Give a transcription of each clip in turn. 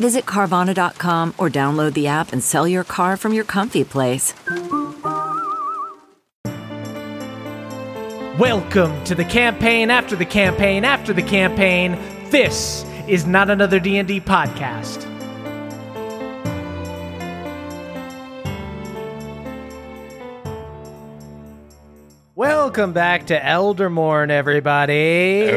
Visit Carvana.com or download the app and sell your car from your comfy place. Welcome to the campaign after the campaign after the campaign. This is not another D&D podcast. Welcome back to Eldermourne, everybody.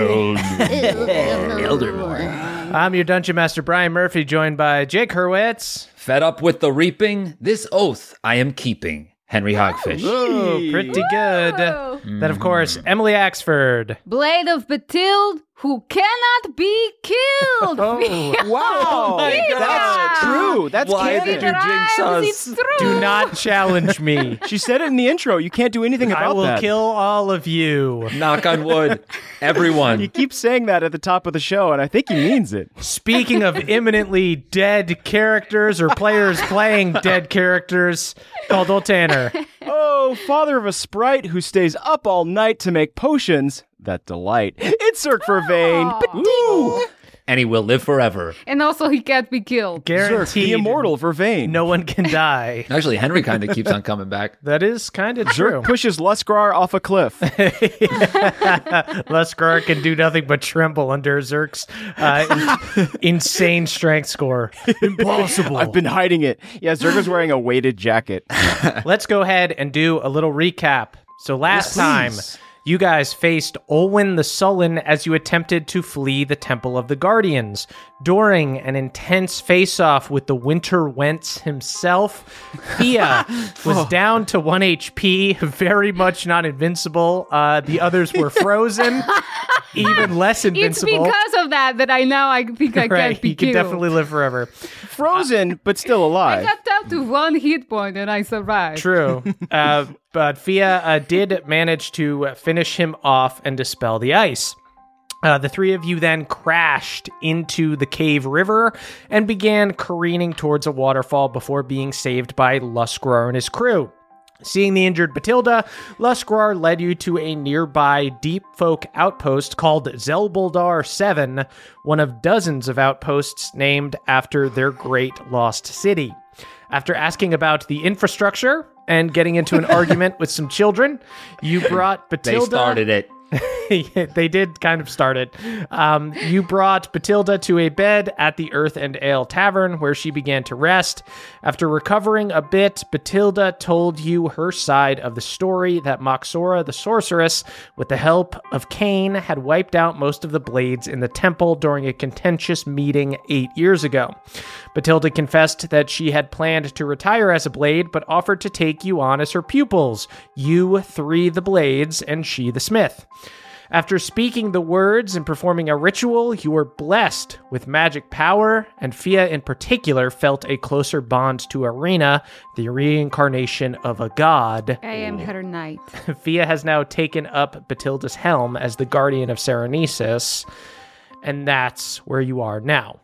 Eldermore. I'm your Dungeon Master Brian Murphy, joined by Jake Hurwitz. Fed up with the reaping, this oath I am keeping. Henry Hogfish. Oh, pretty good. Then, of course, mm. Emily Axford. Blade of Batilda, who cannot be killed. Oh, wow, oh that's true. That's Why canon. did you jinx us? It's true. Do not challenge me. She said it in the intro. You can't do anything about that. I will that. kill all of you. Knock on wood. Everyone. He keeps saying that at the top of the show, and I think he means it. Speaking of imminently dead characters or players playing dead characters, Caldwell Tanner. Oh, father of a sprite who stays up all night to make potions that delight. It's Zirk for Vane. Ooh. And he will live forever. And also, he can't be killed. Zirk, Guaranteed. the immortal for Vane. No one can die. Actually, Henry kind of keeps on coming back. That is kind of true. Pushes Losgrar off a cliff. Leskar can do nothing but tremble under Zirk's uh, insane strength score. Impossible. I've been hiding it. Yeah, Zirk is wearing a weighted jacket. Let's go ahead and do a little recap. So last time, you guys faced Olwyn the Sullen as you attempted to flee the Temple of the Guardians. During an intense face-off with the Winter Wentz himself, Fia was down to 1 HP, very much not invincible. Uh, the others were frozen, even less invincible. It's because of that that I now I think I right, can't be you can killed. definitely live forever. Frozen, but still alive. I alive. got down to one hit point and I survived. True. uh, but Fia uh, did manage to finish him off and dispel the ice. Uh, the three of you then crashed into the cave river and began careening towards a waterfall before being saved by Losgrar and his crew. Seeing the injured Batilda, Losgrar led you to a nearby deep folk outpost called Zelbuldar 7, one of dozens of outposts named after their great lost city. After asking about the infrastructure and getting into an argument with some children, you brought Batilda. They started it. They did kind of start it. Um, you brought Batilda to a bed at the Earth and Ale Tavern where she began to rest. After recovering a bit, Batilda told you her side of the story that Moxora the sorceress, with the help of Cain, had wiped out most of the blades in the temple during a contentious meeting eight years ago. Batilda confessed that she had planned to retire as a blade, but offered to take you on as her pupils. You three the blades, and she the smith. After speaking the words and performing a ritual, you were blessed with magic power, and Fia in particular felt a closer bond to Arena, the reincarnation of a god. I am her knight. Fia has now taken up Batilda's helm as the guardian of Serenesis, and that's where you are now.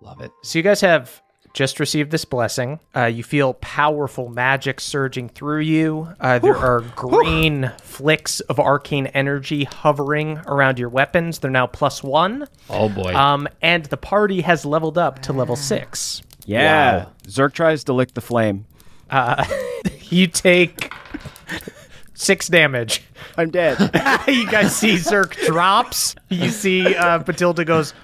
Love it. So you guys have just received this blessing. Uh, you feel powerful magic surging through you. Uh, there are green flicks of arcane energy hovering around your weapons. They're now plus one. Oh boy. Um, and the party has leveled up to level six. Yeah. Zirk tries to lick the flame. You take six damage. I'm dead. you guys see Zirk drops. You see uh, Batilda goes,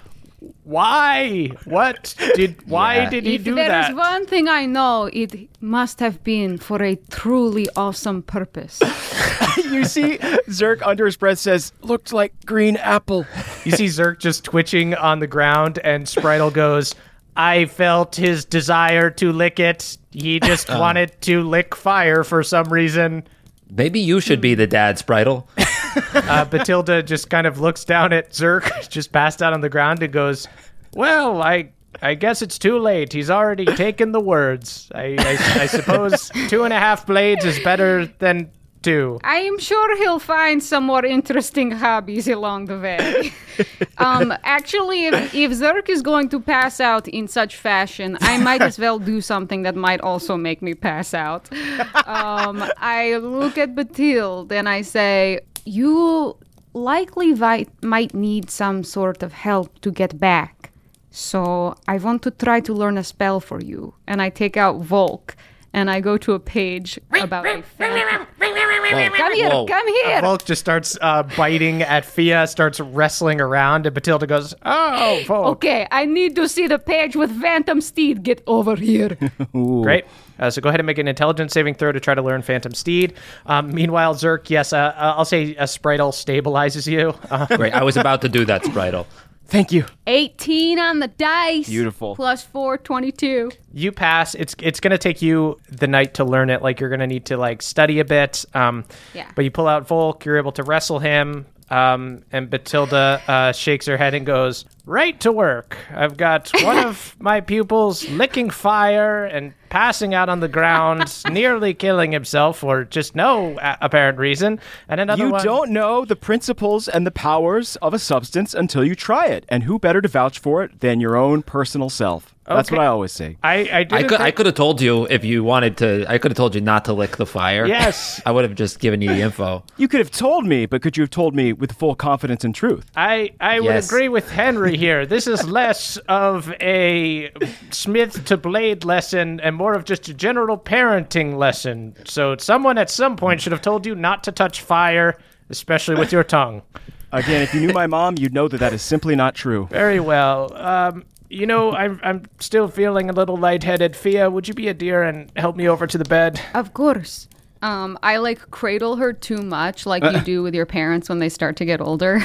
"Why? What did? Why Yeah. did he if do that? there is one thing I know, it must have been for a truly awesome purpose. you see Zirk under his breath says, looked like green apple. You see Zirk just twitching on the ground, and Spritel goes, I felt his desire to lick it. He just uh. wanted to lick fire for some reason. Maybe you should be the dad, Spritel. Uh, Batilda just kind of looks down at Zirk, just passed out on the ground, and goes, Well, I I guess it's too late. He's already taken the words. I, I, I suppose two and a half blades is better than two. I am sure he'll find some more interesting hobbies along the way. um, actually, if, if Zirk is going to pass out in such fashion, I might as well do something that might also make me pass out. Um, I look at Batilda and I say, You likely might need some sort of help to get back. So I want to try to learn a spell for you. And I take out Volk and I go to a page about a phantom. Come here, Whoa. come here. Volk just starts uh, biting at Fia, starts wrestling around, and Batilda goes, "Oh, Volk, Okay, I need to see the page with Phantom Steed. Get over here. great." Uh, so go ahead and make an intelligence saving throw to try to learn Phantom Steed. Um, meanwhile, Zirk, yes, uh, uh, I'll say a Spritel stabilizes you. Uh, Great. I was about to do that, Spritel. Thank you. 18 on the dice. Beautiful. Plus 4, 22. you pass. It's it's gonna take you the night to learn it. Like you're gonna need to like study a bit. Um, Yeah. But you pull out Volk. You're able to wrestle him. Um, and Batilda uh, shakes her head and goes, "Right to work. I've got one of my pupils licking fire and passing out on the ground, nearly killing himself for just no a- apparent reason, and another You one. don't know the principles and the powers of a substance until you try it. And who better to vouch for it than your own personal self? That's Okay. what I always say. I I, I didn't could I could have told you if you wanted to. I could have told you not to lick the fire. Yes. I would have just given you the info. You could have told me, but could you have told me with full confidence and truth? I, I would agree with Henry here. This is less of a Smith to Blade lesson and more of just a general parenting lesson. So someone at some point should have told you not to touch fire, especially with your tongue. Again, if you knew my mom, you'd know that that is simply not true. Very well. Um, you know, I'm, I'm still feeling a little lightheaded. Fia, would you be a dear and help me over to the bed? Of course. Um, I like cradle her too much, like you do with your parents when they start to get older.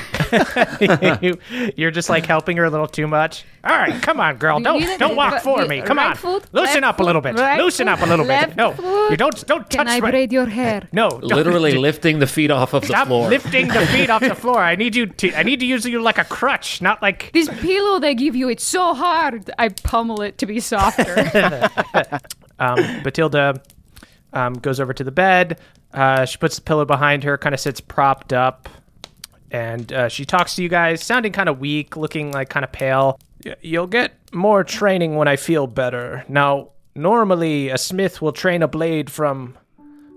You- You're just like helping her a little too much. All right, come on, girl. Don't need don't walk but for the me. Come right on, foot, loosen left up a little foot, bit. right Loosen up a little bit. left No, foot. you don't don't touch Can touch I my. braid your hair? No, don't- Literally lifting the feet off of the Stop floor. lifting the feet off the floor. I need you to. I need to use you like a crutch, not like. This pillow they give you, it's so hard. I pummel it to be softer. Um, Batilda um, goes over to the bed. Uh, she puts the pillow behind her, kind of sits propped up, and uh, she talks to you guys, sounding kind of weak, looking like kind of pale. You'll get more training when I feel better. Now, normally a smith will train a blade from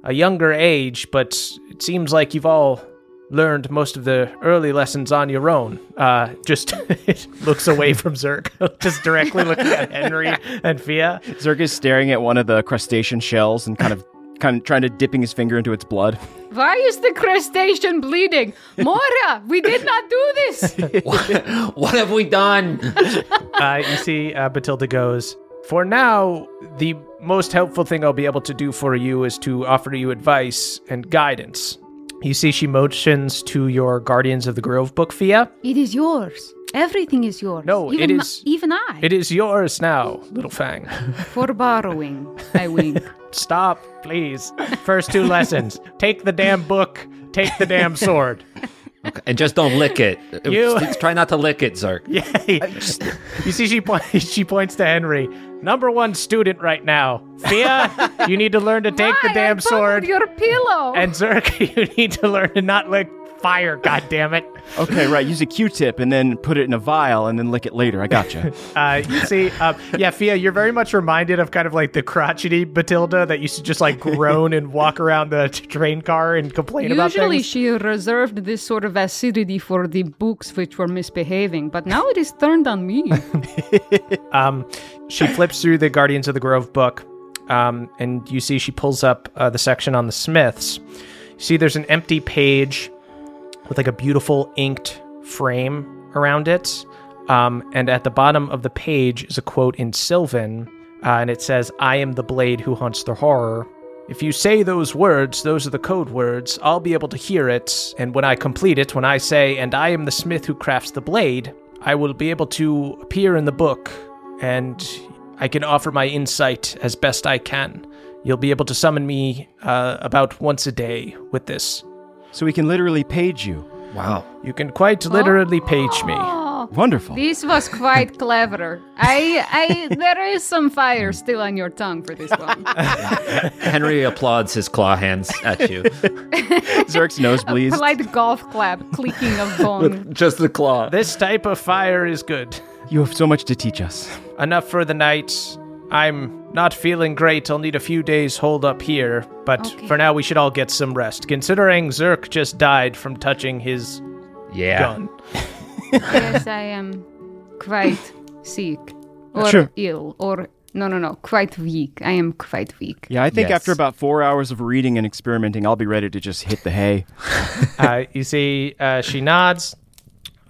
a younger age, but it seems like you've all learned most of the early lessons on your own. Uh, just looks away from Zirk, just directly looking at Henry and Fia. Zirk is staring at one of the crustacean shells and kind of kind of trying to dipping his finger into its blood. Why is the crustacean bleeding? Mora, we did not do this. what have we done? uh, you see, uh, Batilda goes, For now, the most helpful thing I'll be able to do for you is to offer you advice and guidance. You see, she motions to your Guardians of the Grove book, Fia. it is yours. Everything is yours. No, even it my- even I. It is yours now, Little Fang. For borrowing, I wink. Stop, please. First two lessons take the damn book, take the damn sword. and just don't lick it. You- Just try not to lick it, Zirk. Yay. You see, she, po- she points to Henry. Number one student right now. Fia, you need to learn to take the Why? I damn pummeled sword. Your pillow. And Zirk, you need to learn to not lick fire, God damn it! Okay, right. Use a Q-tip and then put it in a vial and then lick it later. I gotcha. Uh, you see, um, yeah, Fia, you're very much reminded of kind of like the crotchety Batilda that used to just like groan and walk around the t- train car and complain about Usually things. she reserved this sort of acidity for the books which were misbehaving, but now it is turned on me. Um, she flips through the Guardians of the Grove book, um, and you see she pulls up uh, the section on the Smiths. You see, there's an empty page with like a beautiful inked frame around it. Um, and at the bottom of the page is a quote in Sylvan, uh, and it says, I am the blade who hunts the horror. If you say those words, those are the code words, I'll be able to hear it, and when I complete it, when I say, and I am the smith who crafts the blade, I will be able to appear in the book, and I can offer my insight as best I can. You'll be able to summon me uh, about once a day with this. so we can literally page you. Wow. You can quite literally page me. Oh, Wonderful. This was quite clever. I, I, there is some fire still on your tongue for this one. Henry applauds his claw hands at you. Zirk's nose bleeds. Polite golf clap, clicking of bone. Just the claw. This type of fire is good. You have so much to teach us. Enough for the night. I'm not feeling great. I'll need a few days hold up here, but Okay. for now we should all get some rest. Considering Zirk just died from touching his Yeah. gun. yes, I am quite sick or Sure. ill or no, no, no, quite weak. I am quite weak. Yeah, I think Yes. after about four hours of reading and experimenting, I'll be ready to just hit the hay. uh, you see, uh, she nods,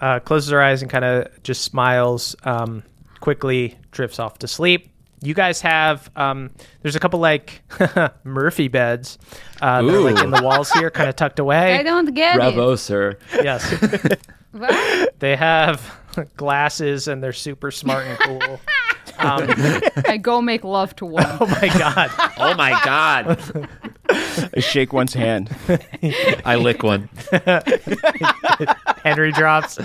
uh, closes her eyes, and kind of just smiles. Um, quickly drifts off to sleep. You guys have um, there's a couple like Murphy beds uh, that are like in the walls here, kind of tucked away. I don't get Bravo, sir. Yes. What? they have glasses and they're super smart and cool. Um, I go make love to one. oh my god! Oh my god. I shake one's hand. I lick one. Henry drops.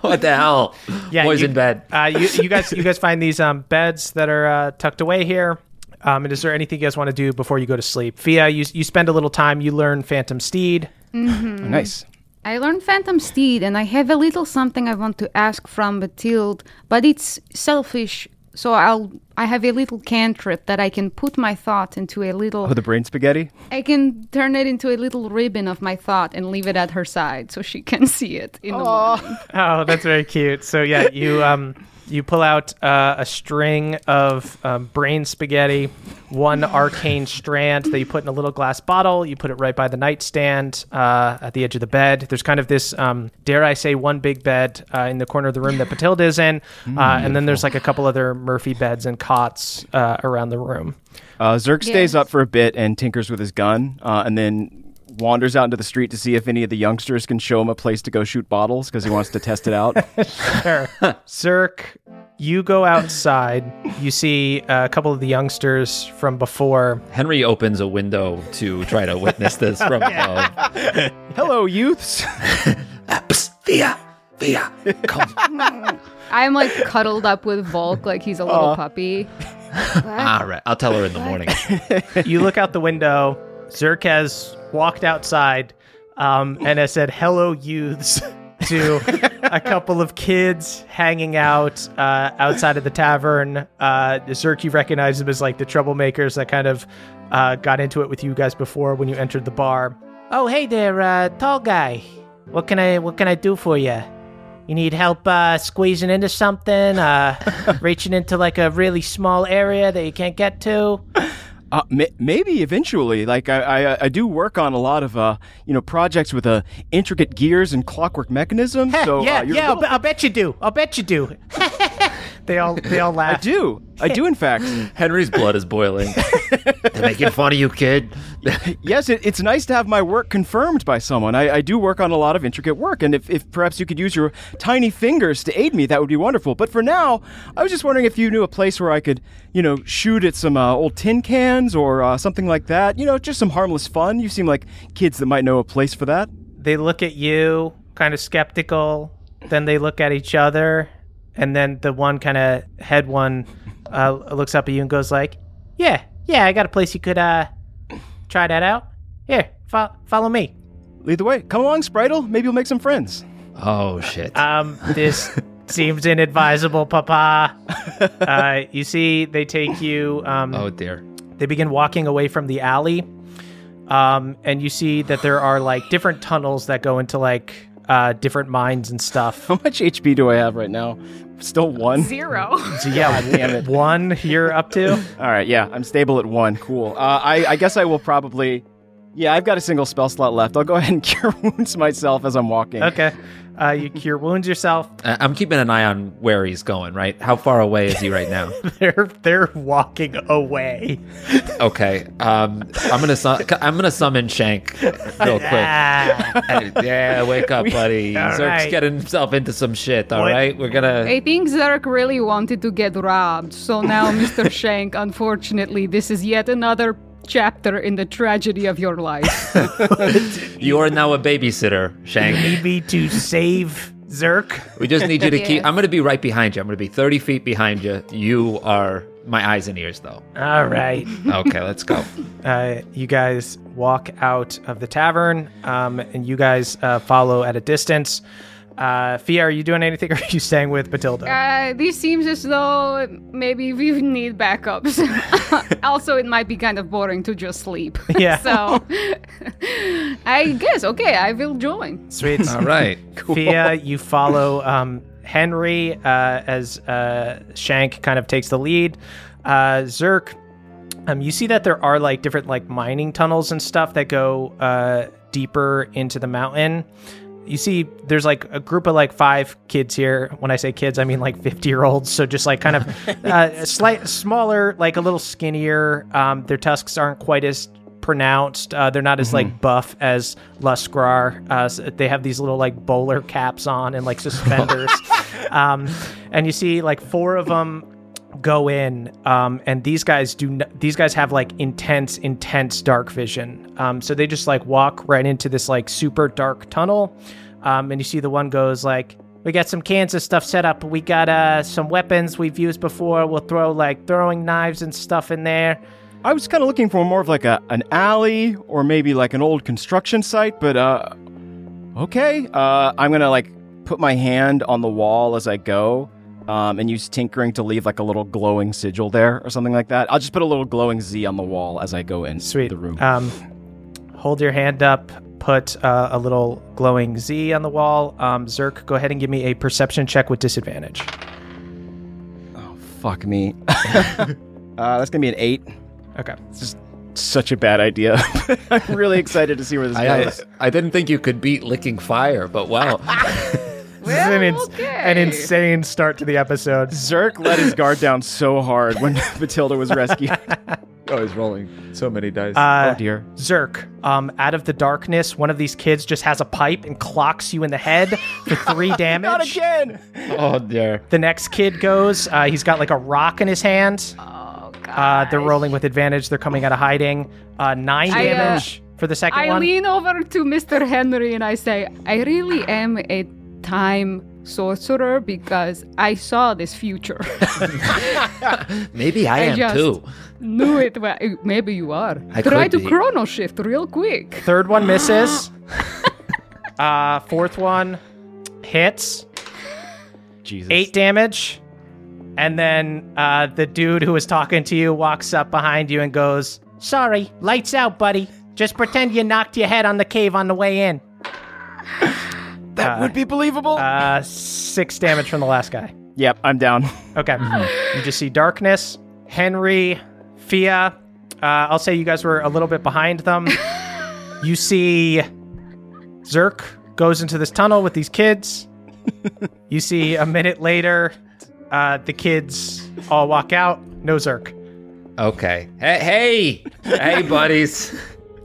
What the hell? Yeah, Boys you- in bed. Uh, you, you guys, you guys find these um, beds that are uh, tucked away here. Um, and is there anything you guys want to do before you go to sleep? Fia, you you spend a little time. You learn Phantom Steed. Oh, nice. I learned Phantom Steed, and I have a little something I want to ask from Batilda, but it's selfish. So I'll I have a little cantrip that I can put my thought into a little. Oh, the brain spaghetti? I can turn it into a little ribbon of my thought and leave it at her side so she can see it in the morning. Oh, that's very cute. So yeah, you um you pull out uh, a string of um, brain spaghetti, one arcane strand that you put in a little glass bottle. You put it right by the nightstand uh, at the edge of the bed. There's kind of this, um, dare I say, one big bed uh, in the corner of the room that Batilda is in, uh, and then there's like a couple other Murphy beds and cots uh, around the room. Uh, Zirk stays Yes. up for a bit and tinkers with his gun, uh, and then wanders out into the street to see if any of the youngsters can show him a place to go shoot bottles because he wants to test it out. Sure. Zirk, you go outside. You see a couple of the youngsters from before Henry opens a window to try to witness this from above. Hello, youths. Uh, psst, Fia, Fia, come. I'm like cuddled up with Volk like he's a little puppy. All right, I'll tell her in the morning. you look out the window. Zirk has walked outside um, and I said, "Hello, youths," to a couple of kids hanging out uh, outside of the tavern. Uh, Zirk, you recognize them as like the troublemakers that kind of uh, got into it with you guys before when you entered the bar. Oh, hey there, uh, tall guy. What can I what can I do for you? You need help uh, squeezing into something, uh, reaching into like a really small area that you can't get to. Uh, ma- maybe eventually. Like I, I, I do work on a lot of uh, you know, projects with uh, intricate gears and clockwork mechanisms. so yeah, uh, yeah, I'll, little- I'll bet you do. I'll bet you do. they all they all laugh. I laugh. do. I do, in fact. Henry's blood is boiling. They're making fun of you, kid. yes, it, it's nice to have my work confirmed by someone. I, I do work on a lot of intricate work, and if, if perhaps you could use your tiny fingers to aid me, that would be wonderful. But for now, I was just wondering if you knew a place where I could, you know, shoot at some uh, old tin cans or uh, something like that. You know, just some harmless fun. You seem like kids that might know a place for that. They look at you, kind of skeptical. Then they look at each other, and then the one kind of head one uh, looks up at you and goes like, "Yeah, yeah, I got a place you could uh try that out. Here, fo- follow me." Lead the way. Come along, Spritel. Maybe you'll make some friends. Oh shit. Um, this seems inadvisable, Papa. Uh, you see, they take you. Um, oh dear. they begin walking away from the alley um, and you see that there are like different tunnels that go into like uh, different mines and stuff How much HP do I have right now? Still one. Zero. so yeah damn it. one you're up to All right, yeah, I'm stable at one. Cool. Uh, I, I guess I will probably. Yeah, I've got a single spell slot left. I'll go ahead and cure wounds myself as I'm walking. okay uh, you cure wounds yourself I- I'm keeping an eye on where he's going. Right? How far away is he right now? they're they're walking away Okay. Um, I'm gonna sum- I'm gonna summon Shank real quick. Ah, Hey, yeah, wake up, buddy. All Zirk's right. getting himself into some shit. All What? right, we're gonna. I think Zerk really wanted to get robbed, so now, Mr. Shank, unfortunately, this is yet another chapter in the tragedy of your life. You are now a babysitter, Shank. need me to save Zirk. We just need you to keep. I'm going to be right behind you. I'm going to be 30 feet behind you. You are my eyes and ears, though. All right. Okay, let's go. Uh, you guys walk out of the tavern, um, and you guys uh, follow at a distance. Uh, Fia, are you doing anything, or are you staying with Batilda? Uh, this seems as though maybe we need backups. also, it might be kind of boring to just sleep. Yeah. So, I guess okay, I will join. Sweet. All right. Fia, you follow um, Henry uh, as uh, Shank kind of takes the lead. Uh, Zirk, um, you see that there are like different like mining tunnels and stuff that go uh, deeper into the mountain. You see, there's like a group of like five kids here. When I say kids, I mean like 50 year olds. So just like kind of uh, slight, smaller, like a little skinnier. Um, their tusks aren't quite as pronounced. Uh, they're not as like buff as Losgrar. Uh, s- they have these little like bowler caps on and like suspenders. um, and you see like four of them go in um, and these guys do n- these guys have like intense intense dark vision. Um, so they just like walk right into this like super dark tunnel um, and you see the one goes like we got some cans of stuff set up. We got uh, some weapons we've used before. We'll throw like throwing knives and stuff in there. I was kind of looking for more of like a an alley or maybe like an old construction site, but uh, okay. Uh, I'm gonna like put my hand on the wall as I go, um, and use tinkering to leave like a little glowing sigil there or something like that. I'll just put a little glowing Z on the wall as I go in Sweet. the room. Um, hold your hand up. Put uh, a little glowing Z on the wall. Um, Zirk, go ahead and give me a perception check with disadvantage. Oh, fuck me. uh, that's gonna be an eight. Okay. It's just such a bad idea. I'm really excited to see where this I, I, goes. I didn't think you could beat licking fire, but wow. This is an, ins- okay. an insane start to the episode. Zirk let his guard down so hard when Batilda was rescued. oh, he's rolling so many dice. Uh, oh dear. Zirk, um, out of the darkness, one of these kids just has a pipe and clocks you in the head for three damage. Not again. oh, dear. The next kid goes. Uh, he's got like a rock in his hand. Oh Uh, god. they're rolling with advantage. They're coming out of hiding. Uh, nine I, uh, damage for the second I one. lean over to Mr. Henry and I say, I really am a time sorcerer because I saw this future. Maybe I, I am just- too. Knew it. Well, uh, maybe you are. I Try could to be. chrono shift real quick. Third one misses. uh, fourth one hits. Jesus. Eight damage. And then uh, the dude who was talking to you walks up behind you and goes, Sorry, lights out, buddy. Just pretend you knocked your head on the cave on the way in. That would be believable. Uh, six damage from the last guy. yep, I'm down. Okay. You just see darkness. Henry, Fia. Uh, I'll say you guys were a little bit behind them. you see Zirk goes into this tunnel with these kids. you see a minute later, uh, the kids all walk out. No Zirk. Okay. Hey, hey, hey, buddies.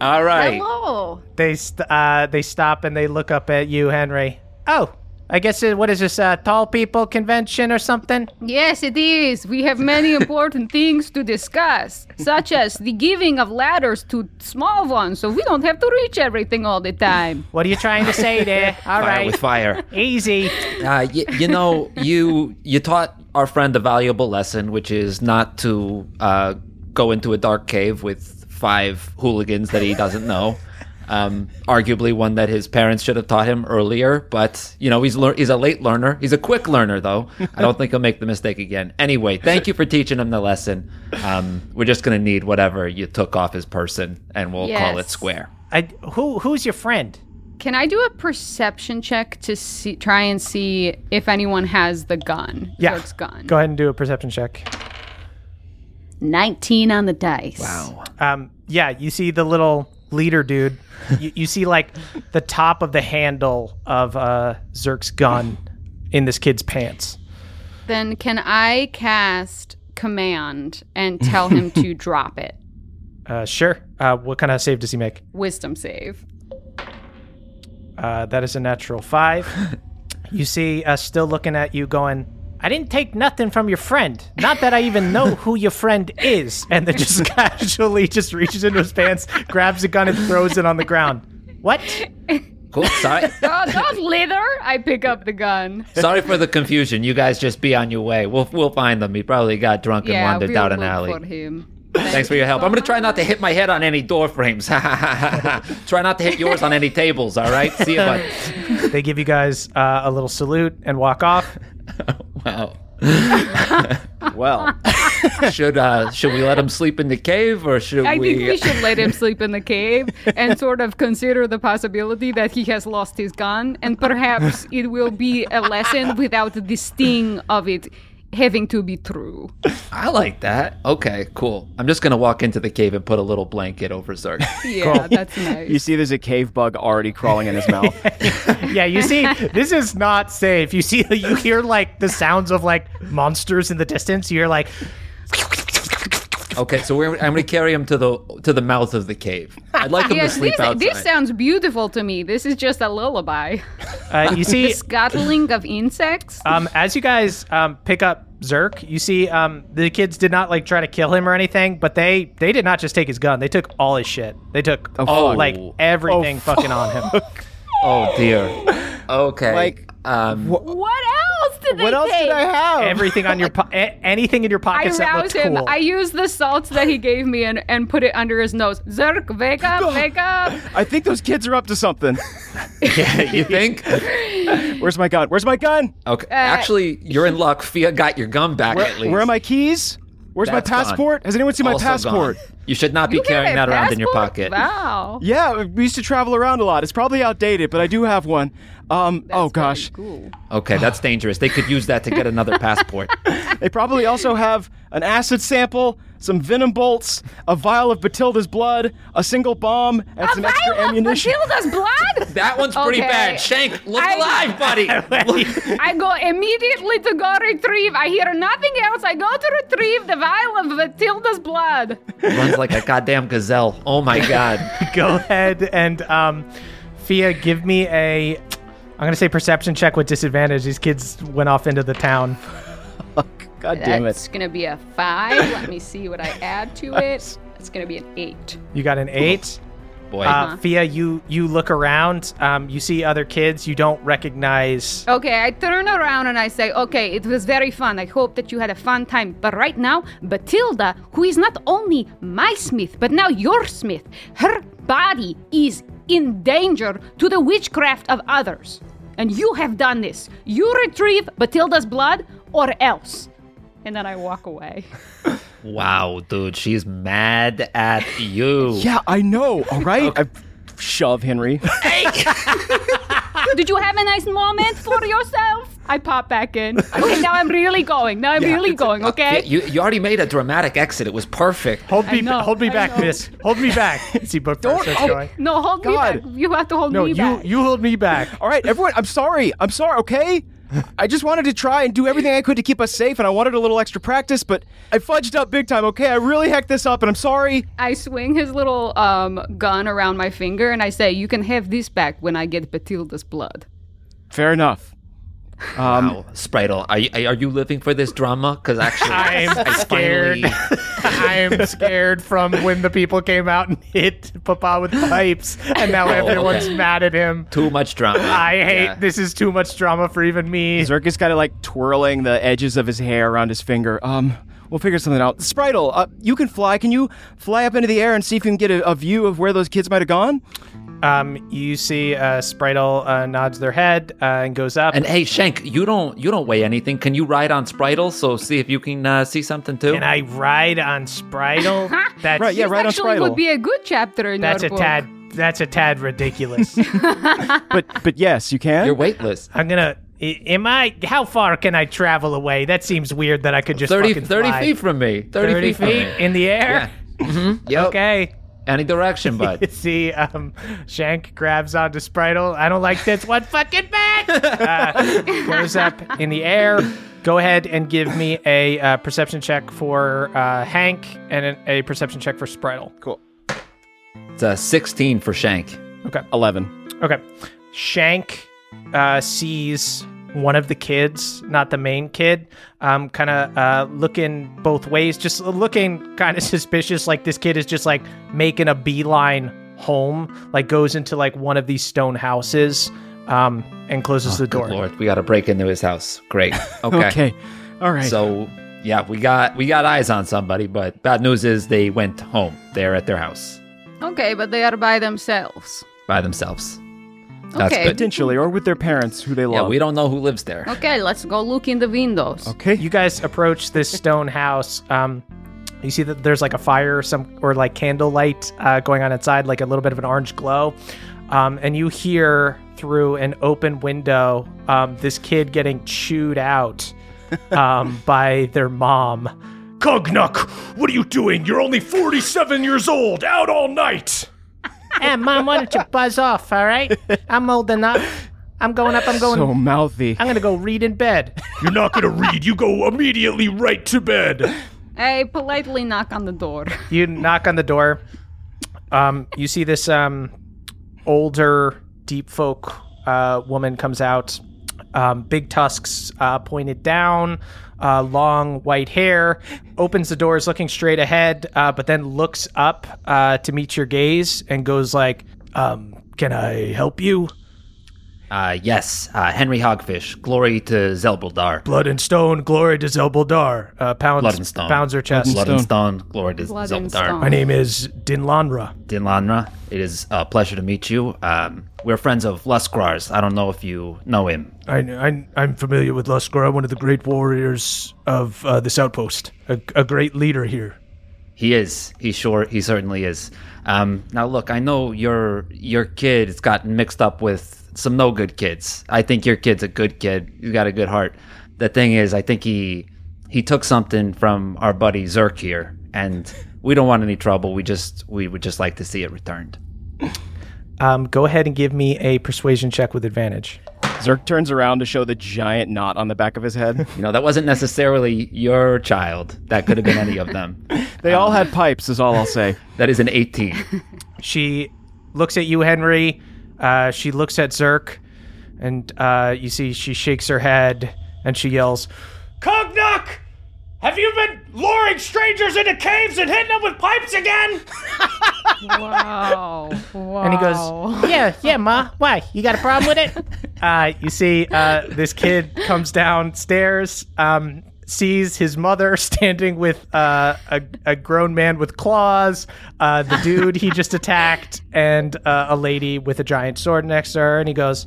All right. Hello. They st- uh, they stop and they look up at you, Henry. Oh, I guess it, what is this? Uh, tall people convention or something? Yes, it is. We have many important things to discuss, such as the giving of ladders to small ones so we don't have to reach everything all the time. What are you trying to say there? All Fire right, with fire. easy. Uh, y- you know, you you taught our friend a valuable lesson, which is not to uh, go into a dark cave with five hooligans that he doesn't know. Um, arguably, one that his parents should have taught him earlier. But you know, he's lear- he's a late learner. He's a quick learner, though. I don't think he'll make the mistake again. Anyway, thank you for teaching him the lesson. Um, we're just gonna need whatever you took off his person, and we'll call it square. I, who who's your friend? Can I do a perception check to see, try and see if anyone has the gun? Yeah. Zirk's gun. Go ahead and do a perception check. 19 on the dice. Wow. Um, yeah, you see the little leader dude. you, you see like the top of the handle of uh, Zirk's gun in this kid's pants. Then can I cast command and tell him to drop it? Uh, sure. Uh, what kind of save does he make? Wisdom save. Uh, that is a natural five. you see, uh, still looking at you, going, "I didn't take nothing from your friend. Not that I even know who your friend is." And then just casually just reaches into his pants, grabs a gun, and throws it on the ground. What? Cool. Sorry. Oh, don't litter! I pick up the gun. Sorry for the confusion. You guys just be on your way. We'll we'll find them. He probably got drunk and yeah, wandered we'll down an alley. for him. Thanks for your help. I'm gonna try not to hit my head on any door frames. try not to hit yours on any tables. All right. See you, bud. They give you guys uh, a little salute and walk off. Wow. Well, Should uh should we let him sleep in the cave or should I we? I think we should let him sleep in the cave and sort of consider the possibility that he has lost his gun, and perhaps it will be a lesson without the sting of it having to be true. I like that. Okay, cool. I'm just gonna walk into the cave and put a little blanket over Zirk. Yeah, that's nice. you see there's a cave bug already crawling in his mouth. Yeah, you see, this is not safe. You see, you hear like the sounds of like monsters in the distance. You're like, Okay, so we're, I'm gonna carry him to the to the mouth of the cave. I'd like him Yes, to sleep this, outside. this sounds beautiful to me. This is just a lullaby. uh, you see, The scuttling of insects. um, as you guys um, pick up Zirk, you see um, the kids did not like try to kill him or anything, but they they did not just take his gun. They took all his shit. They took Oh. like everything Oh, fucking on him. oh dear. Okay. Like, um, what else did they what else take? did I have? everything on your po- a- anything in your I pockets that roused looked him. cool. I used the salts that he gave me and, and put it under his nose. Zirk, wake up, wake up. I think those kids are up to something. Yeah, you think? Where's my gun? Where's my gun? Okay. Actually, you're in luck. Fia got your gun back Where, at least. where are my keys? Where's That's my gone. passport? Has anyone seen my Also passport? gone. You should not be You got carrying a that around in your passport? pocket. Wow. Yeah, we used to travel around a lot. It's probably outdated, but I do have one. Um, oh gosh. very Cool. Okay, that's dangerous. They could use that to get another passport. They probably also have an acid sample, some venom bolts, a vial of Batilda's blood, a single bomb, and some a extra vial of ammunition. Matilda's blood? That one's pretty Okay. bad. Shank, look I- alive, buddy. I go immediately to go retrieve. I hear nothing else. I go to retrieve the vial of Batilda's blood. Runs like a goddamn gazelle. Oh my god. Go ahead and um, Fia, give me a. I'm gonna say perception check with disadvantage. These kids went off into the town. God damn it. That's gonna be a five. Let me see what I add to it. It's gonna be an eight. You got an eight. Boy. Uh, Fia, you you look around. Um, you see other kids you don't recognize. Okay, I turn around and I say, okay, it was very fun. I hope that you had a fun time. But right now, Batilda, who is not only my smith, but now your smith, her body is in danger to the witchcraft of others. And you have done this. You retrieve Batilda's blood or else. And then I walk away. wow, dude, she's mad at you. Yeah, I know. All right. I shove Henry. Did you have a nice moment for yourself? I pop back in. Okay, now I'm really going. Now I'm really going, okay? You, you already made a dramatic exit. It was perfect. Hold me, know, hold me I back, know. Miss. Hold me back. See, book Don't- starts oh, going. No, hold me back. You have to hold No, me you back. you hold me back. All right, everyone, I'm sorry. I'm sorry, okay? I just wanted to try and do everything I could to keep us safe, and I wanted a little extra practice, but I fudged up big time, okay? I really hecked this up, and I'm sorry. I swing his little um, gun around my finger and I say, You can have this back when I get Batilda's blood. Fair enough. Um, Wow, Spritel, are you, are you living for this drama? Because actually, I'm I scared. finally- I'm scared from when the people came out and hit Papa with pipes, and now everyone's okay. mad at him. Too much drama. I hate Yeah. this. Is too much drama for even me. Zirk is kind of like twirling the edges of his hair around his finger. Um, we'll figure something out. Spritel, uh, you can fly. Can you fly up into the air and see if you can get a, a view of where those kids might have gone? Um, you see, uh, Spritel uh, nods their head uh, and goes up. And hey, Shank, you don't you don't weigh anything. Can you ride on Spritel? So see if you can uh, see something too. Can I ride on Spritel? That's Right, yeah, This right on actually Spritel. would be a good chapter in That's your a book. tad. That's a tad ridiculous. But but yes, you can. You're weightless. I'm gonna. i- Am I? How far can I travel away? That seems weird. That I could just 30, fucking 30 fly. feet from me. 30, 30 feet, from me. in the air. Yep. Okay. Any direction, bud. See, um, Shank grabs onto Spritel. I don't like this one fucking bit. Uh, goes up in the air. Go ahead and give me a uh, perception check for uh, Hank and a, a perception check for Spritel. cool. It's a 16 for Shank. Okay. Eleven. Okay. Shank uh, sees one of the kids, not the main kid, um, kind of uh, looking both ways, just looking kind of suspicious. Like this kid is just like making a beeline home, like goes into like one of these stone houses, um, and closes the door. Good lord, we got to break into his house. Great. Okay. Okay. All right. So yeah, we got we got eyes on somebody, but bad news is they went home. They're at their house Okay, but they are by themselves. by themselves. That's Okay. good. Potentially, or with their parents who they love. Yeah, love. we don't know who lives there. Okay, let's go look in the windows. Okay. You guys approach this stone house. Um, you see that there's like a fire, or some or like candlelight uh, going on inside, like a little bit of an orange glow. Um, and you hear through an open window um, this kid getting chewed out um, by their mom. Cognuk, what are you doing? You're only 47 years old, out all night. Hey, mom, why don't you buzz off? All right, I'm old enough. I'm going up. I'm going. So mouthy. I'm gonna go read in bed. You're not gonna read, you go immediately right to bed. Hey, politely knock on the door. you knock on the door. Um, you see this um, older deep folk uh, woman comes out. Um, big tusks uh, pointed down, uh, long white hair. Opens the doors, looking straight ahead, uh, but then looks up uh, to meet your gaze and goes like, um, "Can I help you?" Uh, yes, uh, Henry Hogfish. Glory to Zelbuldar. Blood and stone, glory to Zelbuldar. Uh, pounds, Blood and stone. pounds her chest. Blood and Stone. Glory to Blood and Zelbuldar. stone. My name is Dinlanra. Dinlanra. It is a pleasure to meet you. Um, we're friends of Losgrar's. I don't know if you know him. I, I, I'm familiar with Luskar, one of the great warriors of uh, this outpost, a, a great leader here. He is. He sure. He certainly is. Um, now, look. I know your your kid has gotten mixed up with some no good kids. I think your kid's a good kid. He's got a good heart. The thing is, I think he he took something from our buddy Zirk here, and we don't want any trouble. We just we would just like to see it returned. Um, go ahead and give me a persuasion check with advantage. Zirk turns around to show the giant knot on the back of his head. You know, that wasn't necessarily your child. That could have been any of them. They all had pipes, is all I'll say. That is an 18. She looks at you, Henry. Uh, she looks at Zirk, and uh, you see she shakes her head and she yells, Cognuk! Have you been luring strangers into caves and hitting them with pipes again? Wow. wow. and he goes, "Yeah, yeah, ma. Why? You got a problem with it?" uh, you see, uh, this kid comes downstairs, um, sees his mother standing with uh, a, a grown man with claws, uh, the dude he just attacked, and uh, a lady with a giant sword next to her, and he goes.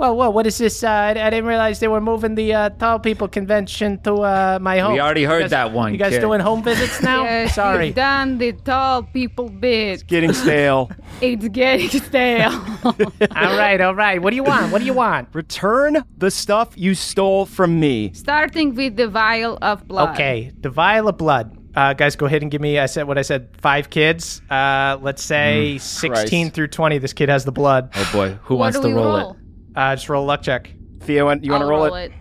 Whoa, whoa, what is this? Uh, I, I didn't realize they were moving the uh, tall people convention to uh, my home. We already heard guys- that one, You guys kid. doing home visits now? Yes, Sorry. we've done the tall people bit. It's getting stale. It's getting stale. all right, all right. What do you want? What do you want? Return the stuff you stole from me. Starting with the vial of blood. Okay, the vial of blood. Uh, guys, go ahead and give me. I said what I said. Five kids. Uh, let's say sixteen Christ. through twenty. This kid has the blood. Oh boy, who What wants do to we roll, roll? it? Uh, just roll a luck check. Theo, want- you want to I'll roll, it?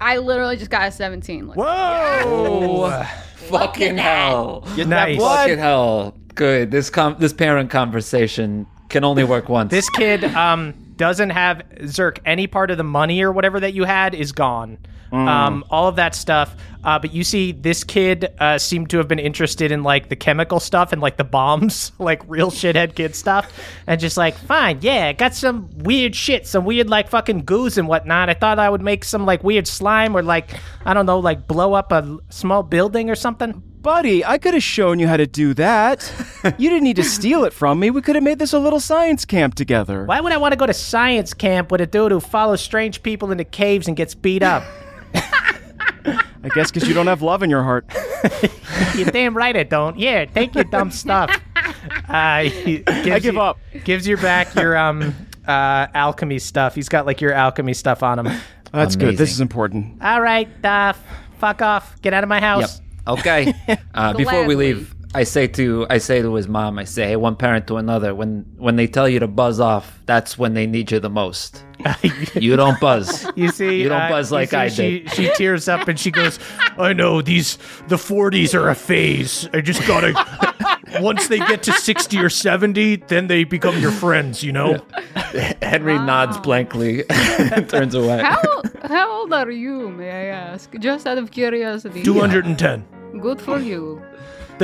I literally just got a 17. Like, Whoa! Fucking hell! Get Nice. Fucking hell! Good. This com- this parent conversation can only work once. This kid um doesn't have Zirk. Any part of the money or whatever that you had is gone. Um, all of that stuff. Uh, but you see, this kid uh, seemed to have been interested in like the chemical stuff and like the bombs, like real shithead kid stuff, and just like, fine, yeah, got some weird shit, some weird like fucking goos and whatnot. I thought I would make some like weird slime or like I don't know, like blow up a small building or something. Buddy, I could have shown you how to do that. you didn't need to steal it from me. We could have made this a little science camp together. Why would I want to go to science camp with a dude who follows strange people into caves and gets beat up? I guess because you don't have love in your heart. You're damn right I don't. Yeah, take your dumb stuff. Uh, I give you- up. Gives you back your um uh alchemy stuff. He's got like your alchemy stuff on him. That's good. This is important. All right, uh, fuck off. Get out of my house. Yep. house. Okay. Uh, before we leave, I say to I say to his mom, I say, hey, one parent to another, when when they tell you to buzz off, that's when they need you the most. you don't buzz. You see, You don't uh, buzz like see I she, did. She tears up and she goes, I know these the 40s are a phase. I just gotta. once they get to 60 or 70, then they become your friends. You know. Henry nods blankly and turns away. how, how old are you, may I ask? Just out of curiosity. 210. Good for you.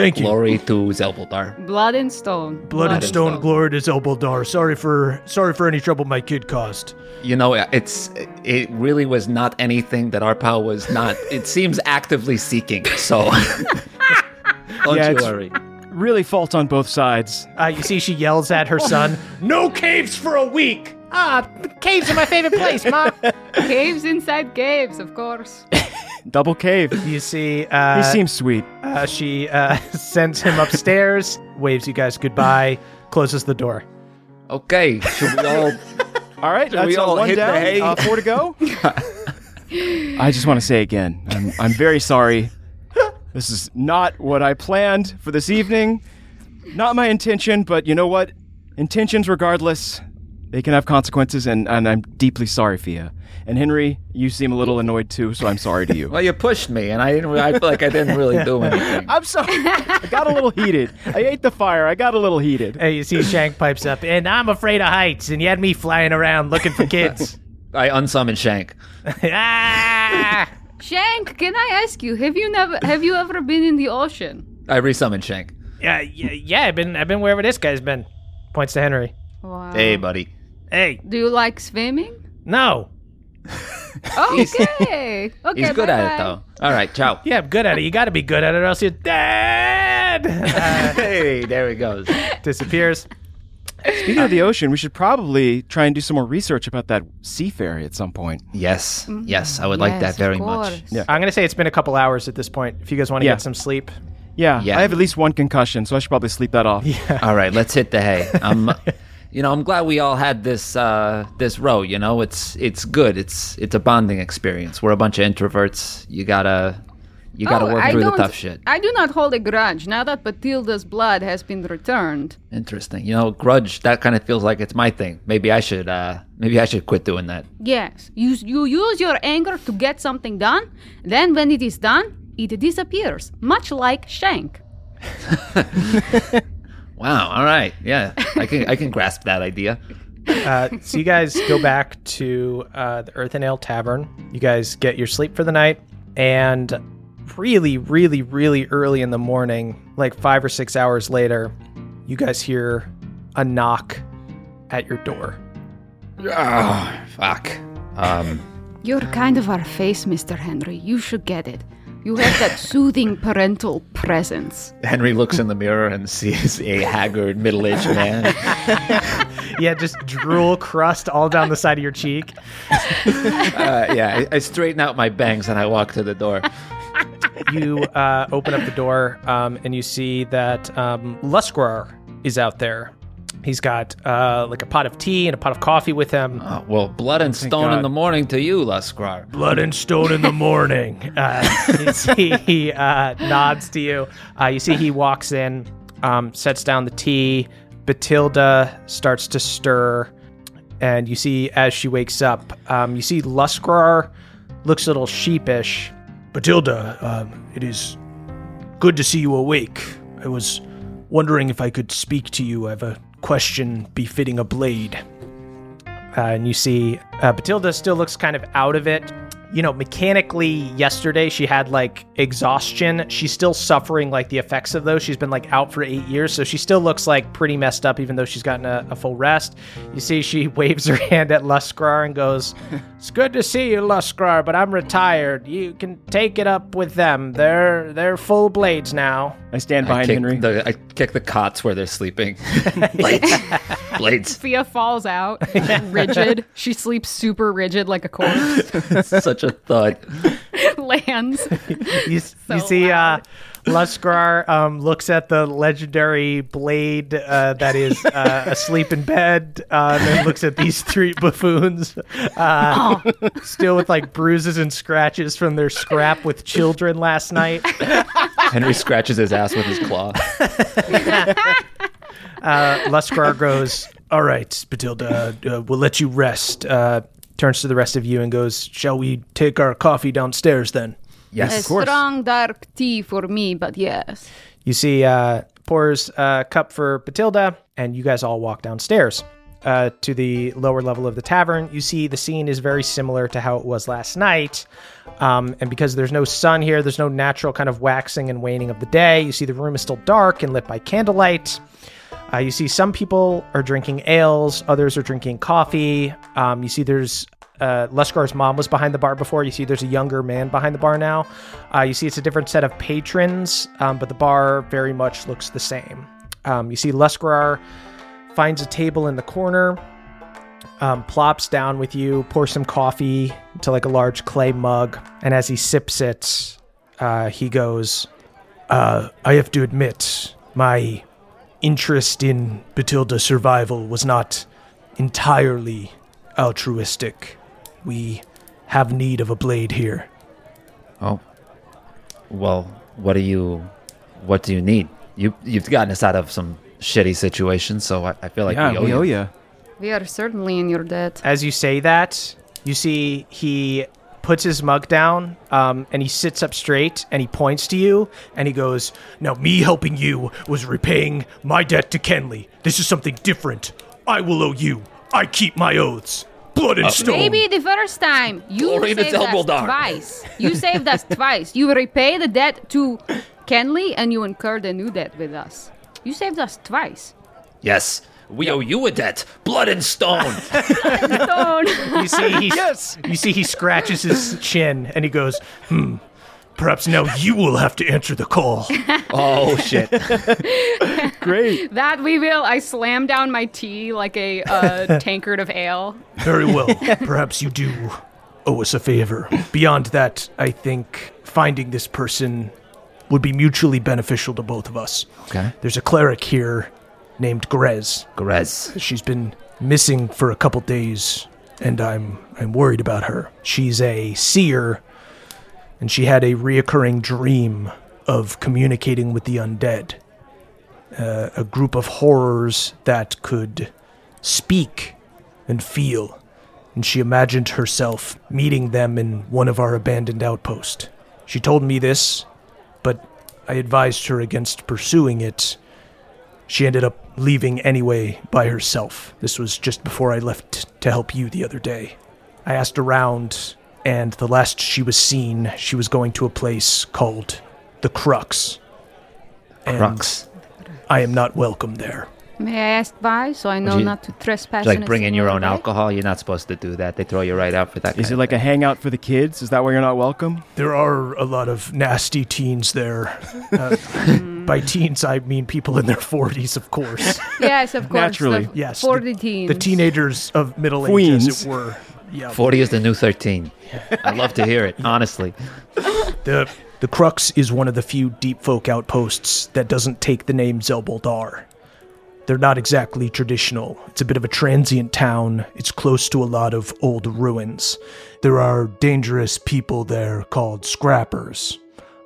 Thank you. Glory to Zelbuldar. Blood and stone. Blood and stone, stone. glory to Zelbuldar. Sorry for sorry for any trouble my kid caused. You know, it's it really was not anything that Arpao was not. It seems actively seeking. So don't Yeah, you it's- worry. Really fault on both sides. Uh, you see, she yells at her son. No caves for a week. Ah, the caves are my favorite place, Mom. Caves inside caves, of course. Double cave. You see, uh, He seems sweet. uh, she uh, sends him upstairs, waves you guys goodbye, closes the door. Okay, should we all? All right, we that's all all one hit the hay? Uh, four to go. I just want to say again, I'm, I'm very sorry. This is not what I planned for this evening. Not my intention, but you know what? Intentions, regardless, they can have consequences, and, and I'm deeply sorry, Fia. And Henry, you seem a little annoyed too, so I'm sorry to you. Well, you pushed me, and I didn't. re- I feel like I didn't really do anything. I'm sorry. I got a little heated. I ate the fire. I got a little heated. Hey, you see Shank pipes up, and I'm afraid of heights, and you had me flying around looking for kids. I unsummoned Shank. ah! Shank, can I ask you, have you never have you ever been in the ocean? I resummoned Shank. Yeah, yeah, yeah, I've been, I've been wherever this guy's been. Points to Henry. Wow. Hey, buddy. Hey, Do you like swimming? no. Okay. okay. He's good at it bye-bye. though. All right, ciao. Yeah, I'm good at it. You got to be good at it, or else you're dead. Uh, Hey, there he goes. disappears. Speaking of the ocean, we should probably try and do some more research about that sea ferry at some point. Yes, yes, I would like that Yes, of very much. course. Yeah. I'm gonna say it's been a couple hours at this point. If you guys want to Yeah. get some sleep, Yeah, Yeah. I have at least one concussion, so I should probably sleep that off. All right, let's hit the hay. I'm, you know, I'm glad we all had this uh, this row. You know, it's it's good. It's it's a bonding experience. We're a bunch of introverts. You gotta you gotta Oh, work I through the tough shit. I do not hold a grudge now that Batilda's blood has been returned. Interesting. You know, grudge. That kind of feels like it's my thing. Maybe I should uh maybe I should quit doing that. Yes, you, you use your anger to get something done, then when it is done, it disappears, much like Shank. Wow. All right. Yeah, I can I can grasp that idea. uh, so you guys go back to uh, the Earth and Ale Tavern. You guys get your sleep for the night, and really, really, really early in the morning, like five or six hours later, you guys hear a knock at your door. Oh, fuck. Um. You're kind of our face, Mr. Henry. You should get it. You have that soothing parental presence. Henry looks in the mirror and sees a haggard middle-aged man. Yeah, just drool crust all down the side of your cheek. Uh, yeah, I, I straighten out my bangs and I walk to the door. you uh, open up the door um, and you see that um, Losgrar is out there. He's got uh, like a pot of tea and a pot of coffee with him. Oh, well, blood and stone in the morning to you, Losgrar. Blood and stone in the morning. Uh, you see he uh, nods to you. Uh, you see he walks in, um, sets down the tea. Batilda starts to stir, and you see as she wakes up, um, you see Losgrar looks a little sheepish. Batilda, um, it is good to see you awake. I was wondering if I could speak to you. I have a question befitting a blade. Uh, and you see uh, Batilda still looks kind of out of it. You know, mechanically, yesterday she had like exhaustion. She's still suffering like the effects of those. She's been like out for eight years, so she still looks like pretty messed up, even though she's gotten a, a full rest. You see, she waves her hand at Losgrar and goes, "It's good to see you, Losgrar, but I'm retired. You can take it up with them. They're they're full blades now." I stand I behind kick, Henry. the, I kick the cots where they're sleeping. Blades. Blades. Fia falls out, rigid. She sleeps super rigid like a corpse. Such a thud. Lands. you, you So see uh, loud. Losgrar um, looks at the legendary blade uh, that is uh, asleep in bed, uh, and then looks at these three buffoons, uh, still with like bruises and scratches from their scrap with children last night. Henry scratches his ass with his claw. Uh, Losgrar goes, All right, Batilda, uh, we'll let you rest. Turns to the rest of you and goes, shall we take our coffee downstairs then? Yes, a strong dark tea for me, but yes. You see, uh, pours a cup for Batilda, and you guys all walk downstairs. uh, to the lower level of the tavern, you see the scene is very similar to how it was last night. Um, and because there's no sun here, there's no natural kind of waxing and waning of the day. You see the room is still dark and lit by candlelight. Uh, you see some people are drinking ales, others are drinking coffee. Um, you see there's uh, Losgrar's mom was behind the bar before. You see there's a younger man behind the bar now. Uh, you see it's a different set of patrons, um, but the bar very much looks the same. Um, you see Losgrar finds a table in the corner, um, plops down with you, pours some coffee into like a large clay mug, and as he sips it, uh, he goes, Uh, I have to admit, my interest in Batilda's survival was not entirely altruistic. We have need of a blade here. Oh, well, what do you, what do you need? You you've gotten us out of some shitty situations, so I, I feel like yeah, we owe we you. owe you. We are certainly in your debt. As you say that, you see he puts his mug down um, and he sits up straight and he points to you and he goes, Now, me helping you was repaying my debt to Kenley. This is something different. I will owe you. I keep my oaths. Blood and stone. Maybe the first time you Glory saved us Dumbledore. twice. You saved us twice. You repay the debt to Kenley, and you incurred a new debt with us. You saved us twice. Yes, we owe you a debt. Blood and stone. Don't. you see he you see he scratches his chin and he goes, hmm, Perhaps now you will have to answer the call. oh shit. Great. that we will. I slam down my tea like a uh, tankard of ale. Very well. Perhaps you do owe us a favor. Beyond that, I think finding this person would be mutually beneficial to both of us. Okay. There's a cleric here named Grez. Grez. She's been missing for a couple days, and I'm I'm worried about her. She's a seer, and she had a reoccurring dream of communicating with the undead. Uh, a group of horrors that could speak and feel, and she imagined herself meeting them in one of our abandoned outposts. She told me this, but I advised her against pursuing it she ended up leaving anyway by herself. This was just before I left to help you the other day. I asked around, and the last she was seen, she was going to a place called the Crux. And Crux. I am not welcome there. May I ask why, so I know you- not to trespass? Like bring in your own way? alcohol. You're not supposed to do that. They throw you right out for that. Is kind it of like a hangout for the kids? Is that why you're not welcome? There are a lot of nasty teens there. Uh, by teens, I mean people in their 40s, of course. Yes, of course. Naturally. The Yes, For the- the teens. The teenagers of middle age, as Tweens. it were. Yeah. Forty is the new thirteen. I'd love to hear it. Honestly. The the Crux is one of the few deep folk outposts that doesn't take the name Zelboldar. They're not exactly traditional. It's a bit of a transient town. It's close to a lot of old ruins. There are dangerous people there called scrappers.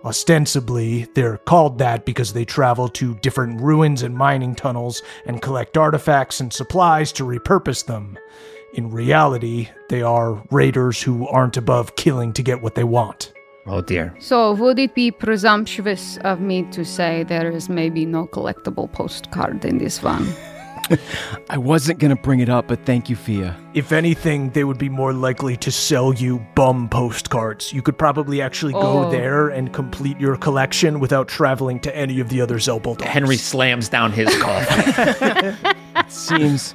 Ostensibly, they're called that because they travel to different ruins and mining tunnels and collect artifacts and supplies to repurpose them. In reality, they are raiders who aren't above killing to get what they want. Oh dear. So, would it be presumptuous of me to say there is maybe no collectible postcard in this one? I wasn't gonna bring it up, but thank you, Fia. If anything, they would be more likely to sell you bum postcards. You could probably actually go Oh. there and complete your collection without traveling to any of the other Zelboldars. Henry slams down his coffee. Seems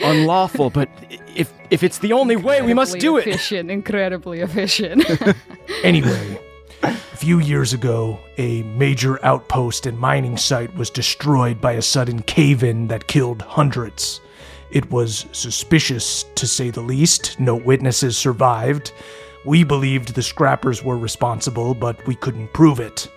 unlawful, but if if it's the only way, we must do it. Efficient, incredibly efficient. Anyway, a few years ago, a major outpost and mining site was destroyed by a sudden cave in that killed hundreds. It was suspicious, to say the least. No witnesses survived. We believed the scrappers were responsible, but we couldn't prove it.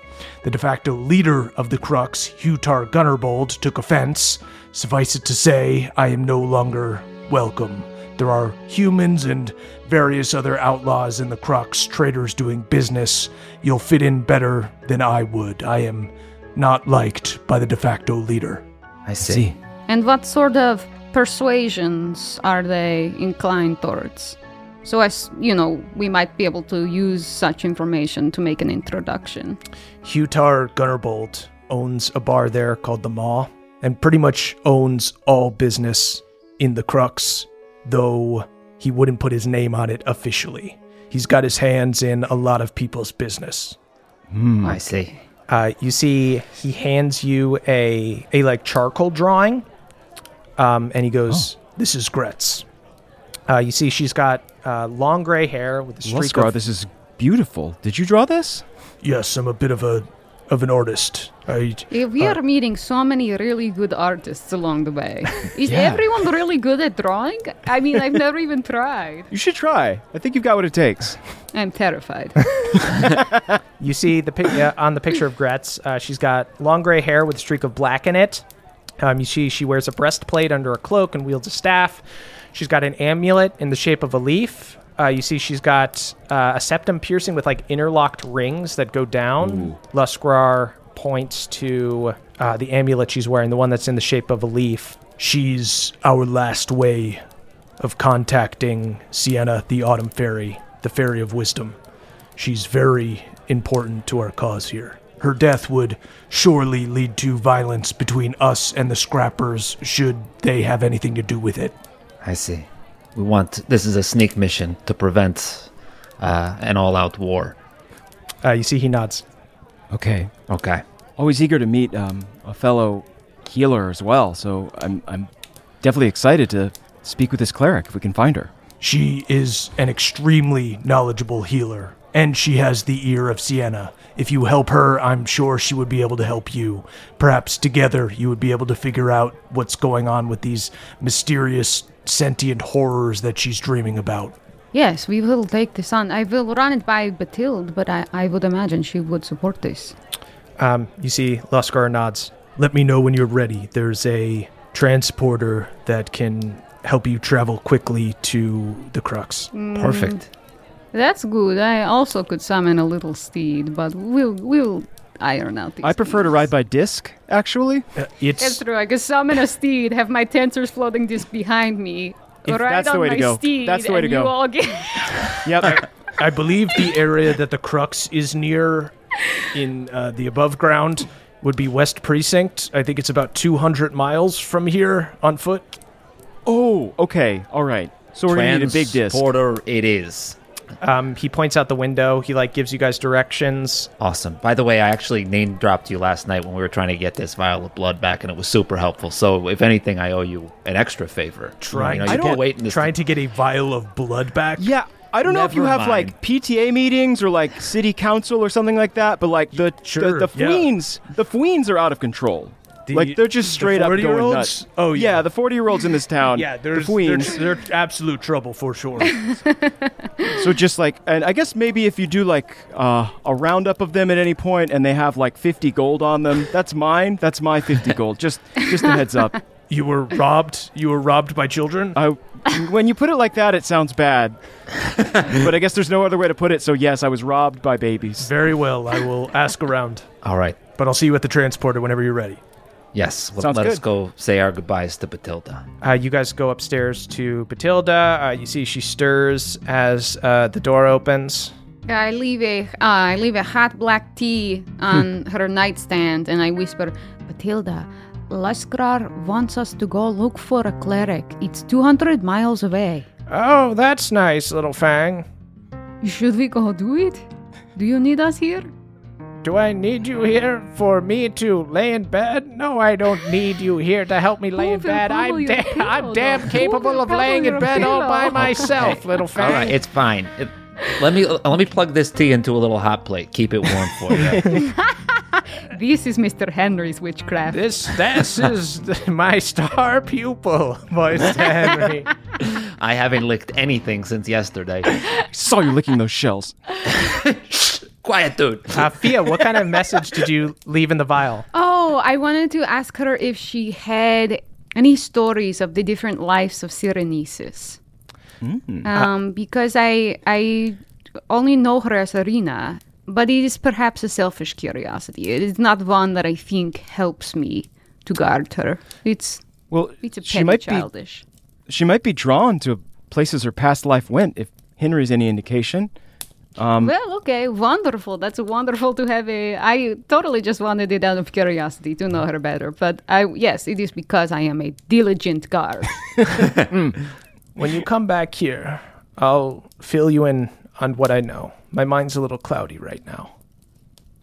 The de facto leader of the Crux, Hutar Gunnerbold, took offense. Suffice it to say, I am no longer welcome. There are humans and various other outlaws in the Crux, traders doing business. You'll fit in better than I would. I am not liked by the de facto leader. I see. and what sort of persuasions are they inclined towards? So, as you know, we might be able to use such information to make an introduction. Hutar Gunnerbolt owns a bar there called the Maw and pretty much owns all business in the Crux, though he wouldn't put his name on it officially. He's got his hands in a lot of people's business. I see. Uh, you see, he hands you a a like charcoal drawing, um, and he goes, "This is Gretz." Uh, you see, she's got uh, long gray hair with a streak Losgrar, of. this is beautiful. Did you draw this? Yes, I'm a bit of a of an artist. I If we are meeting so many really good artists along the way, is Yeah. everyone really good at drawing? I mean, I've never even tried. You should try. I think you've got what it takes. I'm terrified. You see the pic- uh, on the picture of Gretz, uh, she's got long gray hair with a streak of black in it. Um, you see she wears a breastplate under a cloak and wields a staff. She's got an amulet in the shape of a leaf. Uh, you see she's got uh, a septum piercing with like interlocked rings that go down. Losgrar points to uh, the amulet she's wearing, the one that's in the shape of a leaf. she's our last way of contacting Sienna, the Autumn Fairy, the Fairy of Wisdom. She's very important to our cause here. Her death would surely lead to violence between us and the Scrappers should they have anything to do with it. I see. We want this is a sneak mission to prevent uh, an all-out war. Uh, you see he nods. Okay. Okay. Always eager to meet um, a fellow healer as well, so I'm, I'm definitely excited to speak with this cleric if we can find her. She is an extremely knowledgeable healer, and she has the ear of Sienna. If you help her, I'm sure she would be able to help you. Perhaps together you would be able to figure out what's going on with these mysterious sentient horrors that she's dreaming about. yes, we will take this on. I will run it by Batilda, but I, I would imagine she would support this. Um, you see Losgrar nods. Let me know when you're ready. There's a transporter that can help you travel quickly to the Crux. Perfect. That's good. I also could summon a little steed, but we'll we'll iron out these. I prefer to ride by disc, actually. Uh, It's it's true. I could summon a steed, have my Tenser's floating disc behind me. If ride that's the on way to go. Steed, That's the way to and you go. all get Yep. I believe the area that the Crux is near in uh, the above ground would be West Precinct. I think it's about 200 miles from here on foot. oh, okay. All right. So we're going to need a big disc. Transporter it is. Um, he points out the window. He like gives you guys directions. Awesome. By the way, I actually name dropped you last night when we were trying to get this vial of blood back, and it was super helpful. So, if anything, I owe you an extra favor. Trying- You know, I you've been don't- waiting. Trying to get a vial of blood back. Yeah. I don't know if you have mind. like PTA meetings or like city council or something like that, but like the Sure, the, the yeah. Fweens, the Fweens are out of control. The- like they're just the straight up going 40-year-olds? nuts. Oh, yeah. the forty year olds in this town. Yeah, there's, the Fweens. they're, queens. they're absolute trouble for sure. So just like, and I guess maybe if you do like uh, a roundup of them at any point, and they have like fifty gold on them, that's mine. That's my fifty gold. Just, just a heads up. you were robbed. You were robbed by children. I, when you put it like that, it sounds bad. but I guess there's no other way to put it. So yes, I was robbed by babies. Very well. I will ask around, All right. but I'll see you at the transporter whenever you're ready. Yes. Let, Sounds let us go say our goodbyes to Batilda. Uh, you guys go upstairs to Batilda. Uh, you see she stirs as uh, the door opens. I leave a uh, I leave a hot black tea on her nightstand, and I whisper, "Batilda, Losgrar wants us to go look for a cleric. It's 200 miles away. Oh, that's nice, little Fang. Should we go do it? Do you need us here? Do I need you here for me to lay in bed? No, I don't need you here to help me lay in bed. I'm, da- pillow, I'm damn Who capable will of laying in your bed all by pillow? myself, little Fang. All right, it's fine. It, let me let me plug this tea into a little hot plate. Keep it warm for you. This is Mr. Henry's witchcraft. This this is my star pupil, voice to Henry. I haven't licked anything since yesterday. I Saw you licking those shells. Quiet, dude. Uh, Fia, what kind of message did you leave in the vial? Oh, I wanted to ask her if she had any stories of the different lives of Cyrenesis. Um, because I I only know her as Arena, but it is perhaps a selfish curiosity. It is not one that I think helps me to guard her. It's Well, it's a she might childish. be she might be drawn to places her past life went. If Henry's any indication, Um, well, okay, wonderful. That's wonderful to have a. I totally just wanted it out of curiosity to know her better. But I, yes, it is because I am a diligent guard. Mm. When you come back here, I'll fill you in on what I know. My mind's a little cloudy right now.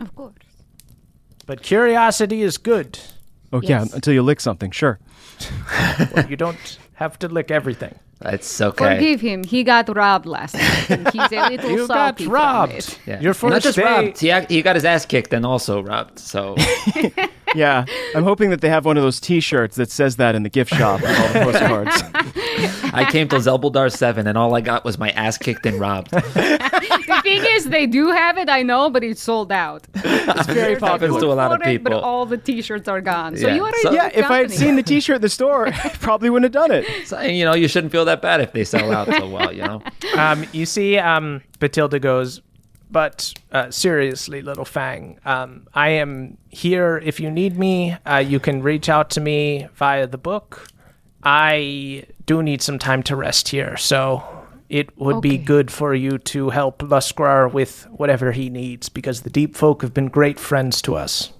of course. But curiosity is good. Oh yeah, until you lick something. Sure. Well, you don't have to lick everything. It's okay. Forgive him. He got robbed last night. and he's a little You got salty from robbed. Yeah. Your first Not just day- robbed. He, he got his ass kicked and also robbed. So Yeah, I'm hoping that they have one of those T-shirts that says that in the gift shop with all the postcards. I came to Zelbuldar 7 and all I got was my ass kicked and robbed. The thing is, they do have it, I know, but it's sold out. It's very popular to a lot of For it, But all the T-shirts are gone. So Yeah. you are a So- good yeah, if I had seen the T-shirt at the store, I probably wouldn't have done it. So, you know, you shouldn't feel that bad if they sell out so well, you know? Um, you see, um, Batilda goes, but uh, seriously, little Fang, um, I am here. If you need me, uh, you can reach out to me via the book. I do need some time to rest here, so it would be good for you to help Losgrar with whatever he needs, because the Deep Folk have been great friends to us.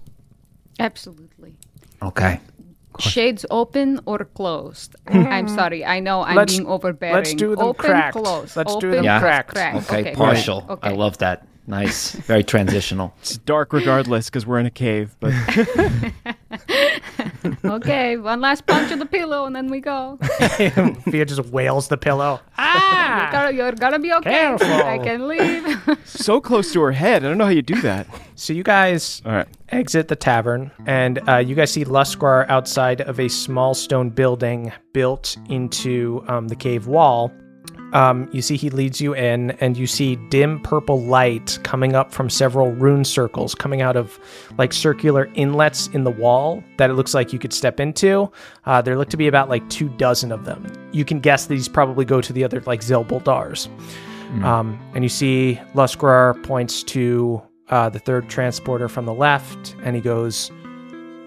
Absolutely. Okay. Shades open or closed? Hmm. I'm sorry. I know I'm Let's- being overbearing. let's do them open, cracked. Closed. Let's do open, them Yeah. cracked. cracked. Okay, partial. Okay. I love that. Nice. Very transitional. It's dark regardless because we're in a cave. But Okay, one last punch of the pillow and then we go. Fia just wails the pillow. Ah! You're gonna, you're gonna be okay. Careful. I can leave. so close to her head. I don't know how you do that. So you guys All right. exit the tavern, and uh, you guys see Losgrar outside of a small stone building built into um, the cave wall. Um, you see he leads you in, and you see dim purple light coming up from several rune circles, coming out of like circular inlets in the wall that it looks like you could step into. Uh, there look to be about like two dozen of them. You can guess these probably go to the other like Zilbuldars. Um, and you see Losgrar points to uh, the third transporter from the left, and he goes,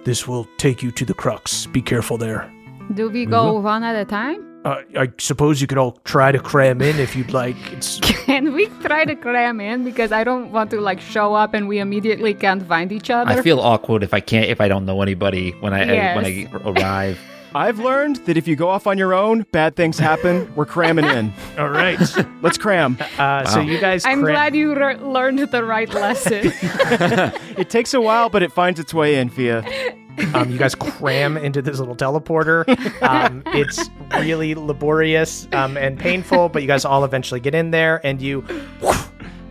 This will take you to the crux. Be careful there. Do we go one at a time? Uh, I suppose you could all try to cram in if you'd like. It's Can we try to cram in? Because I don't want to like show up and we immediately can't find each other. I feel awkward if I can't if I don't know anybody when I when I arrive. I've learned that if you go off on your own, bad things happen. We're cramming in. all right. Let's cram. Uh, So you guys, I'm cram- glad you re- learned the right lesson. It takes a while, but it finds its way in, Fia. Um, you guys cram into this little teleporter. Um, it's really laborious um, and painful, but you guys all eventually get in there, and you,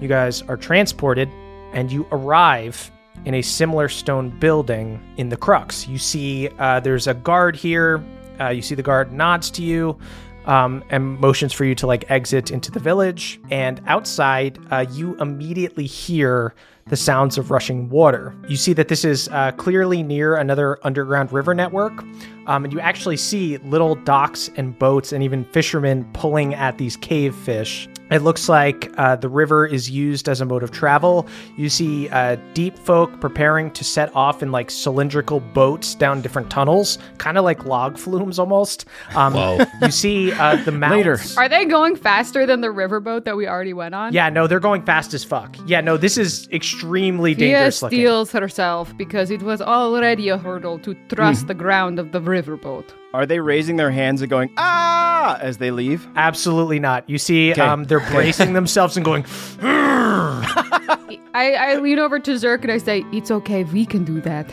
you guys are transported, and you arrive in a similar stone building in the crux. You see, uh, there's a guard here. Uh, you see the guard nods to you. Um, and motions for you to like exit into the village. And outside, uh, you immediately hear the sounds of rushing water. You see that this is uh, clearly near another underground river network. Um, and you actually see little docks and boats and even fishermen pulling at these cave fish. It looks like uh, the river is used as a mode of travel. You see uh, deep folk preparing to set off in like cylindrical boats down different tunnels, kind of like log flumes almost. Um, Whoa. You see uh, the Later. Are they going faster than the riverboat that we already went on? Yeah, no, they're going fast as fuck. Yeah, no, this is extremely Fia dangerous looking. steels herself because it was already a hurdle to trust the ground of the riverboat. Are they raising their hands and going, ah, as they leave? Absolutely not. You see, Okay. um, they're bracing themselves and going. I, I lean over to Zirk and I say, It's okay, we can do that.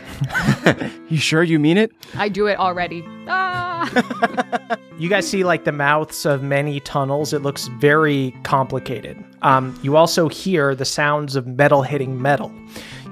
You sure you mean it? I do it already. Ah! You guys see like the mouths of many tunnels. It looks very complicated. Um, you also hear the sounds of metal hitting metal.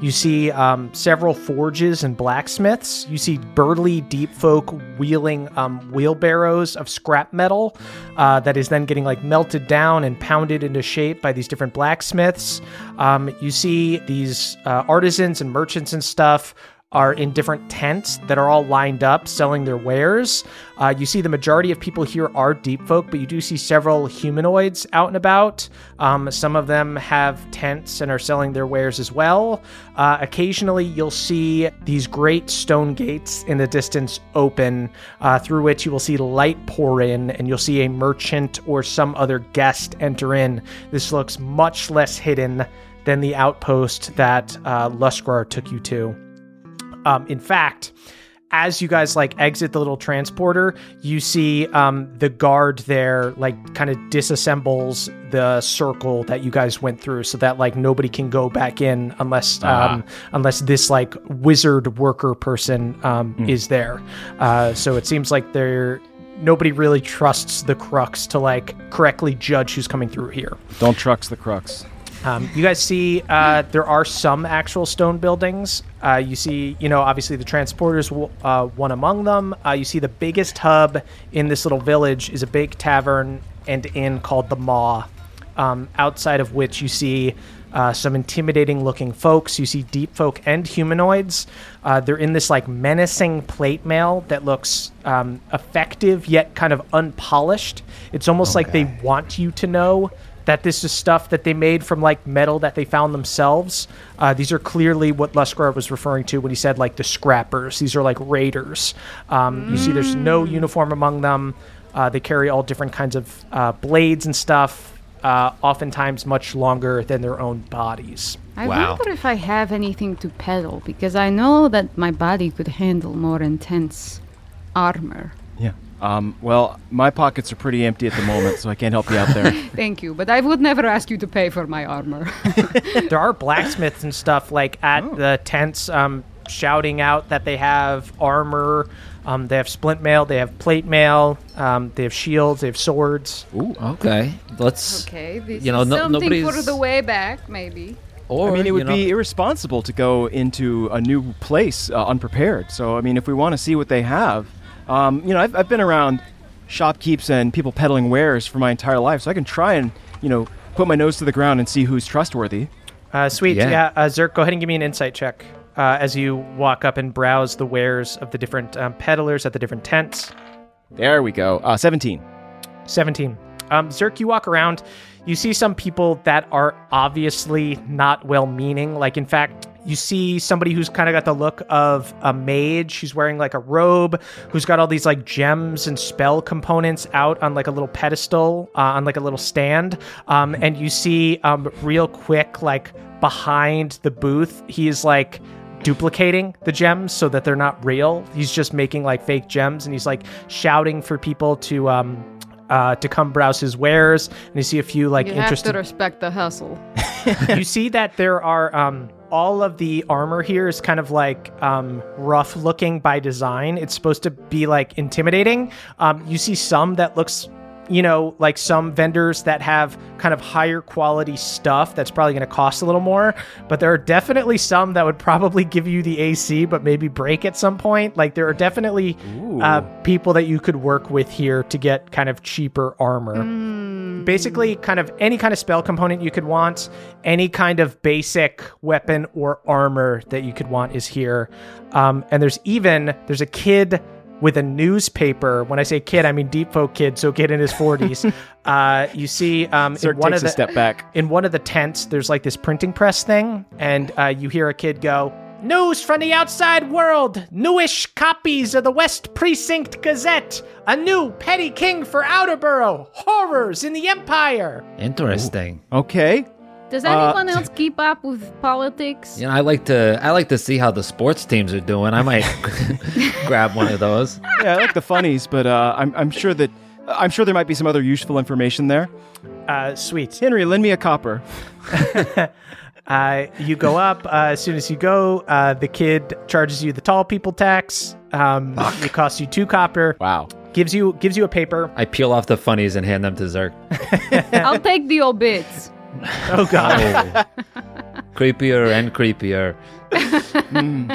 You see um, several forges and blacksmiths. You see burly deep folk wheeling um, wheelbarrows of scrap metal uh, that is then getting like melted down and pounded into shape by these different blacksmiths. Um, you see these uh, artisans and merchants and stuff are in different tents that are all lined up selling their wares. Uh, you see the majority of people here are deep folk, but you do see several humanoids out and about. Um, some of them have tents and are selling their wares as well. Uh, occasionally, you'll see these great stone gates in the distance open, uh, through which you will see light pour in, and you'll see a merchant or some other guest enter in. This looks much less hidden than the outpost that uh, Losgrar took you to. Um, in fact, as you guys like exit the little transporter, you see um, the guard there like kind of disassembles the circle that you guys went through, so that like nobody can go back in unless um, unless this like wizard worker person um, is there. Uh, so it seems like they're nobody really trusts the crux to like correctly judge who's coming through here. Don't trust the crux. Um, you guys see uh, there are some actual stone buildings. Uh, you see, you know, obviously the transporters, w- uh, one among them. Uh, you see the biggest hub in this little village is a big tavern and inn called the Maw, um, outside of which you see uh, some intimidating looking folks. You see deep folk and humanoids. Uh, they're in this like menacing plate mail that looks um, effective yet kind of unpolished. It's almost like they want you to know that this is stuff that they made from like metal that they found themselves. Uh, these are clearly what Losgrar was referring to when he said like the scrappers. These are like raiders. Um, You see, there's no uniform among them. Uh, they carry all different kinds of uh, blades and stuff, uh, oftentimes much longer than their own bodies. I Wow. wonder if I have anything to peddle because I know that my body could handle more intense armor. Yeah. Um, well, my pockets are pretty empty at the moment, so I can't help you out there. Thank you, but I would never ask you to pay for my armor. there are blacksmiths and stuff like at Oh. the tents um, shouting out that they have armor um, they have splint mail they have plate mail um, they have shields they have swords Ooh, okay. Let's. okay, this You know, is no- something for the way back, maybe. Or I mean, it you would know, be irresponsible to go into a new place uh, unprepared. So, I mean, if we want to see what they have, um, you know, I've, I've been around shopkeepers and people peddling wares for my entire life, so I can try and, you know, put my nose to the ground and see who's trustworthy. uh, sweet yeah, Yeah. Uh, Zirk go ahead and give me an insight check uh, as you walk up and browse the wares of the different um, peddlers at the different tents There we go. Uh, 17. 17. Um, Zirk, you walk around, you see some people that are obviously not well meaning. Like, in fact, you see somebody who's kind of got the look of a mage. She's wearing like a robe, who's got all these like gems and spell components out on like a little pedestal, uh, on like a little stand. Um, and you see, um, real quick, like behind the booth, he's like duplicating the gems so that they're not real. He's just making like fake gems and he's like shouting for people to um uh to come browse his wares and you see a few like interesting. you have to respect the hustle. you see that there are um all of the armor here is kind of like um rough looking by design. It's supposed to be like intimidating. Um you see some that looks you know, like some vendors that have kind of higher quality stuff that's probably going to cost a little more, but there are definitely some that would probably give you the AC but maybe break at some point. Like there are definitely uh, people that you could work with here to get kind of cheaper armor. Basically kind of any kind of spell component you could want any kind of basic weapon or armor that you could want is here. Um, and there's even there's a kid with a newspaper. When i say kid i mean deep folk kid so kid in his 40s uh, you see um, in one takes of a the step back. in one of the tents there's like this printing press thing and uh, you hear a kid go news from the outside world. Newish copies of the west precinct gazette. A new petty king for outerborough. Horrors in the empire. Interesting. Okay. Does Uh, anyone else keep up with politics? You know, I like to I like to see how the sports teams are doing. I might grab one of those. Yeah, I like the funnies, but uh, I'm, I'm sure that I'm sure there might be some other useful information there. uh, sweet Henry, lend me a copper. uh, you go up uh, as soon as you go uh, the kid charges you the tall people tax um, it costs you two copper Wow. gives you gives you a paper I peel off the funnies and hand them to Zirk. I'll take the obits. Oh god Oh. creepier and creepier.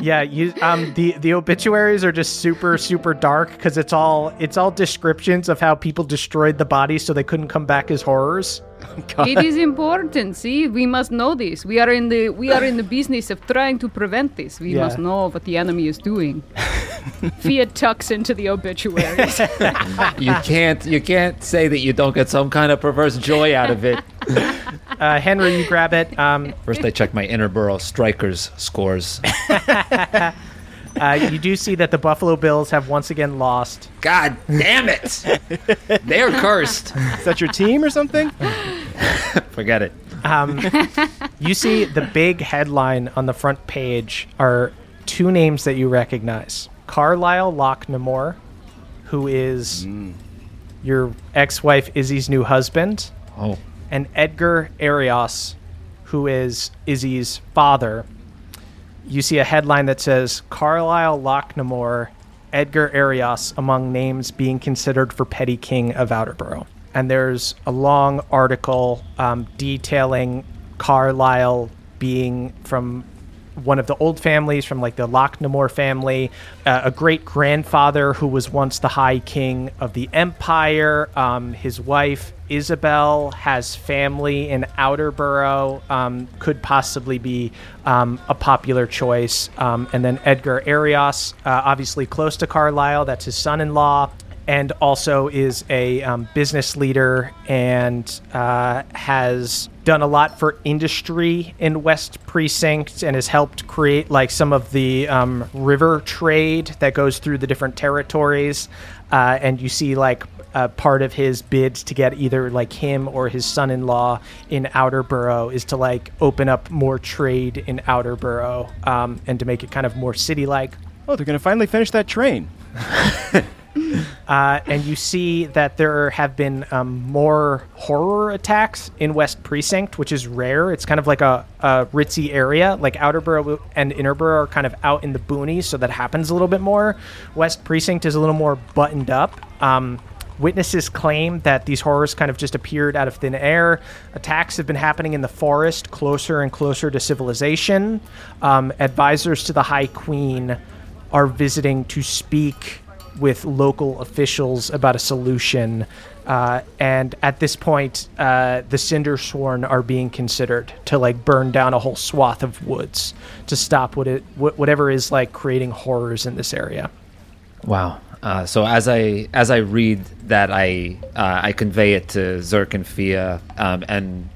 yeah you um the the obituaries are just super super dark because it's all it's all descriptions of how people destroyed the bodies so they couldn't come back as horrors It is important. See, we must know this. We are in the we are in the business of trying to prevent this. We Yeah. must know what the enemy is doing. Fia tucks into the obituaries. You can't you can't say that you don't get some kind of perverse joy out of it. Uh, Henry, you grab it. Um, First, I check my inner borough strikers scores. Uh, you do see that the Buffalo Bills have once again lost. God damn it! They're cursed. Is that your team or something? Forget it. You see the big headline on the front page are two names that you recognize Carlisle Locknamore, who is your ex wife Izzy's new husband, Oh, and Edgar Arias, who is Izzy's father. You see a headline that says Carlisle Locknamore, Edgar Arias among names being considered for petty king of Outerborough. And there's a long article um, detailing Carlisle being from one of the old families from like the Lochnamore family, uh, a great grandfather who was once the High King of the Empire. Um, his wife Isabel has family in Outerborough, um, could possibly be um, a popular choice. Um, and then Edgar Arias, uh, obviously close to Carlisle, that's his son-in-law and also is a um, business leader and uh, has done a lot for industry in West Precinct and has helped create like some of the um, river trade that goes through the different territories. Uh, and you see like uh, part of his bids to get either like him or his son-in-law in Outerborough is to like open up more trade in Outerborough um, and to make it kind of more city-like. Oh, they're going to finally finish that train. Uh, and you see that there have been um, more horror attacks in West Precinct, which is rare. It's kind of like a, a ritzy area. Like Outerborough and Innerborough are kind of out in the boonies, so that happens a little bit more. West Precinct is a little more buttoned up. Um, witnesses claim that these horrors kind of just appeared out of thin air. Attacks have been happening in the forest, closer and closer to civilization. Um, advisors to the High Queen are visiting to speak with local officials about a solution. Uh, and at this point, uh, the Cinder Sworn are being considered to like burn down a whole swath of woods to stop what it wh- whatever is like creating horrors in this area. Wow. Uh, so as I as I read that, I uh, I convey it to Zirk and Fia, um, and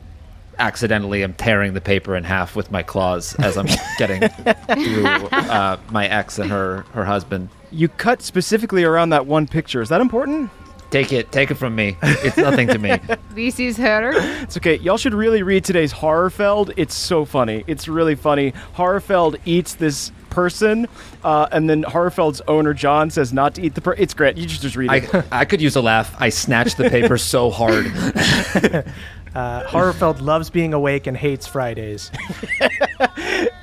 accidentally I'm tearing the paper in half with my claws as I'm getting through uh, my ex and her her husband. You cut specifically around that one picture. Is that important? Take it, take it from me. It's nothing to me. this is her. It's okay. Y'all should really read today's Horrorfeld. It's so funny. It's really funny. Horrorfeld eats this person, uh, and then Horrorfeld's owner John says not to eat the per. It's great. You should just read it. I I could use a laugh. I snatched the paper so hard. Uh, Horrorfeld loves being awake and hates Fridays.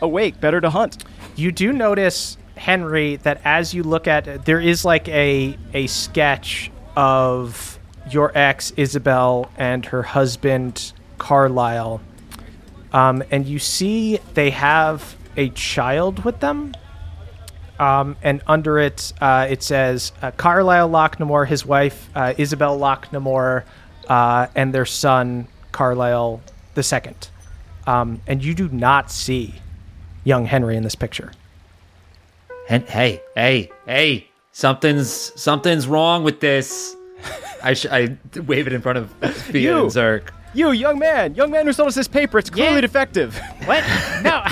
Awake, better to hunt. You do notice, Henry, that as you look at there is like a a sketch of your ex Isabel and her husband Carlisle, um, and you see they have a child with them. Um, and under it, uh, it says uh, Carlisle Locknamore, his wife uh, Isabel Locknamore, uh, and their son Carlisle the second. Um, and you do not see young Henry in this picture. And hey, hey, hey! Something's something's wrong with this. I sh- I wave it in front of Fia You. and Zirk. You, young man, young man who sold us this paper. It's clearly Yeah. defective. What? No.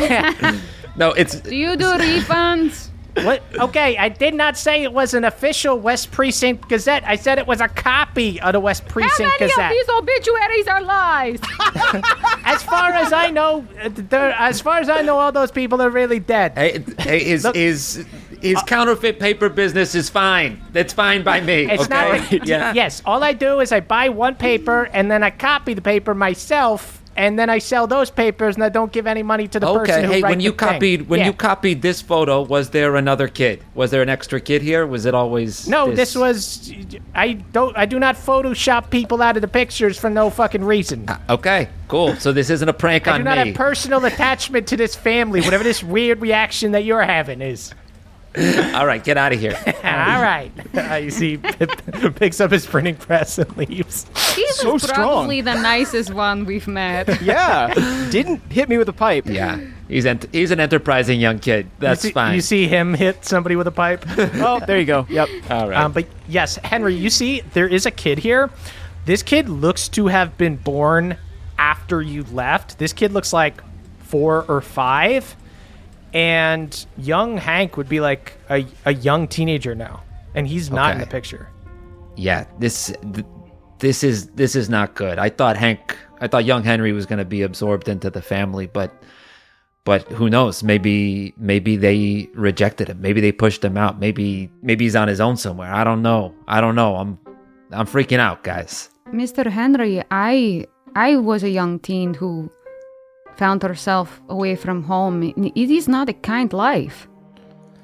No, it's Do you do refunds? What? Okay, I did not say it was an official West Precinct Gazette. I said it was a copy of the West Precinct How Precinct many Gazette. of these obituaries are lies? As far as I know, uh, as far as I know, all those people are really dead. hey, hey his Look- his his counterfeit paper business is fine. That's fine by me. It's okay? not. yeah. Yes, all I do is I buy one paper and then I copy the paper myself, and then I sell those papers, and I don't give any money to the person Okay. Hey, when you the thing. copied when Yeah. you copied this photo, was there another kid? Was there an extra kid here? Was it always No, this was. I don't. I do not Photoshop people out of the pictures for no fucking reason. Uh, okay, cool. So this isn't a prank I on do not me. have personal attachment to this family. Whatever this weird reaction that you're having is. All right, get out of here. All right. Uh, you see, Pip picks up his printing press and leaves. He's So strong. probably the nicest one we've met. Yeah, didn't hit me with a pipe. Yeah, he's ent- he's an enterprising young kid. That's you see, fine. You see him hit somebody with a pipe. Oh, there you go. Yep. All right. Um, but yes, Henry, you see, there is a kid here. This kid looks to have been born after you left. This kid looks like four or five. And young Hank would be like a, a young teenager now. And he's not in the picture. yeah, this th- this is this is not good. I thought Hank, I thought young Henry was going to be absorbed into the family, but but who knows? Maybe maybe they rejected him. Maybe they pushed him out. Maybe maybe he's on his own somewhere. I don't know. I don't know. I'm I'm freaking out, guys. Mr. Henry, I I was a young teen who found herself away from home. It is not a kind life.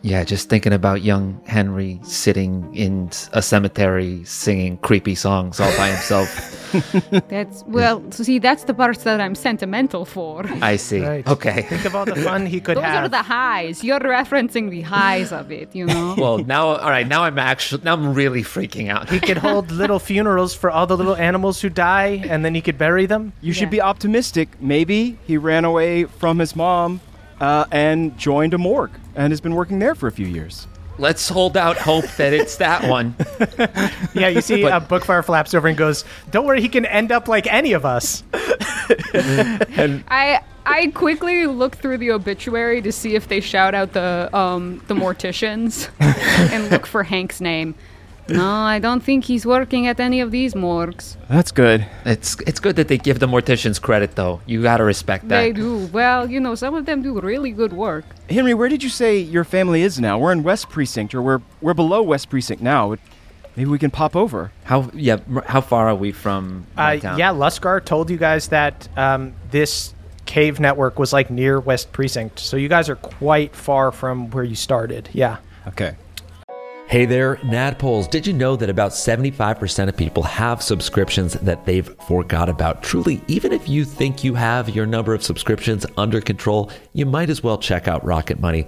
Yeah, just thinking about young Henry sitting in a cemetery singing creepy songs all by himself. That's well, so see, that's the parts that I'm sentimental for. I see. Right. Okay. Think of all the fun he could Those have. Those are the highs. You're referencing the highs of it, you know. Well, now, all right. Now I'm actually, now I'm really freaking out. he could hold little funerals for all the little animals who die, and then he could bury them. You should be optimistic. Maybe he ran away from his mom uh, and joined a morgue and has been working there for a few years. Let's hold out hope that it's that one. Yeah, you see, But- uh, Bookfire flaps over and goes, "Don't worry, he can end up like any of us." I I quickly look through the obituary to see if they shout out the um the morticians and look for Hank's name. No, I don't think he's working at any of these morgues. That's good. It's it's good that they give the morticians credit, though. You gotta respect that. They do. Well, you know, some of them do really good work. Henry, where did you say your family is now? We're in West Precinct, or we're we're below West Precinct now. Maybe we can pop over. How yeah? How far are we from Uh, yeah, Losgrar told you guys that um, this cave network was like near West Precinct, so you guys are quite far from where you started. Yeah. Okay. Hey there, Nadpoles. Did you know that about 75% of people have subscriptions that they've forgot about? Truly, even if you think you have your number of subscriptions under control, you might as well check out Rocket Money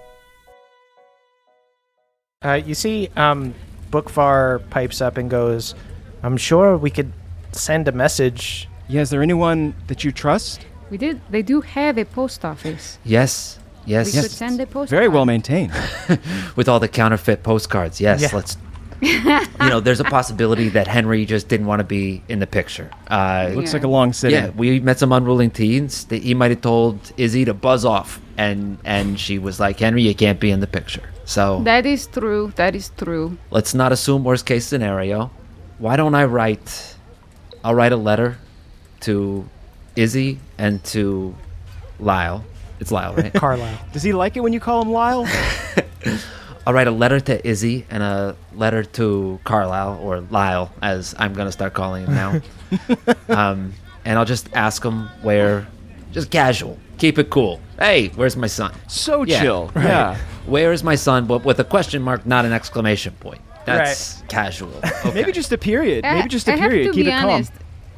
Uh, you see, um, Bookfar pipes up and goes, "I'm sure we could send a message." Yeah, is there anyone that you trust? We did. They do have a post office. Yes, yes, We yes. could send a post. Very well maintained. With all the counterfeit postcards. Yes, Yeah. let's you know, there's a possibility that Henry just didn't want to be in the picture. Uh, Looks like a long sitting. yeah, we met some unruly teens. That he might have told Izzy to buzz off, and and she was like, "Henry, you can't be in the picture." So That is true. That is true. let's not assume worst case scenario. Why don't I write? I'll write a letter to Izzy and to Lyle. It's Lyle, right? Carlisle. Does he like it when you call him Lyle? I'll write a letter to Izzy and a letter to Carlisle or Lyle, as I'm gonna start calling him now. um, and I'll just ask him where, just casual, keep it cool. Hey, where's my son? So Yeah, chill. right. Yeah. Where is my son? But with a question mark, not an exclamation point. That's casual. Okay. Maybe just a period. Maybe just a I have period. to Keep be it calm. honest.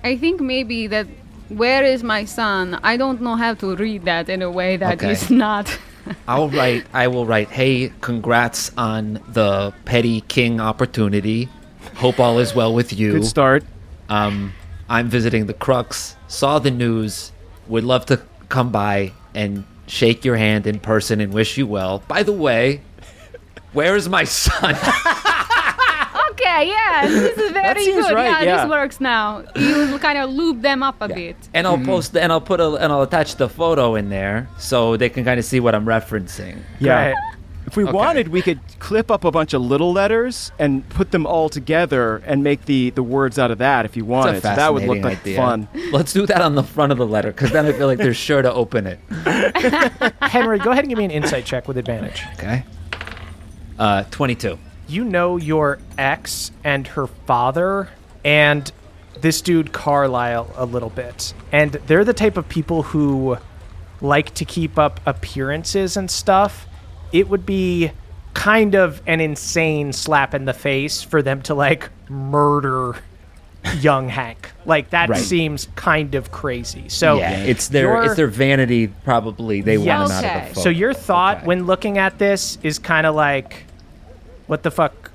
I think maybe that where is my son? I don't know how to read that in a way that is Okay. not. I'll write. I will write. Hey, congrats on the petty king opportunity. Hope all is well with you. Good start. Um, I'm visiting the Crux. Saw the news. Would love to come by and shake your hand in person and wish you well. By the way, where is my son? Okay, yeah, this is very seems good. right, yeah, yeah. this works now. You kind of loop them up a bit. and I'll mm-hmm. post. And I'll put a. And I'll attach the photo in there so they can kind of see what I'm referencing. Yeah. Right. If we Okay. wanted, we could clip up a bunch of little letters and put them all together and make the, the words out of that if you It's wanted. a So that would look like idea. fun. Let's do that on the front of the letter because then I feel like they're sure to open it. Henry, go ahead and give me an insight check with advantage. Okay. Uh, 22. You know your ex and her father and this dude Carlisle a little bit. And they're the type of people who like to keep up appearances and stuff. It would be kind of an insane slap in the face for them to like murder young Hank. Like that Right. seems kind of crazy. So yeah, it's their it's their vanity. Probably they want him out of the So So your thought Okay. when looking at this is kind of like, what the fuck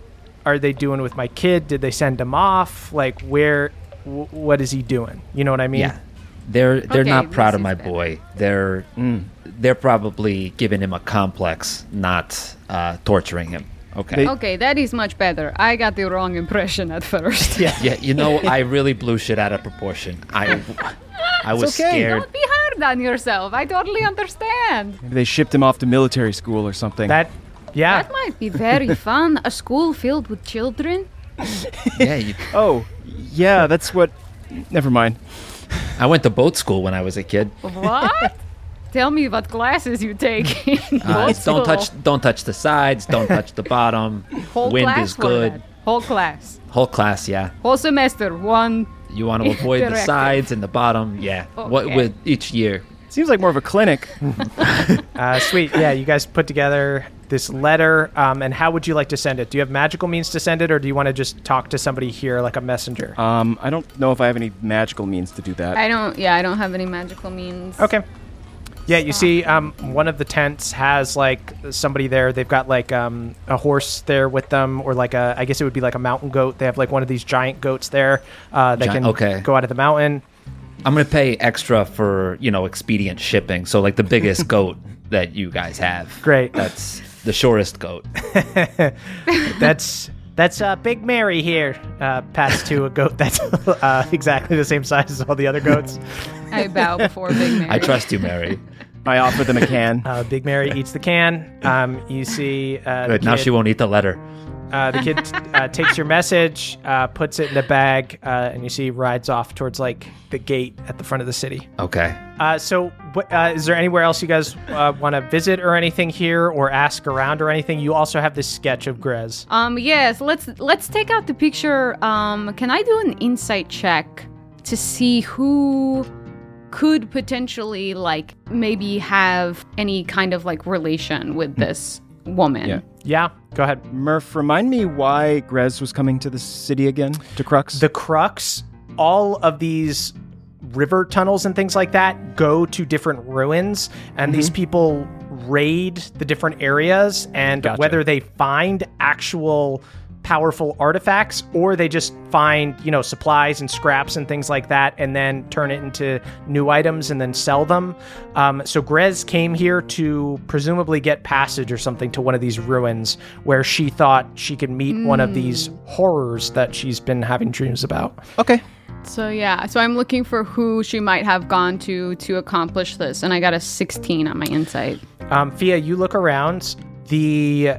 are they doing with my kid? Did they send him off? Like, where? W- what is he doing? You know what I mean? Yeah, they're they're Okay, not proud of my is better. boy. They're they're probably giving him a complex, not uh, torturing him. Okay. They- Okay, that is much better. I got the wrong impression at first. Yeah. yeah, you know, I really blew shit out of proportion. I I was okay. scared. Don't be hard on yourself. I totally understand. Maybe they shipped him off to military school or something. That. Yeah. That might be very fun. A school filled with children. Yeah, you, oh, yeah, that's what. Never mind. I went to boat school when I was a kid. What? Tell me what classes you take. in Uh, boat don't touch don't touch the sides. Don't touch the bottom. Whole Wind class is good. that. Whole class. Whole class, yeah. Whole semester. One. You want to avoid the sides and the bottom, yeah. What with each year? Seems like more of a clinic. Uh, sweet. Yeah. You guys put together this letter. Um, and how would you like to send it? Do you have magical means to send it, or do you want to just talk to somebody here like a messenger? Um, I don't know if I have any magical means to do that. I don't. Yeah, I don't have any magical means. Okay. Yeah, you see, um, one of the tents has like somebody there. They've got like um, a horse there with them, or like a, I guess it would be like a mountain goat. They have like one of these giant goats there uh, that Gi- can okay. go out of the mountain. I'm gonna pay extra for you know expedient shipping. So like the biggest goat that you guys have. Great. That's the shortest goat. That's that's uh, Big Mary here. Uh, passed to a goat that's uh, exactly the same size as all the other goats. I bow before Big Mary. I trust you, Mary. I offer them a can. Uh, Big Mary eats the can. Um, you see, uh, the Good. Now kid- she won't eat the letter. Uh, the kid uh, takes your message, uh, puts it in a bag, uh, and you see rides off towards like the gate at the front of the city. Okay. Uh, so, uh, is there anywhere else you guys uh, want to visit or anything here, or ask around or anything? You also have this sketch of Grez. Um. Yes. Let's let's take out the picture. Um. Can I do an insight check to see who could potentially like maybe have any kind of like relation with this woman? Yeah. Yeah, go ahead. Murph, remind me why Grez was coming to the city again? To Crux? The crux, all of these river tunnels and things like that go to different ruins, and these mm-hmm. people raid the different areas. And Gotcha. whether they find actual powerful artifacts or they just find you know supplies and scraps and things like that and then turn it into new items and then sell them um, so grez came here to presumably get passage or something to one of these ruins where she thought she could meet one of these horrors that she's been having dreams about Okay. So yeah, so I'm looking for who she might have gone to to accomplish this, and I got a 16 on my insight. Um, Fia, you look around. The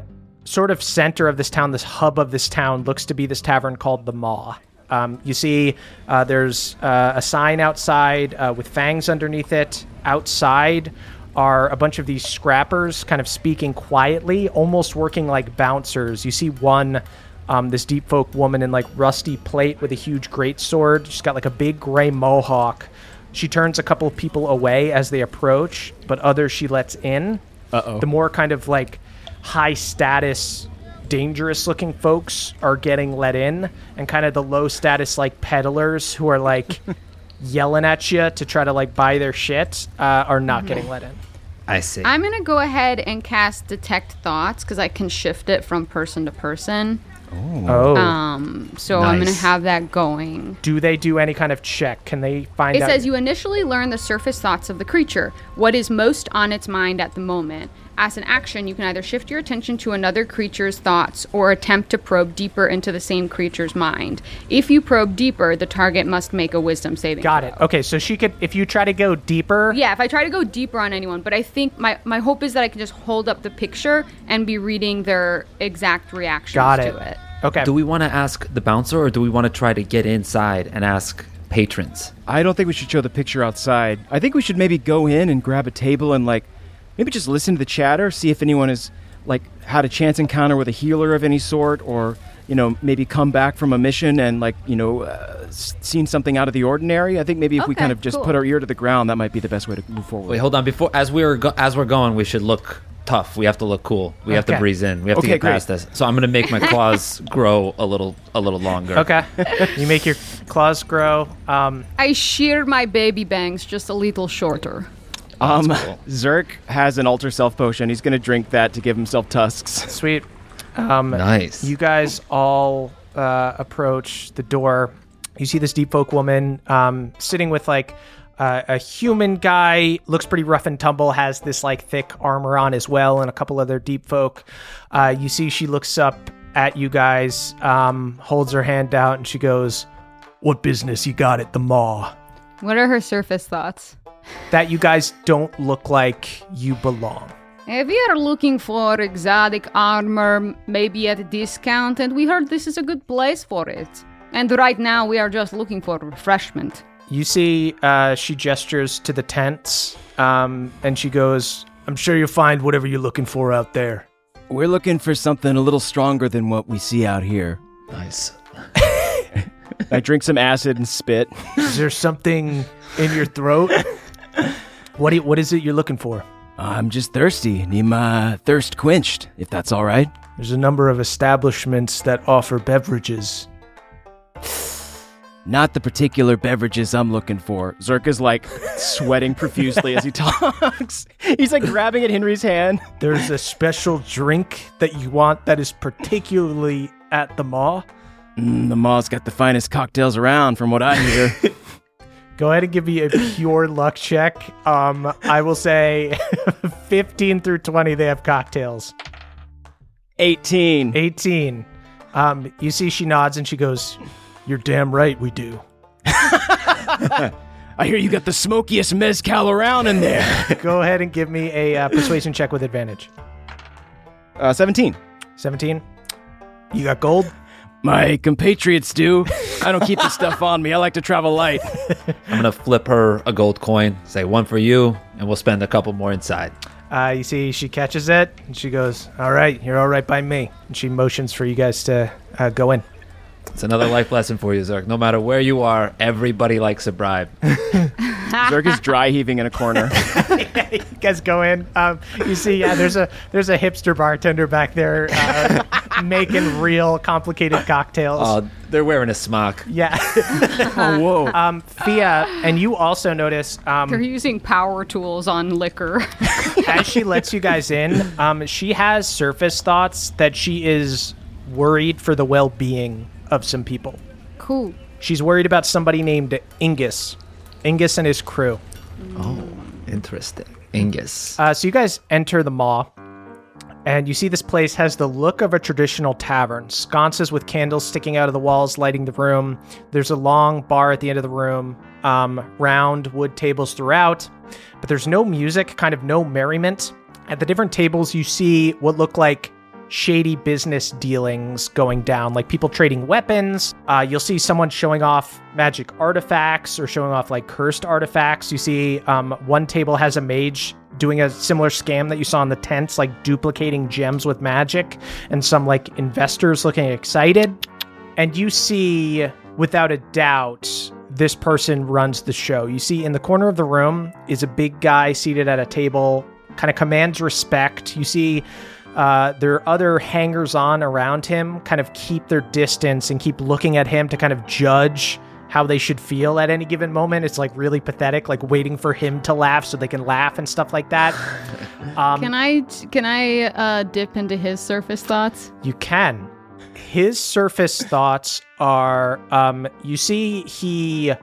sort of center of this town, this hub of this town, looks to be this tavern called the Maw. Um, you see, uh, there's uh, a sign outside uh, with fangs underneath it. Outside are a bunch of these scrappers, kind of speaking quietly, almost working like bouncers. You see one, um, this deep folk woman in like rusty plate with a huge great sword. She's got like a big gray mohawk. She turns a couple of people away as they approach, but others she lets in. Uh-oh. The more kind of like high status, dangerous looking folks are getting let in, and kind of the low status like peddlers who are like yelling at you to try to like buy their shit uh, are not getting let in. I see. I'm gonna go ahead and cast detect thoughts because I can shift it from person to person. Oh. Um, so I'm gonna have that going. do they do any kind of check? Can they find It out? says you initially learn the surface thoughts of the creature, what is most on its mind at the moment. As an action, you can either shift your attention to another creature's thoughts or attempt to probe deeper into the same creature's mind. If you probe deeper, the target must make a wisdom saving Got throw. it. Okay, so she could, if you try to go deeper, Yeah, if I try to go deeper on anyone, but I think my, my hope is that I can just hold up the picture and be reading their exact reactions got to it. it. Okay. do we want to ask the bouncer or do we want to try to get inside and ask patrons? I don't think we should show the picture outside. I think we should maybe go in and grab a table and like maybe just listen to the chatter, see if anyone has like had a chance encounter with a healer of any sort or you know maybe come back from a mission and like you know uh, seen something out of the ordinary. I think maybe if we kind of just cool. put our ear to the ground, that might be the best way to move forward. Wait, hold on. Before as we're go- as we're going, we should look tough. We have to look cool. We have to Okay. breeze in. We have Okay, to get great. past this. So I'm gonna make my claws grow a little a little longer. Okay. you make your claws grow. Um, I shear my baby bangs just a little shorter. Um, cool. Zirk has an alter self potion. He's gonna drink that to give himself tusks. sweet. Um, Nice. You guys all uh, approach the door. You see this deep folk woman um, sitting with like uh, a human guy, looks pretty rough and tumble, has this like thick armor on as well, and a couple other deep folk. Uh, you see she looks up at you guys, um, holds her hand out, and she goes, What business you got at the maw? What are her surface thoughts? That you guys don't look like you belong. If we are looking for exotic armor, maybe at a discount, and we heard this is a good place for it. And right now we are just looking for refreshment. You see, uh, she gestures to the tents, um, and she goes, I'm sure you'll find whatever you're looking for out there. We're looking for something a little stronger than what we see out here. Nice. I drink some acid and spit. Is there something in your throat? What, you- what is it you're looking for? I'm just thirsty. Need my thirst quenched, if that's all right. There's a number of establishments that offer beverages. Not the particular beverages I'm looking for. Zirk is like sweating profusely as he talks. He's like grabbing at Henry's hand. There's a special drink that you want that is particularly at the Maw. Mm, the Maw's got the finest cocktails around, from what I hear. Go ahead and give me a pure luck check. Um, I will say 15 through 20, they have cocktails. 18. 18. Um, you see, she nods and she goes, You're damn right we do. I hear you got the smokiest mezcal around in there. Go ahead and give me a uh, persuasion check with advantage. Uh, 17. 17. You got gold? My compatriots do. I don't keep the stuff on me. I like to travel light. I'm gonna flip her a gold coin. Say one for you, and we'll spend a couple more inside. Uh, you see, she catches it and she goes, All right, you're all right by me. And she motions for you guys to uh, go in. It's another life lesson for you, Zirk. No matter where you are, everybody likes a bribe. Zirk is dry heaving in a corner. you guys go in. Um, you see, yeah, there's a there's a hipster bartender back there uh, making real complicated cocktails. Oh, they're wearing a smock. yeah. oh, whoa. um, Fia, and you also notice um, They're using power tools on liquor. as she lets you guys in, um, she has surface thoughts that she is worried for the well-being of some people. Cool. She's worried about somebody named Ingus, Ingus and his crew. Oh, interesting. Ingus. Uh, so you guys enter the maw, and you see this place has the look of a traditional tavern. Sconces with candles sticking out of the walls, lighting the room. There's a long bar at the end of the room. Um, round wood tables throughout, but there's no music, kind of no merriment. At the different tables, you see what look like shady business dealings going down, like people trading weapons. Uh, you'll see someone showing off magic artifacts or showing off like cursed artifacts. You see um, one table has a mage doing a similar scam that you saw in the tents, like duplicating gems with magic, and some like investors looking excited. And you see, without a doubt, this person runs the show. You see, in the corner of the room is a big guy seated at a table, kind of commands respect. You see, uh, there are other hangers on around him, kind of keep their distance and keep looking at him to kind of judge how they should feel at any given moment. It's like really pathetic, like waiting for him to laugh so they can laugh and stuff like that. Um, Can I can I uh, dip into his surface thoughts? You can. His surface thoughts are um, you see, he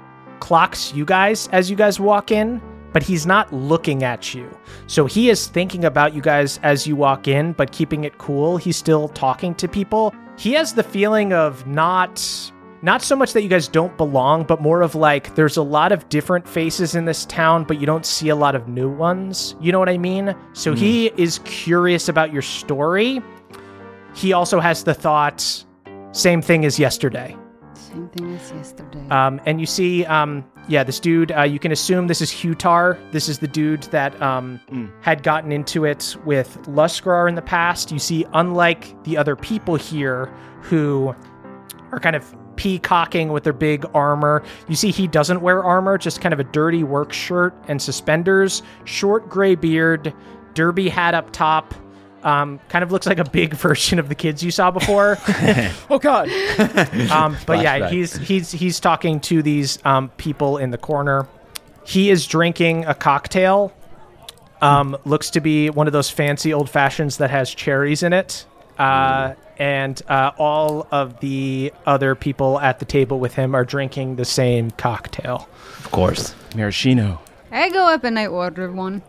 clocks you guys as you guys walk in, but he's not looking at you. So he is thinking about you guys as you walk in, but keeping it cool. He's still talking to people. He has the feeling of not. Not so much that you guys don't belong, but more of like there's a lot of different faces in this town, but you don't see a lot of new ones. You know what I mean? So he hmm. is curious about your story, he also has the thought same thing as yesterday Same thing as yesterday. um, and you see um, yeah this dude uh, you can assume this is hutar this is the dude that um, had gotten into it with Losgrar in the past you see unlike the other people here who are kind of peacocking with their big armor. You see, he doesn't wear armor, just kind of a dirty work shirt and suspenders, short gray beard, derby hat up top. Um, kind of looks like a big version of the kids you saw before. Oh God! um, but yeah, Flashback. he's he's he's talking to these um, people in the corner. He is drinking a cocktail. Um, looks to be one of those fancy old fashions that has cherries in it. Uh, and uh, all of the other people at the table with him are drinking the same cocktail. Of course. Maraschino. I go up and I order one.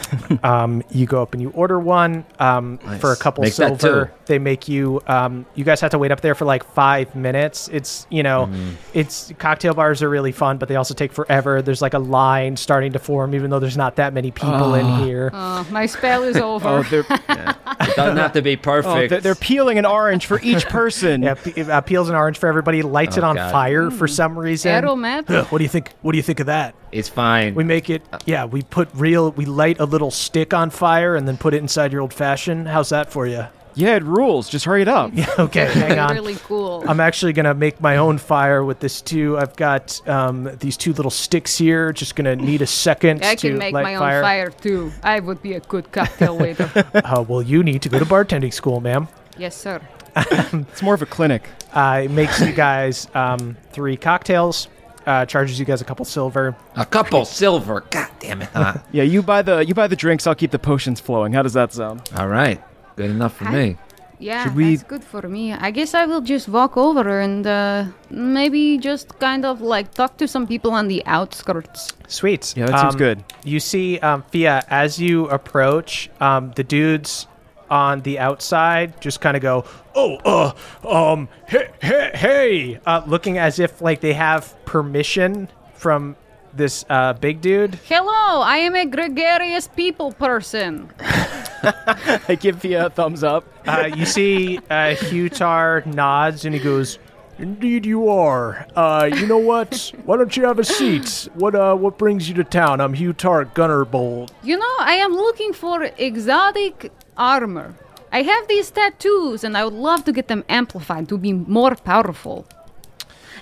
Um, you go up and you order one um, Nice. for a couple Make silver. They make you. Um, you guys have to wait up there for like five minutes. It's you know, Mm-hmm. it's cocktail bars are really fun, but they also take forever. There's like a line starting to form, even though there's not that many people in here. Oh, my spell is over. Oh, they're, It doesn't have to be oh, perfect. they're, they're peeling an orange for each person. Yeah, pe- uh, peels an orange for everybody. Lights it Oh, on God. fire for some reason. Aromatic. What do you think? What do you think of that? it's fine. We make it. Yeah, we put real. We light a little stick on fire and then put it inside your old fashioned. How's that for you? Yeah, it rules. Just hurry it up. Yeah, Okay, hang on. really cool. I'm actually gonna make my own fire with this too. I've got um, these two little sticks here. Just gonna need a second I to can make light my own fire. fire too. I would be a good cocktail waiter. Uh, well, you need to go to bartending school, ma'am. yes, sir. It's more of a clinic. Uh, it makes you guys um, three cocktails. Uh, charges you guys a couple silver. a couple silver. God damn it. Huh? Yeah, you buy the you buy the drinks. I'll keep the potions flowing. How does that sound? All right. Good enough for I- me. Yeah, Should we- that's good for me. I guess I will just walk over and uh, maybe just kind of like talk to some people on the outskirts. Sweet. Yeah, that seems Um, good. You see, um, Fia, as you approach, um, the dudes on the outside just kind of go, "Oh, uh, um, hey, hey, hey," uh, looking as if like they have permission from this uh, big dude. Hello, I am a gregarious people person. I give you a thumbs up. Uh, you see, uh, Hutar nods and he goes, Indeed, you are. Uh, you know what? Why don't you have a seat? What uh, what brings you to town? I'm Hugh Tark, Gunnerbold. You know, I am looking for exotic armor. I have these tattoos and I would love to get them amplified to be more powerful.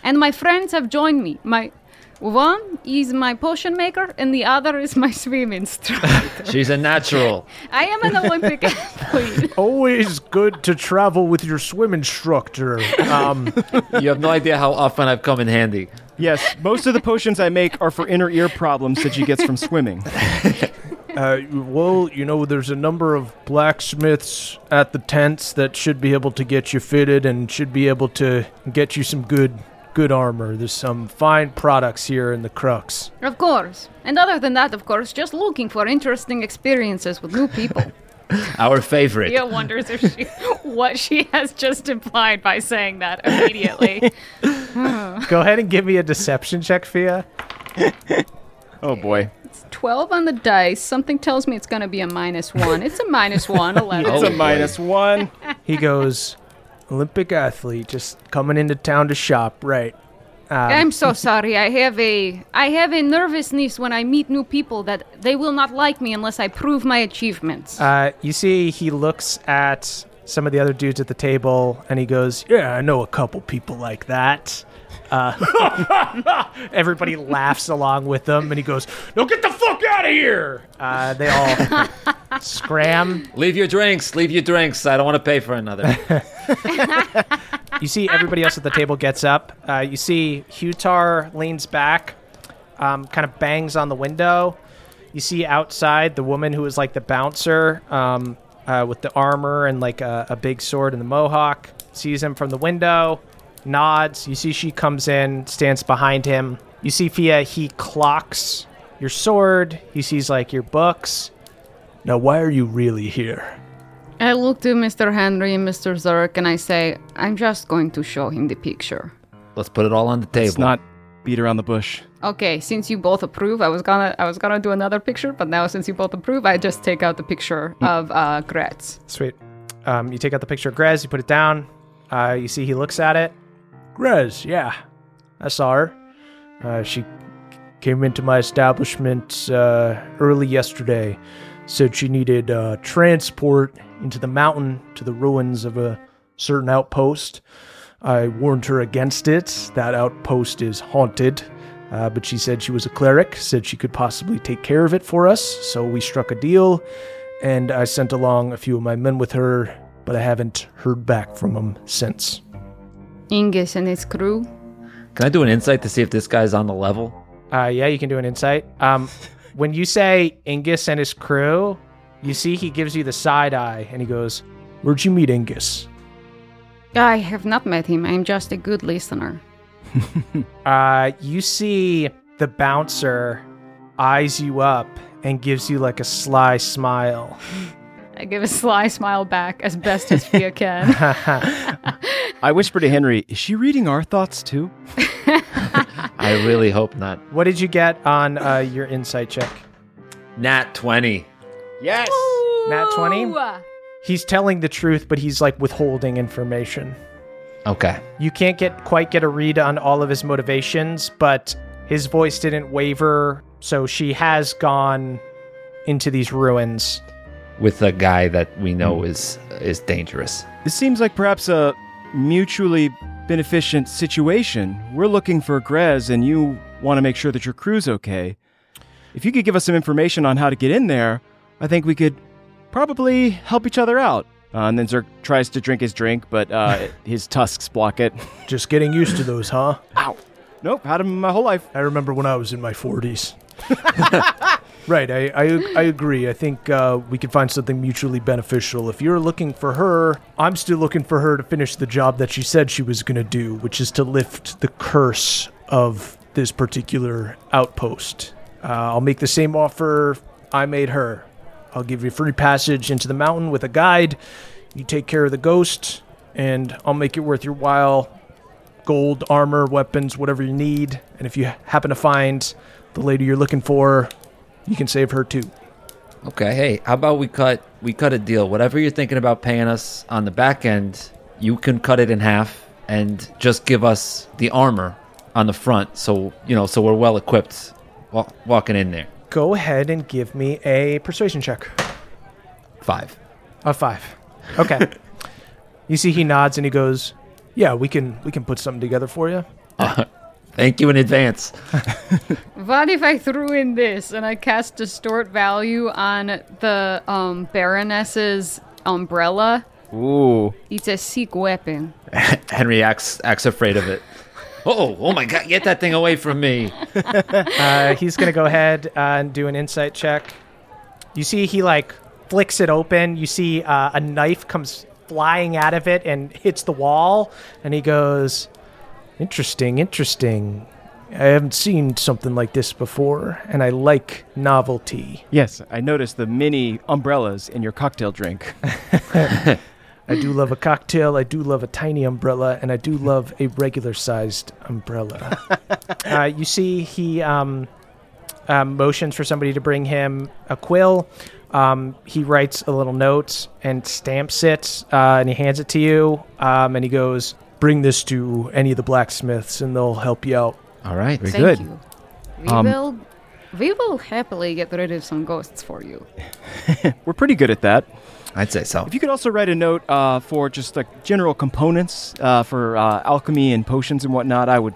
And my friends have joined me. My one is my potion maker and the other is my swim instructor. She's a natural. I am an Olympic athlete. Always good to travel with your swim instructor. Um, You have no idea how often I've come in handy. Yes, most of the potions I make are for inner ear problems that she gets from swimming. Uh, well, you know, there's a number of blacksmiths at the tents that should be able to get you fitted and should be able to get you some good good armor. There's some fine products here in the Crux. Of course. And other than that, of course, just looking for interesting experiences with new people. Our favorite. Fia wonders if she, what she has just implied by saying that immediately. Go ahead and give me a deception check, Fia. Oh boy. 12 on the dice. Something tells me it's going to be a minus one. It's a minus one, 11. It's a minus one. He goes, Olympic athlete, just coming into town to shop, right? Um, I'm so sorry. I have a I have a nervousness when I meet new people that they will not like me unless I prove my achievements. Uh, you see, he looks at some of the other dudes at the table and he goes, Yeah, I know a couple people like that. Everybody laughs along with them, and he goes, "No, get the fuck out of here!" Uh, they all scram. Leave your drinks. Leave your drinks. I don't want to pay for another. You see, everybody else at the table gets up. Uh, you see, Hutar leans back, um, kind of bangs on the window. You see outside the woman who is like the bouncer um, uh, with the armor and like a, a big sword and the mohawk. Sees him from the window, nods. You see, she comes in, stands behind him. You see, Fia, he clocks your sword. He sees like your books. Now, why are you really here? I look to Mr. Henry and Mr. Zirk and I say, I'm just going to show him the picture. Let's put it all on the table. It's not beat around the bush. Okay, since you both approve, I was gonna I was gonna do another picture, but now since you both approve, I just take out the picture of uh Grez. Sweet. Um, you take out the picture of Grez, you put it down. Uh, you see, he looks at it. Grez, yeah. I saw her. Uh, she came into my establishment uh, early yesterday. Said she needed uh, transport into the mountain to the ruins of a certain outpost. I warned her against it. That outpost is haunted. Uh, but she said she was a cleric, said she could possibly take care of it for us. So we struck a deal, and I sent along a few of my men with her, but I haven't heard back from them since. Ingus and his crew. Can I do an insight to see if this guy's on the level? Uh, yeah, you can do an insight. Um, when you say Ingus and his crew, you see he gives you the side eye and he goes, Where'd you meet Ingus? I have not met him. I'm just a good listener. uh, you see the bouncer eyes you up and gives you like a sly smile. I give a sly smile back as best as Fia can. I whisper to Henry, is she reading our thoughts too? I really hope not. What did you get on uh, your insight check? Nat 20. Yes! Nat 20? He's telling the truth, but he's like withholding information. Okay. You can't get quite get a read on all of his motivations, but his voice didn't waver, so she has gone into these ruins. With a guy that we know mm. is is dangerous. This seems like perhaps a mutually beneficent situation. We're looking for Grez, and you want to make sure that your crew's okay. If you could give us some information on how to get in there, I think we could probably help each other out. Uh, and then Zirk tries to drink his drink, but uh, his tusks block it. Just getting used to those, huh? Ow. Nope, had him my whole life. I remember when I was in my 40s. right, I, I, I agree. I think uh, we could find something mutually beneficial. If you're looking for her, I'm still looking for her to finish the job that she said she was going to do, which is to lift the curse of this particular outpost. Uh, I'll make the same offer I made her. I'll give you free passage into the mountain with a guide. You take care of the ghost, and I'll make it worth your while gold, armor, weapons, whatever you need. And if you happen to find the lady you're looking for, you can save her too. Okay, hey, how about we cut we cut a deal? Whatever you're thinking about paying us on the back end, you can cut it in half and just give us the armor on the front so, you know, so we're well equipped wa- walking in there. Go ahead and give me a persuasion check. 5. A five. Okay. you see he nods and he goes, Yeah, we can we can put something together for you. Thank you in advance. What if I threw in this and I cast distort value on the um, Baroness's umbrella? Ooh. It's a sick weapon. Henry acts acts afraid of it. Oh, oh my god, get that thing away from me. uh, he's going to go ahead uh, and do an insight check. You see he like flicks it open. You see uh, a knife comes flying out of it and hits the wall, and he goes, "Interesting, interesting. I haven't seen something like this before, and I like novelty. Yes, I noticed the mini umbrellas in your cocktail drink. I do love a cocktail. I do love a tiny umbrella, and I do love a regular-sized umbrella." uh, you see he um, um, motions for somebody to bring him a quill. Um, he writes a little note and stamps it, uh, and he hands it to you. Um, and he goes, "Bring this to any of the blacksmiths, and they'll help you out." All right. Very Thank good. you. We Um, will. We will happily get rid of some ghosts for you. We're pretty good at that. I'd say so. If you could also write a note uh, for just like general components uh, for uh, alchemy and potions and whatnot, I would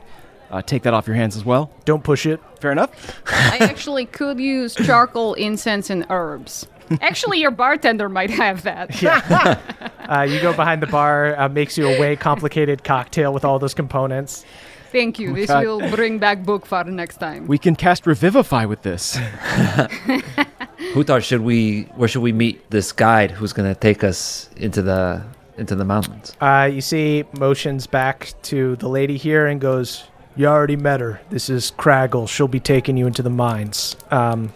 uh, take that off your hands as well. Don't push it. Fair enough. I actually could use charcoal, incense, and herbs. Actually, your bartender might have that. Uh, you go behind the bar, uh, makes you a way complicated cocktail with all those components. Thank you. This God. will bring back Bookfar next time. We can cast Revivify with this. Hutar, should we? Where should we meet this guide who's going to take us into the into the mountains? Uh, you see motions back to the lady here and goes, You already met her. This is Craggle. She'll be taking you into the mines. Um,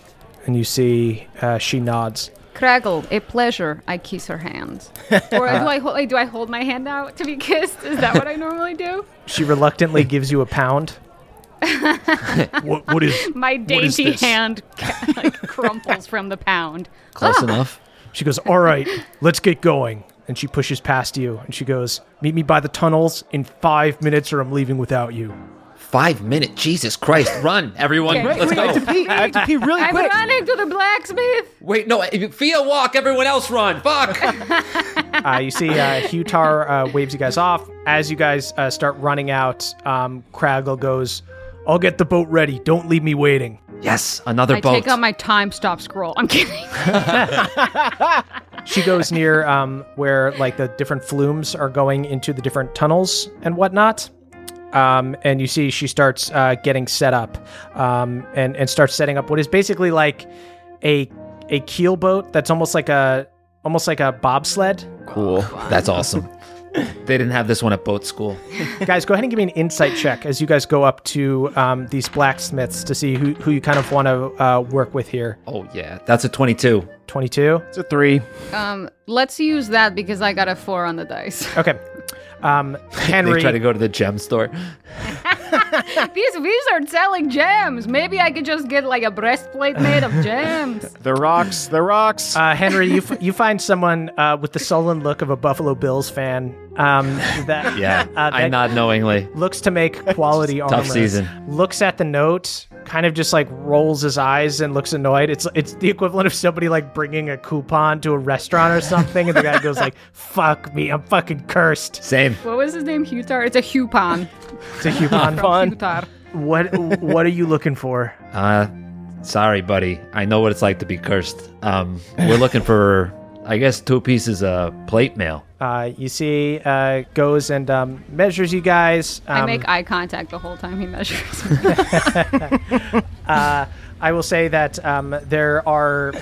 and you see uh, she nods. Craggle, a pleasure. I kiss her hand. or do I, hol- do I hold my hand out to be kissed? Is that what I normally do? She reluctantly gives you a pound. What, what is? My dainty this? hand ca- like, crumples from the pound. Close enough. She goes, All right, let's get going. And she pushes past you and she goes, Meet me by the tunnels in five minutes or I'm leaving without you. Five minute. Jesus Christ! Run, everyone. Okay. Let's I have to go. pee. I have to pee really I'm quick. running to the blacksmith. Wait, no. Fia walk. Everyone else run. Fuck. Uh, you see uh, Hutar uh, waves you guys off. As you guys uh, start running out, um, Craggle goes, I'll get the boat ready. Don't leave me waiting. yes, another boat. I boat. take out my time stop scroll. I'm kidding. She goes near um, where like the different flumes are going into the different tunnels and whatnot. Um, and you see she starts uh, getting set up um, and, and starts setting up what is basically like a a keel boat that's almost like a almost like a bobsled. cool. That's awesome. They didn't have this one at boat school. guys, go ahead and give me an insight check as you guys go up to um, these blacksmiths to see who, who you kind of want to uh, work with here. Oh yeah, that's a twenty-two. 22. It's a three. um, let's use that because I got a four on the dice. Okay. Um, They Henry. try to go to the gem store. These wizards selling gems. Maybe I could just get like a breastplate made of gems. The rocks. The rocks. Uh, Henry, you, f- you find someone uh, with the sullen look of a Buffalo Bills fan um, that Yeah, uh, I that nod knowingly. looks to make quality armor. Tough season. Looks at the note, kind of just like rolls his eyes and looks annoyed. It's it's the equivalent of somebody like bringing a coupon to a restaurant or something, and the guy goes like, "Fuck me, I'm fucking cursed." Same. What was his name? Hutar? It's a coupon. It's a coupon. From Hutar. what what are you looking for? Uh, sorry, buddy. I know what it's like to be cursed. Um, we're looking for, I guess, two pieces of plate mail. Uh, you see, uh, goes and um, measures you guys. Um, I make eye contact the whole time he measures. uh, I will say that um, there are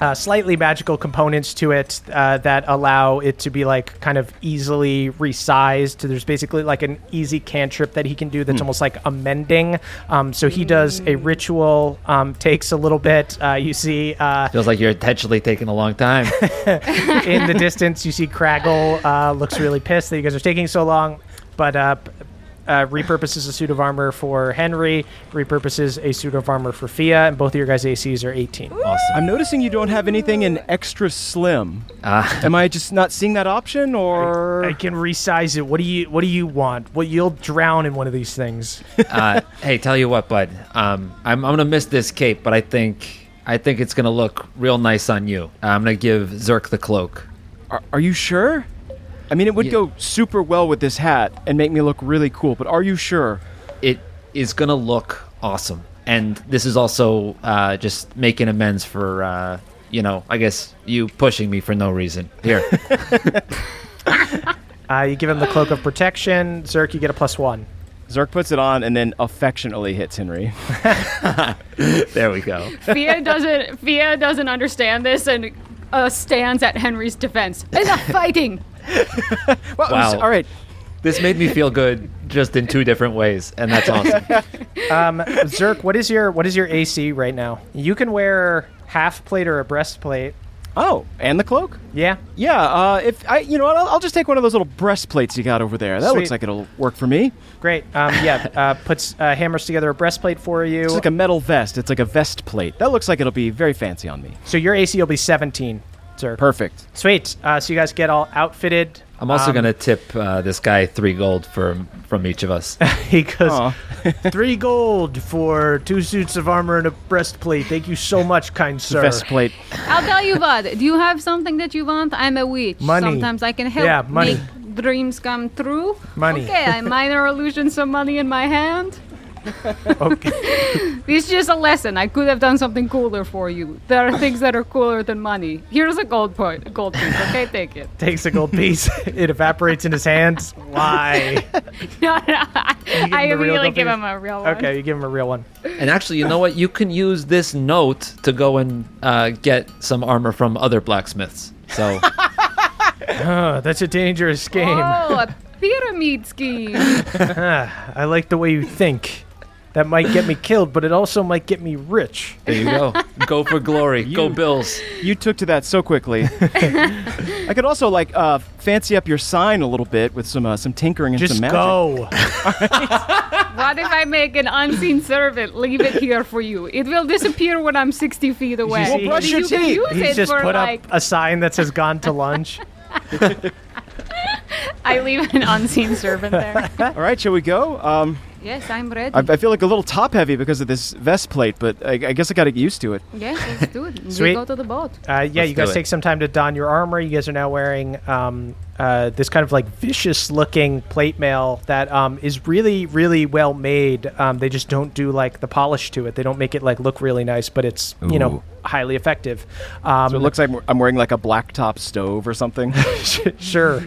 uh, slightly magical components to it uh, that allow it to be like kind of easily resized. There's basically like an easy cantrip that he can do that's almost like amending. Um, so he does a ritual, um, takes a little bit. Uh, you see uh, Feels like you're intentionally taking a long time. in the distance, you see Craggle uh, looks really pissed that you guys are taking so long, but uh, repurposes a suit of armor for Henry, repurposes a suit of armor for Fia, and both of your guys' ACs are 18. awesome. I'm noticing you don't have anything in extra slim. Uh, Am I just not seeing that option, or I can resize it. What do you What do you want? What you'll drown in one of these things. uh, hey, tell you what, bud. Um, I'm, I'm gonna miss this cape, but I think I think it's gonna look real nice on you. I'm gonna give Zirk the cloak. are, are you sure? I mean, it would Yeah. go super well with this hat and make me look really cool. But are you sure? It is gonna look awesome, and this is also uh, just making amends for uh, you know, I guess you pushing me for no reason. Here, Uh, you give him the cloak of protection. Zirk, you get a plus one. Zirk puts it on and then affectionately hits Henry. There we go. Fia doesn't. Fia doesn't understand this and uh, stands at Henry's defense. Enough fighting. Well, Wow. all right. This made me feel good just in two different ways, and that's awesome. Um, Zirk, what is your what is your AC right now? You can wear half plate or a breastplate. Oh, and the cloak? Yeah. Yeah, uh, if I, you know what, I'll, I'll just take one of those little breastplates you got over there. That Sweet. looks like it'll work for me. Great. Um, yeah. Uh, puts uh, hammers together a breastplate for you. It's like a metal vest. It's like a vest plate. That looks like it'll be very fancy on me. so your AC will be 17, Zirk. Perfect. Sweet. Uh, so you guys get all outfitted. I'm also Um, gonna tip uh, this guy three gold from from each of us. He goes, Aw. Three gold for two suits of armor and a breastplate. Thank you so much, kind sir. Breastplate. I'll tell you what. Do you have something that you want? I'm a witch. Money. Sometimes I can help Yeah, money. make dreams come true. Money. Okay, I minor illusion some money in my hand. Okay. It's just a lesson. I could have done something cooler for you. There are things that are cooler than money. Here's a gold point, gold piece. Okay, take it. takes a gold piece. it evaporates in his hands. Why? No, no, him I the real immediately gold give piece? him a real one. Okay, you give him a real one. and actually, you know what? You can use this note to go and uh, get some armor from other blacksmiths. So Oh, that's a dangerous game. Oh, a pyramid scheme. I like the way you think. That might get me killed, but it also might get me rich. there you go. Go for glory. Go Bills. You took to that so quickly. I could also like uh, fancy up your sign a little bit with some uh, some tinkering and Just some magic. go. What if I make an unseen servant leave it here for you? It will disappear when I'm 60 feet away. Well, brush Maybe your you can teeth. use He's it just for, put like, up a sign that says "Gone to lunch." I leave an unseen servant there. All right, shall we go? Um, yes, I'm ready. I, I feel like a little top heavy because of this vest plate, but I, I guess I got to get used to it. yes, let's do it. Sweet. We go to the boat. Uh, yeah, Let's you guys do it. take some time to don your armor. You guys are now wearing um, uh, this kind of like vicious looking plate mail that um, is really, really well made. Um, they just don't do like the polish to it. They don't make it like look really nice, but it's you know highly effective. Um, So it looks like I'm wearing like a blacktop stove or something. sure.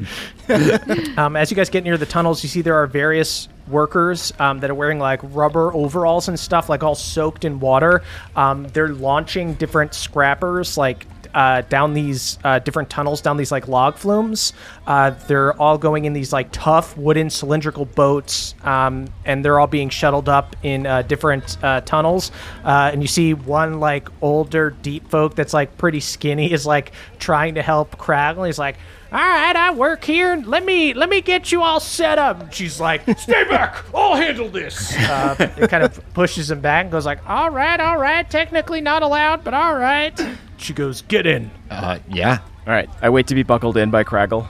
um, as you guys get near the tunnels, you see there are various workers um, that are wearing like rubber overalls and stuff, like all soaked in water. Um, they're launching different scrappers, like. Uh, down these uh, different tunnels, down these like log flumes. Uh, they're all going in these like tough wooden cylindrical boats, um, and they're all being shuttled up in uh, different uh, tunnels. Uh, and you see one like older deep folk that's like pretty skinny is like trying to help Craggle. He's like, all right, I work here. Let me let me get you all set up. And she's like, stay back. I'll handle this. It kind of pushes him back and goes like, all right, all right. Technically not allowed, but all right. She goes, get in. Uh, yeah. All right, I wait to be buckled in by Craggle.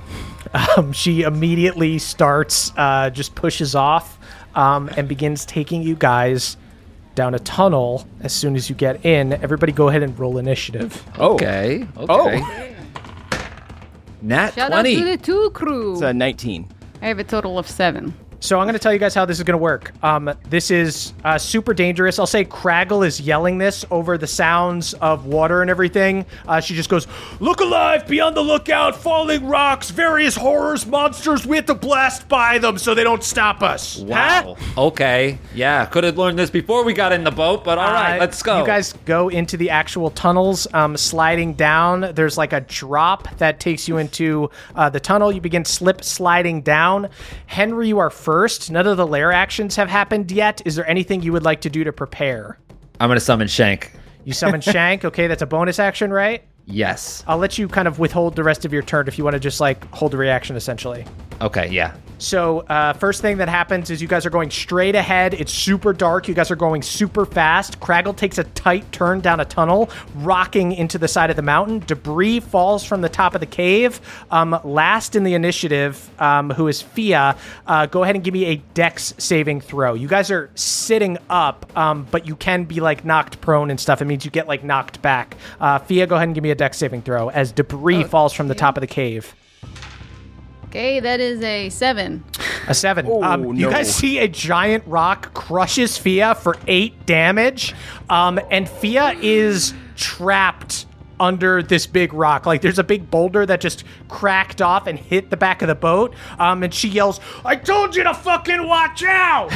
Um, she immediately starts, uh, just pushes off, um, and begins taking you guys down a tunnel. As soon as you get in, everybody go ahead and roll initiative. Oh, Okay. Okay. Nat Shout out to the two crew. it's a 19. I have a total of seven. So I'm going to tell you guys how this is going to work. Um, this is uh, super dangerous. I'll say Craggle is yelling this over the sounds of water and everything. Uh, she just goes, Look alive, be on the lookout, falling rocks, various horrors, monsters. We have to blast by them so they don't stop us. Wow. Okay. Yeah. Could have learned this before we got in the boat, but all right, Uh, let's go. You guys go into the actual tunnels, um, sliding down. There's like a drop that takes you into uh, the tunnel. You begin slip sliding down. Henry, you are first. None of the lair actions have happened yet. Is there anything you would like to do to prepare? I'm gonna summon Shank. You summon Shank. Okay, that's a bonus action, right? Yes. I'll let you kind of withhold the rest of your turn if you want to just like hold a reaction essentially. Okay. Yeah. So, uh, first thing that happens is you guys are going straight ahead. It's super dark. You guys are going super fast. Craggle takes a tight turn down a tunnel, rocking into the side of the mountain. Debris falls from the top of the cave. Um, last in the initiative, um, who is Fia, uh, go ahead and give me a dex saving throw. You guys are sitting up, um, but you can be like knocked prone and stuff. It means you get like knocked back. Uh, Fia, go ahead and give me a dex saving throw as debris falls from the top of the cave. Okay, that is a seven. A seven. Oh, um, You guys see a giant rock crushes Fia for eight damage, um, and Fia is trapped under this big rock. Like there's a big boulder that just cracked off and hit the back of the boat. Um, and she yells, "I told you to fucking watch out!"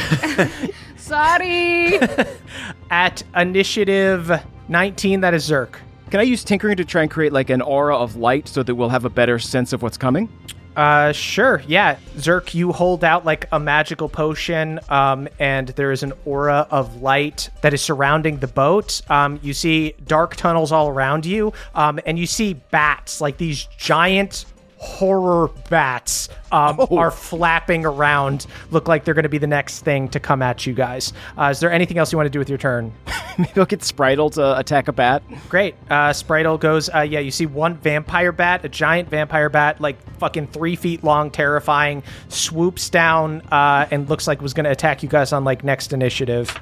Sorry. At initiative 19, that is Zirk. Can I use tinkering to try and create like an aura of light so that we'll have a better sense of what's coming? Uh, sure. Yeah, Zirk, you hold out like a magical potion, um, and there is an aura of light that is surrounding the boat. Um, you see dark tunnels all around you, um, and you see bats, like these giant horror bats, um, are flapping around. Look like they're going to be the next thing to come at you guys. Uh, is there anything else you want to do with your turn? Maybe I'll get Spritel to attack a bat. Great. Uh, Spritel goes, uh, yeah, you see one vampire bat, a giant vampire bat, like fucking three feet long, terrifying, swoops down uh, and looks like was going to attack you guys on like next initiative.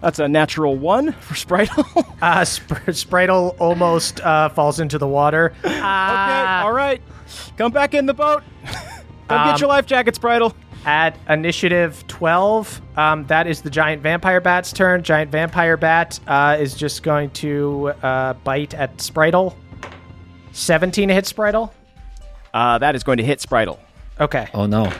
That's a natural one for Spritel. Uh, Sp- Spritel almost uh, falls into the water. Uh, okay, all right. Come back in the boat. Go Um, get your life jacket, Spritel. At initiative 12, um, that is the giant vampire bat's turn. Giant vampire bat uh, is just going to uh, bite at Spritel. 17 to hit Spritel. Uh, that is going to hit Spritel. Okay. Oh no.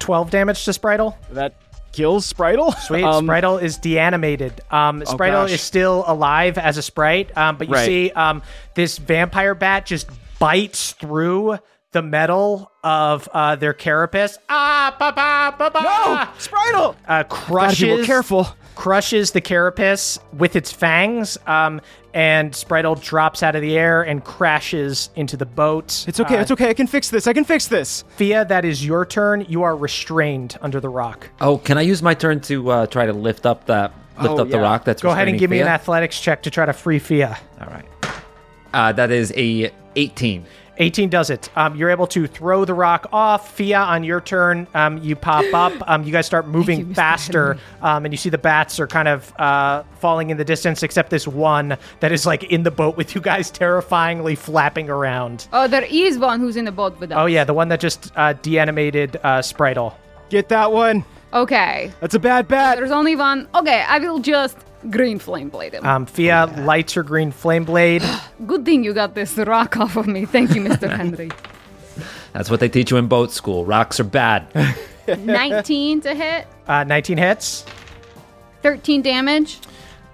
12 damage to Spritel. That kills Spritel. Sweet. Um, Spritel is deanimated. Um, Spritel gosh. is still alive as a sprite, um, but you Right. see um, this vampire bat just bites through the metal of uh, their carapace. Ah, ba ba ba ba. no, Spritel. Uh, Gotta crushes. be more careful. Crushes the carapace with its fangs, um, and Spritel drops out of the air and crashes into the boat. It's okay. Uh, it's okay. I can fix this. I can fix this. Fia, that is your turn. You are restrained under the rock. Oh, can I use my turn to uh, try to lift up that lift Oh, up the rock? That's Go ahead and restraining give me an athletics check to try to free Fia. All right. Uh, that is a 18. 18 does it. Um, you're able to throw the rock off. Fia, on your turn, um, you pop up. Um, you guys start moving you, faster, um, and you see the bats are kind of uh, falling in the distance, except this one that is like in the boat with you guys, terrifyingly flapping around. oh, there is one who's in the boat with us. Oh yeah, the one that just uh, deanimated uh, Spritel. Get that one. Okay. That's a bad bat. There's only one. Okay, I will just green flame blade. Um, Fia lights her green flame blade. Good thing you got this rock off of me. Thank you, Mr. Henry. That's what they teach you in boat school. Rocks are bad. 19 to hit, Uh, 19 hits. 13 damage.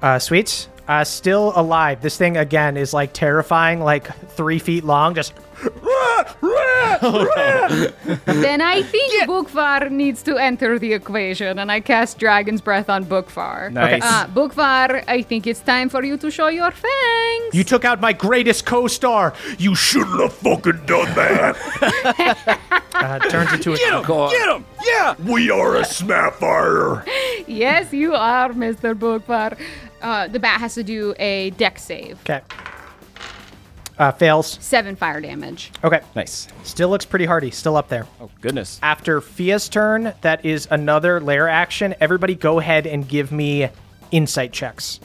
Uh, sweet. Uh, still alive. This thing again is like terrifying, like three feet long. Just Then I think Bookvar needs to enter the equation, and I cast Dragon's Breath on Bookvar. Nice. Uh, Bookvar, I think it's time for you to show your fangs. You took out my greatest co-star. You shouldn't have fucking done that. uh, turns into a Get him. Get him! Yeah. We are a snapfire. yes, you are, Mr. Bookvar. Uh, the bat has to do a deck save. Okay. Uh, fails. Seven fire damage. Okay. Nice. Still looks pretty hardy. Still up there. Oh goodness. After Fia's turn, that is another lair action. Everybody go ahead and give me insight checks.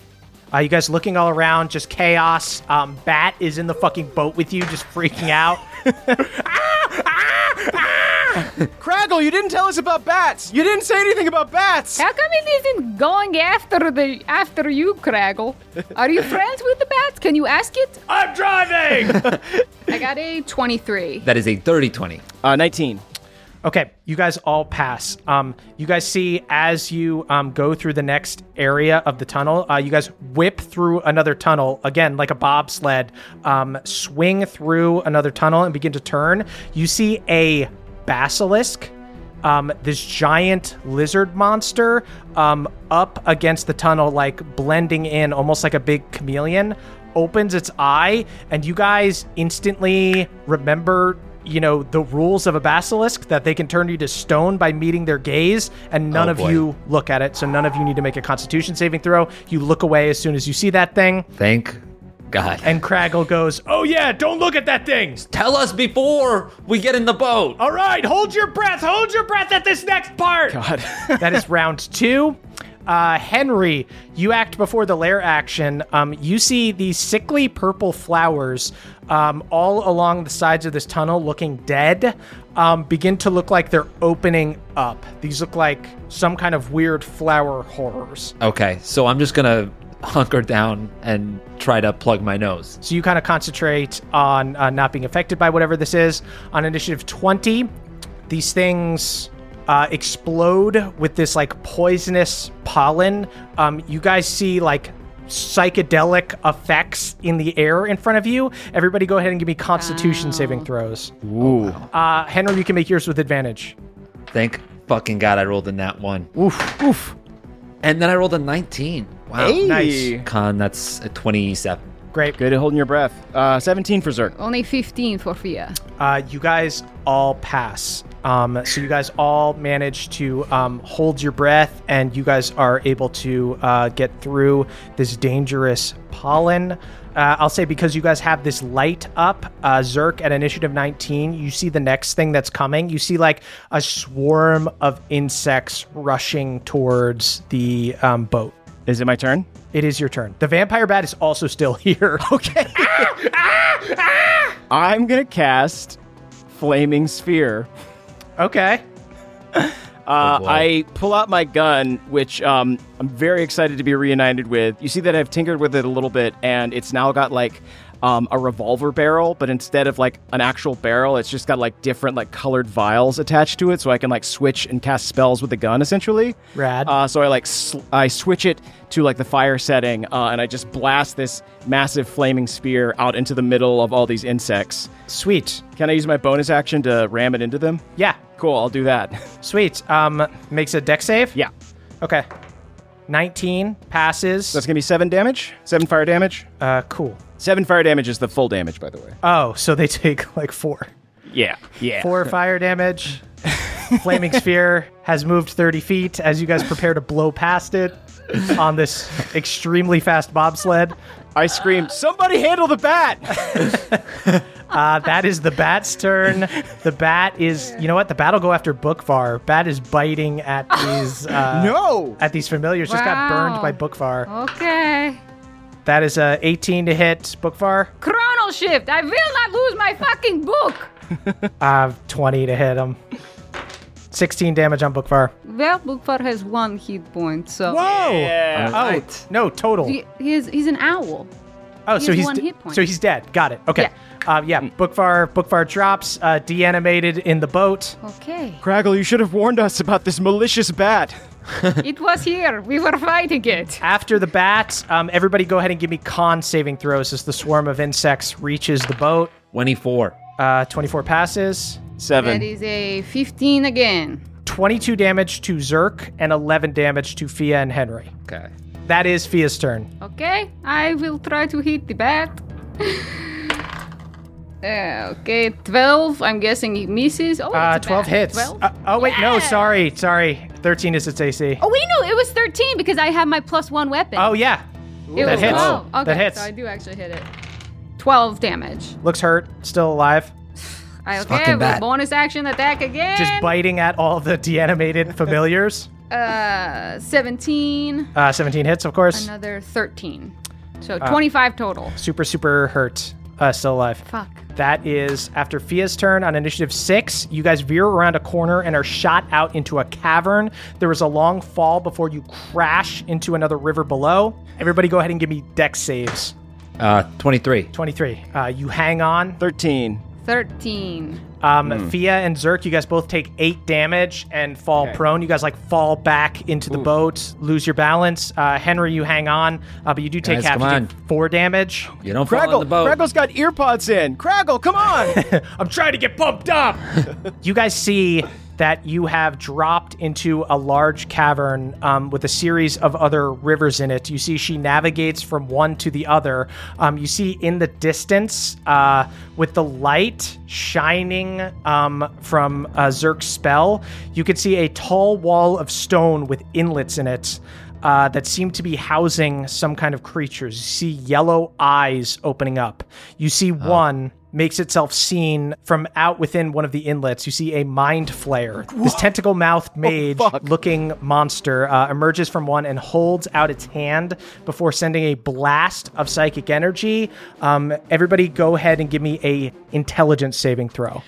Uh, you guys looking all around, just chaos. Um, Bat is in the fucking boat with you, just freaking out. Craggle, you didn't tell us about bats. You didn't say anything about bats. How come it isn't going after the after you, Craggle? Are you friends with the bats? Can you ask it? I'm driving! I got a 23. that is a 30 20. Uh, 19. Okay, you guys all pass. Um, you guys see as you um, go through the next area of the tunnel, uh, you guys whip through another tunnel again, like a bobsled. Um, swing through another tunnel and begin to turn. You see a basilisk, um, this giant lizard monster, um, up against the tunnel, like blending in, almost like a big chameleon. Opens its eye, and you guys instantly remember you know the rules of a basilisk that they can turn you to stone by meeting their gaze and none Oh, of boy. you look at it so none of you need to make a constitution saving throw you look away as soon as you see that thing Thank God. and craggle goes oh yeah don't look at that thing Tell us before we get in the boat. all right hold your breath hold your breath at this next part God. that is round two uh, Henry, you act before the lair action. Um, you see these sickly purple flowers um, all along the sides of this tunnel looking dead um, begin to look like they're opening up. These look like some kind of weird flower horrors. Okay, so I'm just gonna hunker down and try to plug my nose. So you kind of concentrate on uh, not being affected by whatever this is. On initiative 20, these things uh, explode with this like poisonous pollen. Um, you guys see like psychedelic effects in the air in front of you. Everybody go ahead and give me constitution saving throws. Ooh. Uh, Henry, you can make yours with advantage. Thank fucking God I rolled a nat one. Oof, oof. And then I rolled a 19. Wow. Hey. nice. Con, that's a 27. Great. Good at holding your breath. Uh, 17 for Zirk. Only 15 for Fia. Uh, you guys all pass. Um, so you guys all manage to um, hold your breath, and you guys are able to uh, get through this dangerous pollen. Uh, I'll say because you guys have this light up, uh, Zirk at initiative 19, you see the next thing that's coming. You see like a swarm of insects rushing towards the um, boat. Is it my turn? It is your turn. The vampire bat is also still here. Okay. I'm going to cast Flaming Sphere. okay. Uh, boy. I pull out my gun, which um, I'm very excited to be reunited with. You see that I've tinkered with it a little bit, and it's now got like um, a revolver barrel, but instead of like an actual barrel, it's just got like different like colored vials attached to it, so I can like switch and cast spells with the gun essentially. Rad. Uh, so I like sl- I switch it to like the fire setting, uh, and I just blast this massive flaming spear out into the middle of all these insects. Sweet. Can I use my bonus action to ram it into them? Yeah. Cool, I'll do that. Sweet. Um, makes a deck save. yeah. Okay. 19 passes. That's gonna be seven damage, seven fire damage. uh, cool. Seven fire damage is the full damage, by the way. Oh, so they take like four. Yeah, yeah. Four fire damage. Flaming sphere has moved 30 feet as you guys prepare to blow past it on this extremely fast bobsled. I scream, "Somebody handle the bat!" Uh, that is the bat's turn. The bat is, you know what? The bat will go after Bookvar. Bat is biting at these uh, no. at these familiars. Just got burned by Bookvar. Okay. That is a 18 to hit Bookvar. Chronal shift. I will not lose my fucking book. Uh, 20 to hit him. 16 damage on Bookvar. Well, Bookvar has one hit point, so Whoa! Yeah. Oh, no, total. he, he's he's an owl. Oh, He so has he's one d- hit point. so he's dead. Got it. Okay. Yeah. Uh, yeah. Bookvar Bookvar drops, uh, deanimated in the boat. Okay. Craggle, you should have warned us about this malicious bat. it was here. We were fighting it. After the bat, um, everybody go ahead and give me con saving throws as the swarm of insects reaches the boat. 24. Uh, 24 passes. Seven. That is a 15 again. 22 damage to Zirk and 11 damage to Fia and Henry. Okay. That is Fia's turn. Okay, I will try to hit the bat. Uh, okay, 12. I'm guessing he misses. Oh, Uh, it's 12 bat. hits. 12? Uh, oh, wait, no, sorry. Sorry. 13 is its AC. Oh, wait, no, it was 13 because I have my plus one weapon. Oh, yeah. It that was hits. 12. Okay, That hits. so I do actually hit it. 12 damage. Looks hurt. Still alive. I, okay, fucking with bat. bonus action attack again. Just biting at all the deanimated familiars. Uh, 17. Uh, 17 hits, of course. Another 13. So Uh, 25 total. Super, super hurt. Uh, still alive. Fuck. That is after Fia's turn on initiative six. You guys veer around a corner and are shot out into a cavern. There is a long fall before you crash into another river below. Everybody, go ahead and give me dex saves. Uh, 23. 23. Uh, you hang on. 13. 13. Um, Fia and Zirk, you guys both take eight damage and fall Okay. prone. You guys like fall back into the boat, lose your balance. Uh, Henry, you hang on, uh, but you do take Guys, half. come You on. take four damage. You don't fall in the boat. Craggle's got earpods in. Craggle, come on. I'm trying to get pumped up. you guys see that you have dropped into a large cavern um, with a series of other rivers in it. You see she navigates from one to the other. Um, you see in the distance, uh, with the light shining um, from uh, Zirk's spell, you can see a tall wall of stone with inlets in it. Uh, that seem to be housing some kind of creatures. You see yellow eyes opening up. You see one makes itself seen from out within one of the inlets. You see a mind flayer. This tentacle mouthed mage looking monster uh, emerges from one and holds out its hand before sending a blast of psychic energy. Um, everybody, go ahead and give me a intelligence saving throw.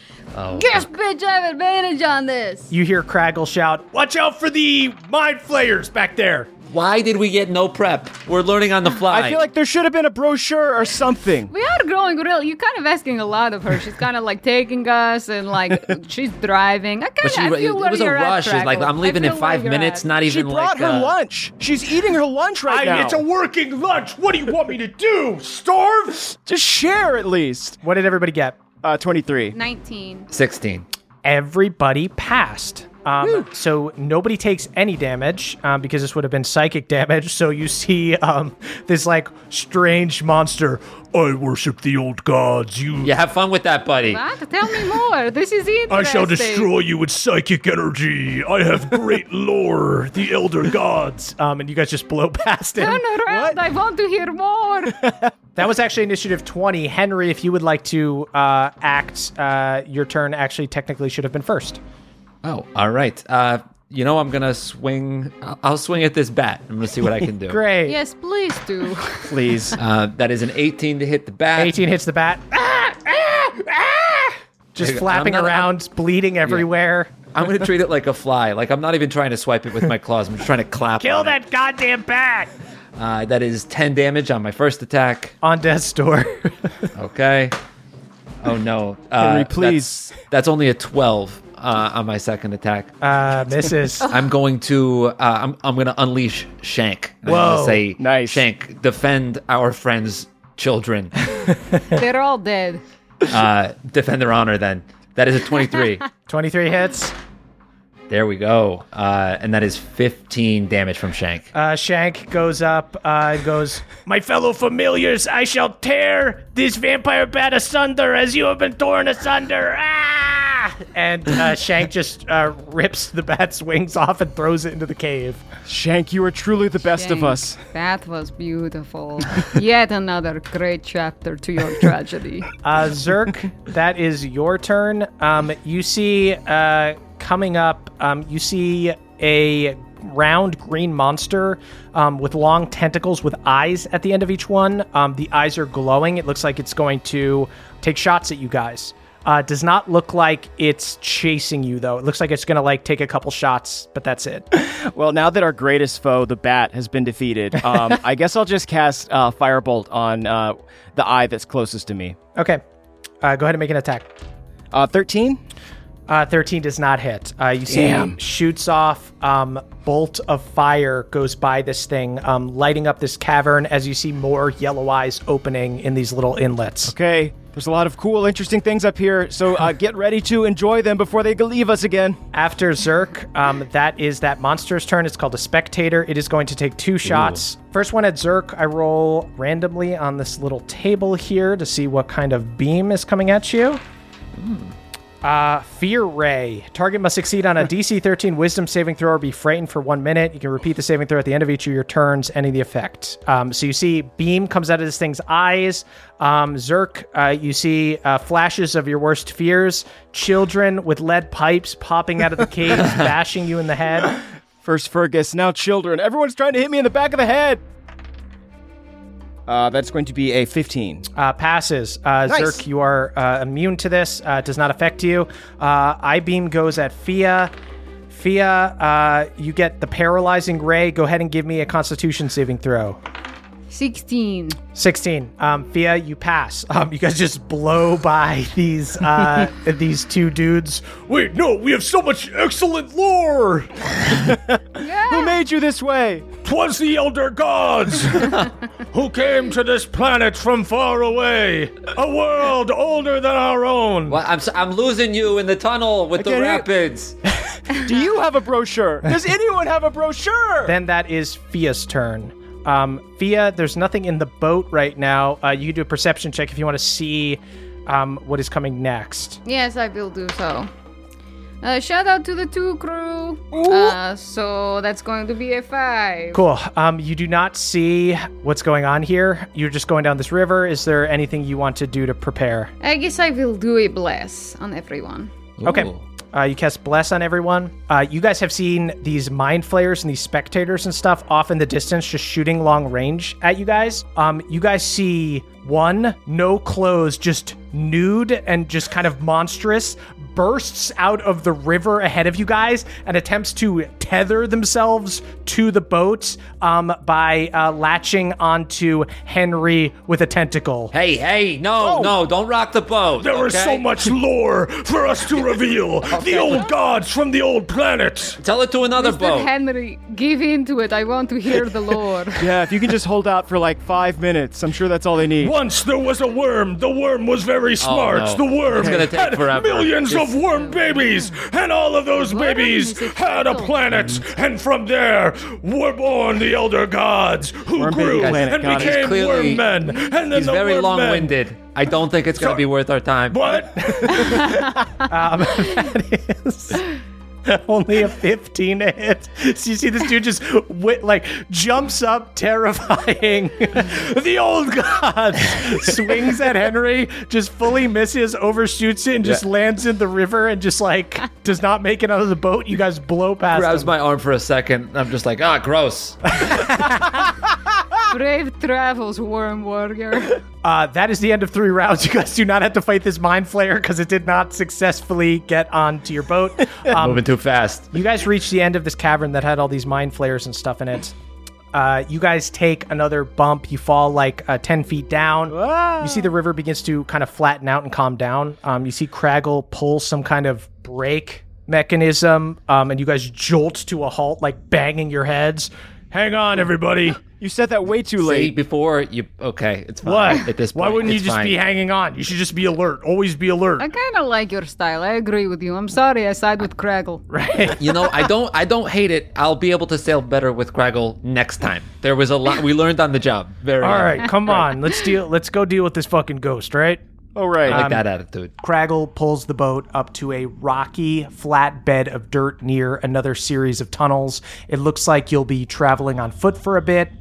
Yes, bitch, I have advantage on this. You hear Craggle shout, "Watch out for the mind flayers back there!" Why did we get no prep? We're learning on the fly. I feel like there should have been a brochure or something. We are growing real. You're kind of asking a lot of her. She's kind of like taking us and like she's driving. I kind But of she, I feel it where was a you're at, rush. It's like Dracula. I'm leaving in five you're minutes. at. Not She even brought like her uh, lunch. She's eating her lunch right I, now. it's a working lunch. What do you want me to do? Starve? Just share at least. What did everybody get? Uh, 23. 19. sixteen. Everybody passed. Um, so nobody takes any damage um, because this would have been psychic damage. So you see um, this like strange monster. I worship the old gods. You. Yeah, have fun with that, buddy. What? Tell me more. This is interesting. I shall destroy you with psychic energy. I have great lore. The elder gods. Um, and you guys just blow past him. Turn around. I want to hear more. That was actually initiative 20. Henry, if you would like to uh, act, uh, your turn actually technically should have been first. Oh, all right. Uh, you know, I'm gonna swing. I'll, I'll swing at this bat. I'm gonna see what I can do. Great. yes, please do. Please. Uh, that is an 18 to hit the bat. 18 hits the bat. Ah! Just I'm flapping not- around, bleeding everywhere. I'm gonna treat it like a fly. Like I'm not even trying to swipe it with my claws. I'm just trying to clap. Kill on it. that goddamn bat! Uh, that is 10 damage on my first attack. On death's door. Okay. Oh no. Uh, Henry, please. That's, that's only a 12 uh, on my second attack. uh, misses. I'm going to. Uh, I'm. I'm going to unleash Shank. I'm Whoa. say, Nice. Shank, defend our friends' children. They're all dead. Uh, defend their honor. Then that is a 23. 23 hits. There we go. Uh, and that is 15 damage from Shank. Uh, Shank goes up, uh, goes, My fellow familiars, I shall tear this vampire bat asunder as you have been torn asunder. Ah! And uh, Shank just uh, rips the bat's wings off and throws it into the cave. Shank, you are truly the best of us. That was beautiful. Yet another great chapter to your tragedy. Uh, Zirk, that is your turn. Um, you see uh, coming up, um, you see a round green monster um, with long tentacles with eyes at the end of each one. Um, the eyes are glowing. It looks like it's going to take shots at you guys. Uh, does not look like it's chasing you though. It looks like it's gonna like take a couple shots, but that's it. Well, now that our greatest foe, the bat, has been defeated, um, I guess I'll just cast uh, Firebolt on uh, the eye that's closest to me. Okay, uh, go ahead and make an attack. Uh, 13? Uh, 13 does not hit. Uh, you see, Damn. shoots off um, bolt of fire goes by this thing, um, lighting up this cavern as you see more yellow eyes opening in these little inlets. Okay, there's a lot of cool, interesting things up here, so uh, get ready to enjoy them before they leave us again. After Zirk, um, that is that monster's turn. It's called a spectator. It is going to take two shots. First one at Zirk, I roll randomly on this little table here to see what kind of beam is coming at you. Uh, Fear Ray. Target must succeed on a DC 13 Wisdom saving throw or be frightened for one minute. You can repeat the saving throw at the end of each of your turns, ending the effect. Um, so you see beam comes out of this thing's eyes. Um, Zirk, uh, you see uh, flashes of your worst fears. Children with lead pipes popping out of the caves, bashing you in the head. First Fergus, now children. Everyone's trying to hit me in the back of the head. Uh, that's going to be a 15. Uh, passes. Uh, Nice. Zirk, you are uh, immune to this. Uh, it does not affect you. Uh, I beam goes at Fia. Fia, uh, you get the paralyzing ray. Go ahead and give me a Constitution saving throw. 16. 16. Um, Fia, you pass. Um, you guys just blow by these uh, these two dudes. Wait, no, we have so much excellent lore. Who made you this way? Twas the elder gods who came to this planet from far away, a world older than our own. Well, I'm, s- I'm losing you in the tunnel with the rapids. Do you have a brochure? Does anyone have a brochure? Then that is Fia's turn. Um, Fia, there's nothing in the boat right now. Uh, you can do a perception check if you want to see um, what is coming next. Yes, I will do so. Uh, shout out to the two crew. Uh, so that's going to be a five. Cool. Um, you do not see what's going on here. You're just going down this river. Is there anything you want to do to prepare? I guess I will do a bless on everyone. Okay. Ooh. Uh, you cast Bless on everyone. Uh, you guys have seen these mind flayers and these spectators and stuff off in the distance, just shooting long range at you guys. Um, you guys see one, no clothes, just nude and just kind of monstrous, bursts out of the river ahead of you guys and attempts to tether themselves to the boat um, by uh, latching onto Henry with a tentacle. Hey, hey, no, no, don't rock the boat. There is okay? so much lore for us to reveal. The old gods from the old planet. Tell it to another Mr. boat. Henry, give in to it. I want to hear the lore. Yeah, if you can just hold out for like five minutes, I'm sure that's all they need. Once there was a worm. The worm was very oh, smart. no. The worm It's gonna take had forever. millions Just- of worm babies, and all of those Worm babies is a had a title. planet. Mm-hmm. And from there were born the elder gods, who Worm baby grew planet, and got it. became Clearly, worm men. And then He's the very worm long-winded. I don't think it's gonna Sorry. be worth our time. Men. What? Um, that is only a 15 to hit. So you see this dude just wi- like jumps up, terrifying. the old god swings at Henry, just fully misses, overshoots it, and just Yeah. lands in the river and just like does not make it out of the boat. You guys blow past Grabs him. my arm for a second. I'm just like, ah, gross. Brave travels, worm warrior. Uh, that is the end of three rounds. You guys do not have to fight this mind flayer because it did not successfully get onto your boat. Um, Moving too fast. You guys reach the end of this cavern that had all these mind flayers and stuff in it. Uh, you guys take another bump. You fall like uh, 10 feet down. You see the river begins to kind of flatten out and calm down. Um, you see Craggle pull some kind of brake mechanism, um, and you guys jolt to a halt, like banging your heads. Hang on, everybody. You said that way too See, late. before you. Okay, it's fine. What? At this point, Why wouldn't you just fine. be hanging on? You should just be alert. Always be alert. I kind of like your style. I agree with you. I'm sorry I side with Craggle. Right. you know, I don't. I don't hate it. I'll be able to sail better with Craggle next time. There was a lot we learned on the job. Very. All right, come on. Let's deal. Let's go deal with this fucking ghost, right? oh, right. I like um, that attitude. Craggle pulls the boat up to a rocky, flat bed of dirt near another series of tunnels. It looks like you'll be traveling on foot for a bit.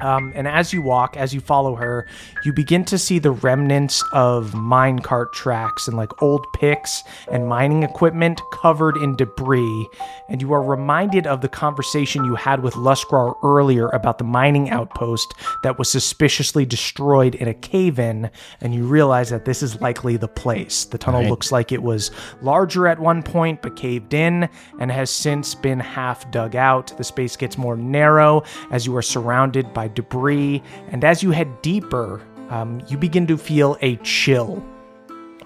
Um, and as you walk, as you follow her, you begin to see the remnants of minecart tracks and like old picks and mining equipment covered in debris. And you are reminded of the conversation you had with Losgrar earlier about the mining outpost that was suspiciously destroyed in a cave in. And you realize that this is likely the place. The tunnel looks like it was larger at one point, but caved in and has since been half dug out. The space gets more narrow as you are surrounded by debris. And as you head deeper, um, you begin to feel a chill.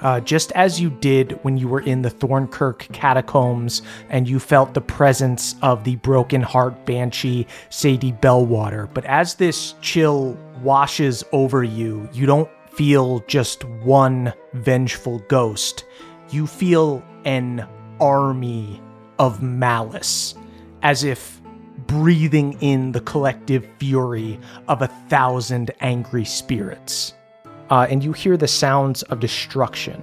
Uh, just as you did when you were in the Thornkirk catacombs and you felt the presence of the broken heart banshee Sadie Bellwater. But as this chill washes over you, you don't feel just one vengeful ghost. You feel an army of malice, as if breathing in the collective fury of a thousand angry spirits uh, and you hear the sounds of destruction,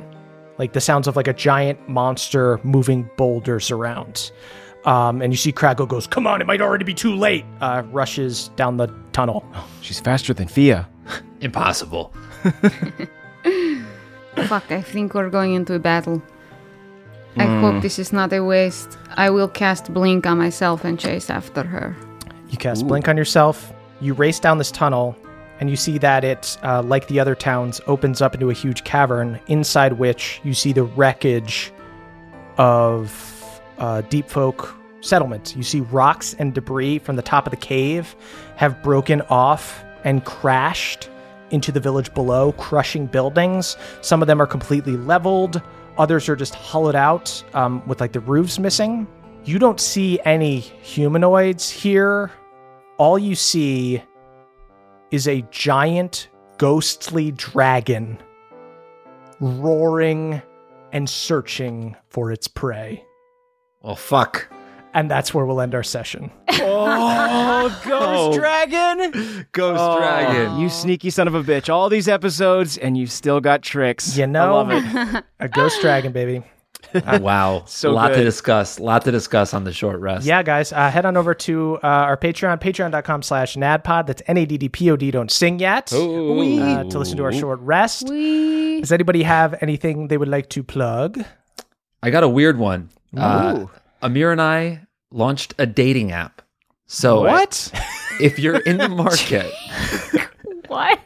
like the sounds of like a giant monster moving boulders around. Um, and you see Craggle goes, "Come on, it might already be too late." Uh, rushes down the tunnel. She's faster than Fia. Impossible. Fuck, I think we're going into a battle. I hope this is not a waste. I will cast Blink on myself and chase after her. You cast Blink on yourself. You race down this tunnel, and you see that it, uh, like the other towns, opens up into a huge cavern, inside which you see the wreckage of uh, deep folk settlement. You see rocks and debris from the top of the cave have broken off and crashed into the village below, crushing buildings. Some of them are completely leveled. Others are just hollowed out um, with like the roofs missing. You don't see any humanoids here. All you see is a giant ghostly dragon roaring and searching for its prey. Oh fuck. And that's where we'll end our session. Oh, Ghost Dragon! Ghost Oh, dragon. You sneaky son of a bitch. All these episodes, and you still got tricks. You know, I love it. a ghost dragon, baby. wow. So a lot to discuss. A lot to discuss on the short rest. Yeah, guys, uh, head on over to uh, our Patreon, patreon.com slash naddpod. That's N-A-D-D-P-O-D. Don't sing yet. Ooh. Uh, to listen to our short rest. We Does anybody have anything they would like to plug? I got a weird one. Uh, Ooh. Amir and I launched a dating app. So What? if you're in the market, what?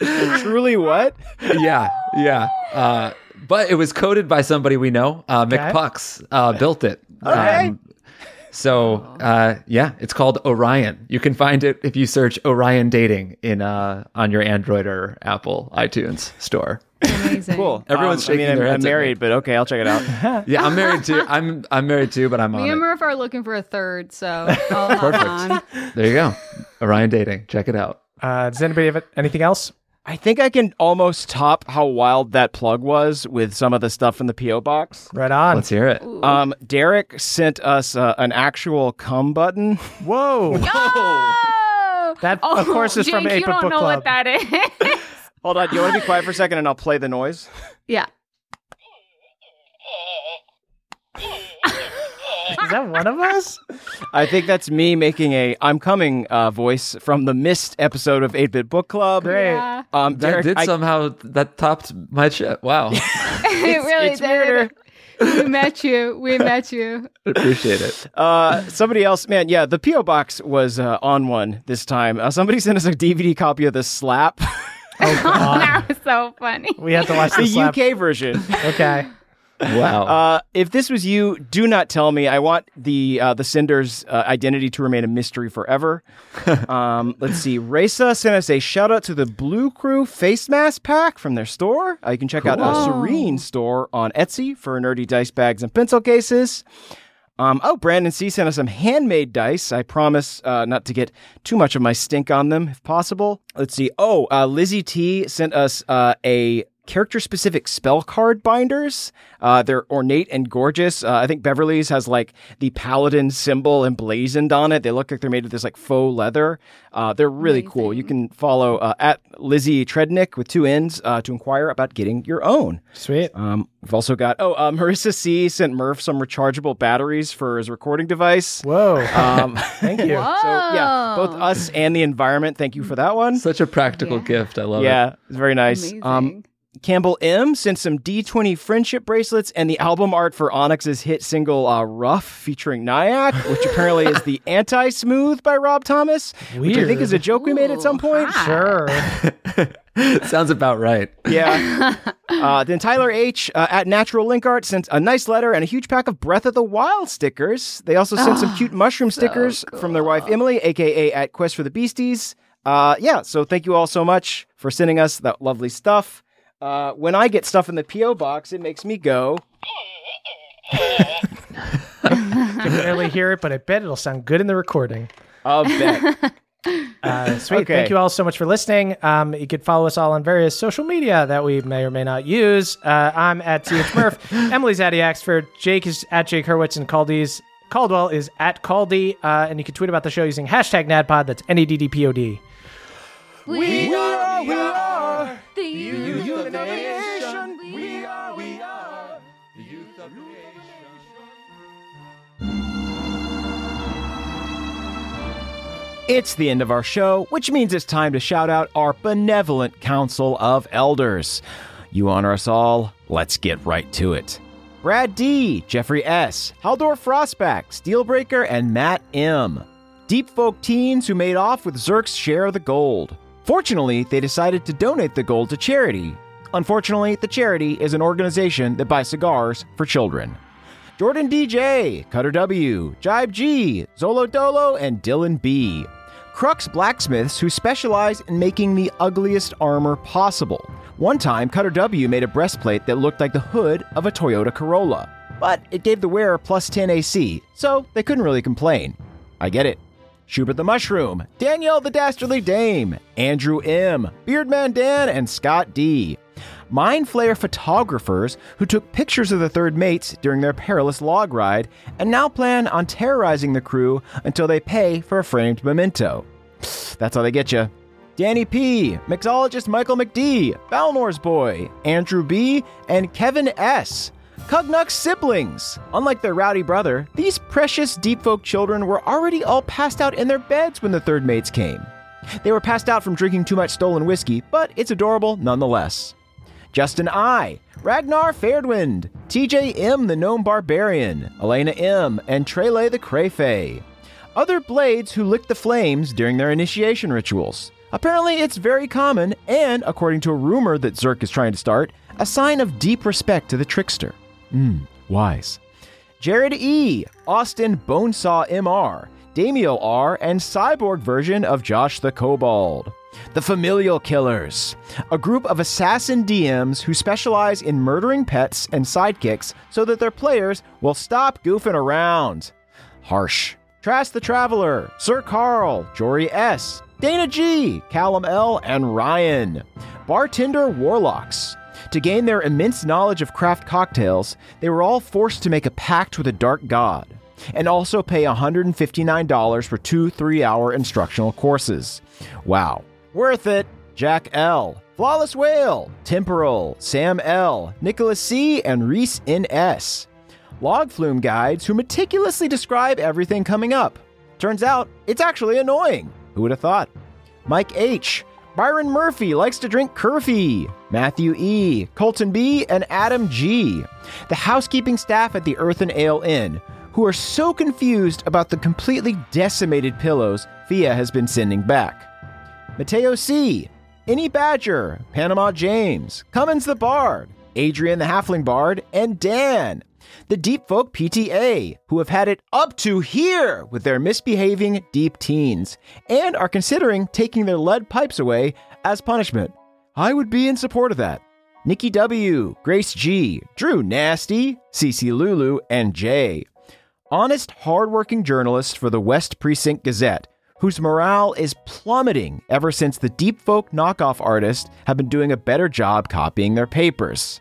Truly what? yeah, yeah. Uh, but it was coded by somebody we know. Uh, Okay. McPucks uh, built it. Okay. Um, so uh, yeah, it's called Orion. You can find it if you search Orion Dating in uh, on your Android or Apple iTunes store. Amazing. Cool. Everyone's Um, I mean, shaking I'm, their I'm heads at me. married, but okay, I'll check it out. Yeah, I'm married too. I'm I'm married too, but I'm on Me and it. Murph are looking for a third, so I'll hop on. There you go. Orion Dating. Check it out. Uh, does anybody have anything else? I think I can almost top how wild that plug was with some of the stuff in the PO box. Right on. Let's hear it. Um, Derek sent us uh, an actual cum button. Whoa. Oh! That, of course, is from Jake, 8 you don't Book know Club. what that is. Hold on, do you want to be quiet for a second and I'll play the noise? yeah. Is that one of us? I think that's me making a I'm coming uh, voice from the missed episode of 8 Bit Book Club. Great. Yeah. Um, That did I- somehow that topped my shit. Wow. it really it's did. weirder. We met you. We met you. Appreciate it. Uh, somebody else, man, yeah, the PO box was uh, on one this time. Uh, somebody sent us a DVD copy of the Slap, that was so funny. We had to watch the the. UK version. Okay. Wow. Uh, if this was you, do not tell me. I want the uh, the Cinder's uh, identity to remain a mystery forever. um, let's see. Resa sent us a shout out to the Blue Crew face mask pack from their store. Uh, you can check out a Serene store on Etsy for nerdy dice bags and pencil cases. Um, oh, Brandon C sent us some handmade dice. I promise uh, not to get too much of my stink on them, if possible. Let's see. Oh, uh, Lizzie T sent us uh, a character specific spell card binders. Uh, they're ornate and gorgeous. Uh, I think Beverly's has like the paladin symbol emblazoned on it. They look like they're made of this like faux leather. Uh, they're really cool. You can follow uh, at Lizzie Trednick with two N's uh, to inquire about getting your own. Sweet. Um, we've also got oh, uh, Marissa C sent Murph some rechargeable batteries for his recording device. Whoa. Um, Thank you. Whoa. so yeah, both us and the environment. Thank you for that one. Such a practical Yeah. gift. I love it. yeah, it's very nice. Amazing. Um, Campbell M sent some D20 friendship bracelets and the album art for Onyx's hit single uh, "Rough" featuring Nyack, which apparently is the "Anti-Smooth" by Rob Thomas, which I think is a joke we made at some point. Sure. Sounds about right. Yeah. uh, then Tyler H uh, at Natural Link Art sent a nice letter and a huge pack of Breath of the Wild stickers. They also sent some cute mushroom stickers from their wife Emily, aka at Quest for the Beasties. Uh, yeah, so thank you all so much for sending us that lovely stuff. Uh, when I get stuff in the PO box, it makes me go. can barely hear it, but I bet it'll sound good in the recording. I'll bet. Uh, sweet. Okay. Thank you all so much for listening. Um, you could follow us all on various social media that we may or may not use. Uh, I'm at TH Murph. Emily's at Axford. Jake is at Jake Hurwitz. And Caldy's Caldwell is at Caldy. Uh, and you can tweet about the show using hashtag NADDPOD. That's N A D D P O D. We are, we are the youth of the nation. We are, we are. It's the end of our show, which means it's time to shout out our benevolent Council of Elders. You honor us all. Let's get right to it. Brad D, Jeffrey S, Haldor Frostback, Steelbreaker, and Matt M. Deep folk teens who made off with Zirk's share of the gold. Fortunately, they decided to donate the gold to charity. Unfortunately, the charity is an organization that buys cigars for children. Jordan DJ, Cutter W, Jibe G, Zolo Dolo, and Dylan B. Crux blacksmiths who specialize in making the ugliest armor possible. One time, Cutter W made a breastplate that looked like the hood of a Toyota Corolla, but it gave the wearer plus 10 AC, so they couldn't really complain. I get it. Schubert the Mushroom, Danielle the Dastardly Dame, Andrew M., Beardman Dan, and Scott D. Mind Flayer photographers who took pictures of the third mates during their perilous log ride and now plan on terrorizing the crew until they pay for a framed memento. That's how they get you. Danny P., mixologist Michael McD., Balnor's Boy, Andrew B., and Kevin S. Cugnuk's siblings. Unlike their rowdy brother, these precious deep folk children were already all passed out in their beds when the third mates came. They were passed out from drinking too much stolen whiskey, but it's adorable nonetheless. Justin I, Ragnar Fairdwind, TJ M, the Gnome Barbarian, Elena M, and Trele the Crayfay. Other blades who licked the flames during their initiation rituals. Apparently, it's very common, and according to a rumor that Zirk is trying to start, a sign of deep respect to the trickster. Hmm, wise. Jared E., Austin Bonesaw MR, Damio R., and cyborg version of Josh the Kobold. The Familial Killers, a group of assassin DMs who specialize in murdering pets and sidekicks so that their players will stop goofing around. Harsh. Trask the Traveler, Sir Carl, Jory S., Dana G., Callum L., and Ryan. Bartender Warlocks. To gain their immense knowledge of craft cocktails, they were all forced to make a pact with a dark god and also pay $159 for two three hour instructional courses. Wow. Worth it. Jack L., Flawless Whale, Temporal, Sam L., Nicholas C., and Reese N.S. Log flume guides who meticulously describe everything coming up. Turns out, it's actually annoying. Who would have thought? Mike H., Byron Murphy likes to drink Curfy, Matthew E., Colton B., and Adam G., the housekeeping staff at the Earth and Ale Inn, who are so confused about the completely decimated pillows Fia has been sending back. Mateo C., Any Badger, Panama James, Cummins the Bard, Adrian the Halfling Bard, and Dan, the Deep Folk PTA, who have had it up to here with their misbehaving deep teens and are considering taking their lead pipes away as punishment. I would be in support of that. Nikki W., Grace G., Drew Nasty, CC Lulu, and Jay. Honest, hardworking journalists for the West Precinct Gazette, whose morale is plummeting ever since the deep folk knockoff artists have been doing a better job copying their papers.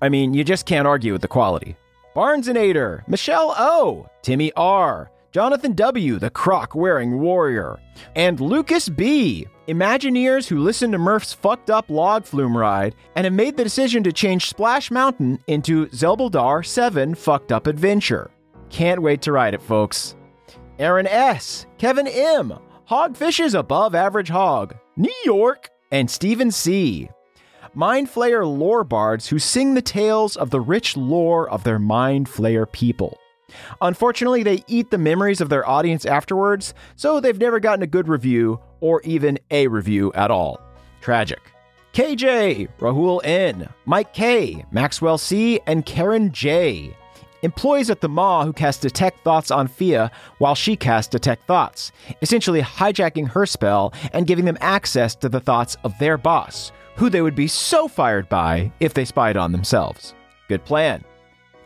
I mean, you just can't argue with the quality. Barnesonator, Michelle O, Timmy R, Jonathan W, the croc wearing warrior, and Lucas B, Imagineers who listened to Murph's fucked up log flume ride and have made the decision to change Splash Mountain into Zelbuldar 7 Fucked Up Adventure. Can't wait to ride it, folks. Aaron S., Kevin M., Hogfish's Above Average Hog, New York, and Stephen C. Mind Flayer lore bards who sing the tales of the rich lore of their Mind Flayer people. Unfortunately, they eat the memories of their audience afterwards, so they've never gotten a good review or even a review at all. Tragic. KJ, Rahul N, Mike K, Maxwell C, and Karen J. Employees at the Maw who cast Detect Thoughts on Fia while she cast Detect Thoughts, essentially hijacking her spell and giving them access to the thoughts of their boss, who they would be so fired by if they spied on themselves. Good plan.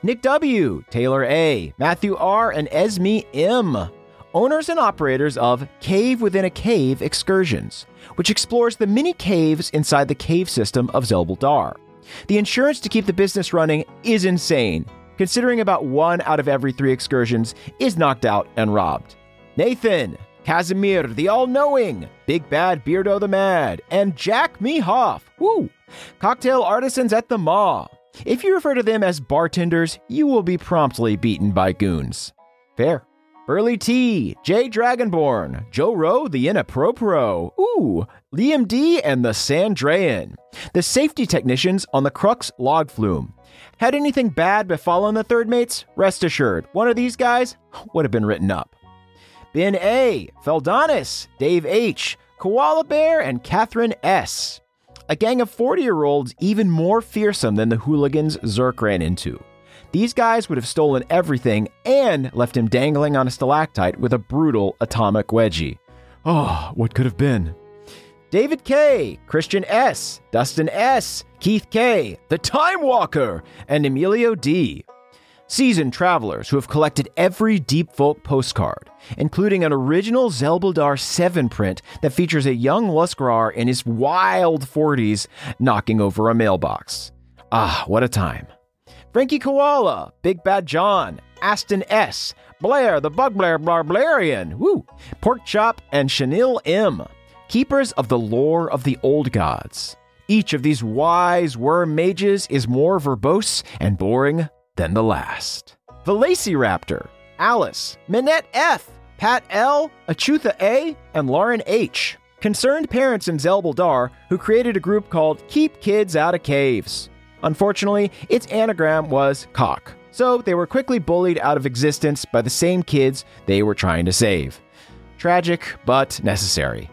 Nick W., Taylor A., Matthew R., and Esme M., owners and operators of Cave Within a Cave Excursions, which explores the many caves inside the cave system of Zelbuldar. The insurance to keep the business running is insane, considering about one out of every three excursions is knocked out and robbed. Nathan, Casimir the All Knowing, Big Bad Beardo the Mad, and Jack Mehoff. Woo! Cocktail artisans at the Maw. If you refer to them as bartenders, you will be promptly beaten by goons. Fair. Burley T, Jay Dragonborn, Joe Rowe the Inapropro, ooh, Liam D and the Sandrean, the safety technicians on the Crux log flume. Had anything bad befallen the third mates? Rest assured, one of these guys would have been written up. Ben A, Feldonis, Dave H, Koala Bear, and Catherine S. A gang of 40 year olds even more fearsome than the hooligans Zirk ran into. These guys would have stolen everything and left him dangling on a stalactite with a brutal atomic wedgie. Oh, what could have been? David K., Christian S., Dustin S., Keith K., The Time Walker, and Emilio D. Seasoned travelers who have collected every Deep Folk postcard, including an original Zelbuldar 7 print that features a young Losgrar in his wild 40s knocking over a mailbox. Ah, what a time. Frankie Koala, Big Bad John, Aston S., Blair the Bugbear Barbarian, woo, Pork Chop, and Chanel M., keepers of the lore of the old gods. Each of these wise worm mages is more verbose and boring than the last. Velociraptor, Alice, Minette F., Pat L., Achutha A., and Lauren H. Concerned parents in Zelbuldar who created a group called Keep Kids Out of Caves. Unfortunately, its anagram was cock, so they were quickly bullied out of existence by the same kids they were trying to save. Tragic, but necessary.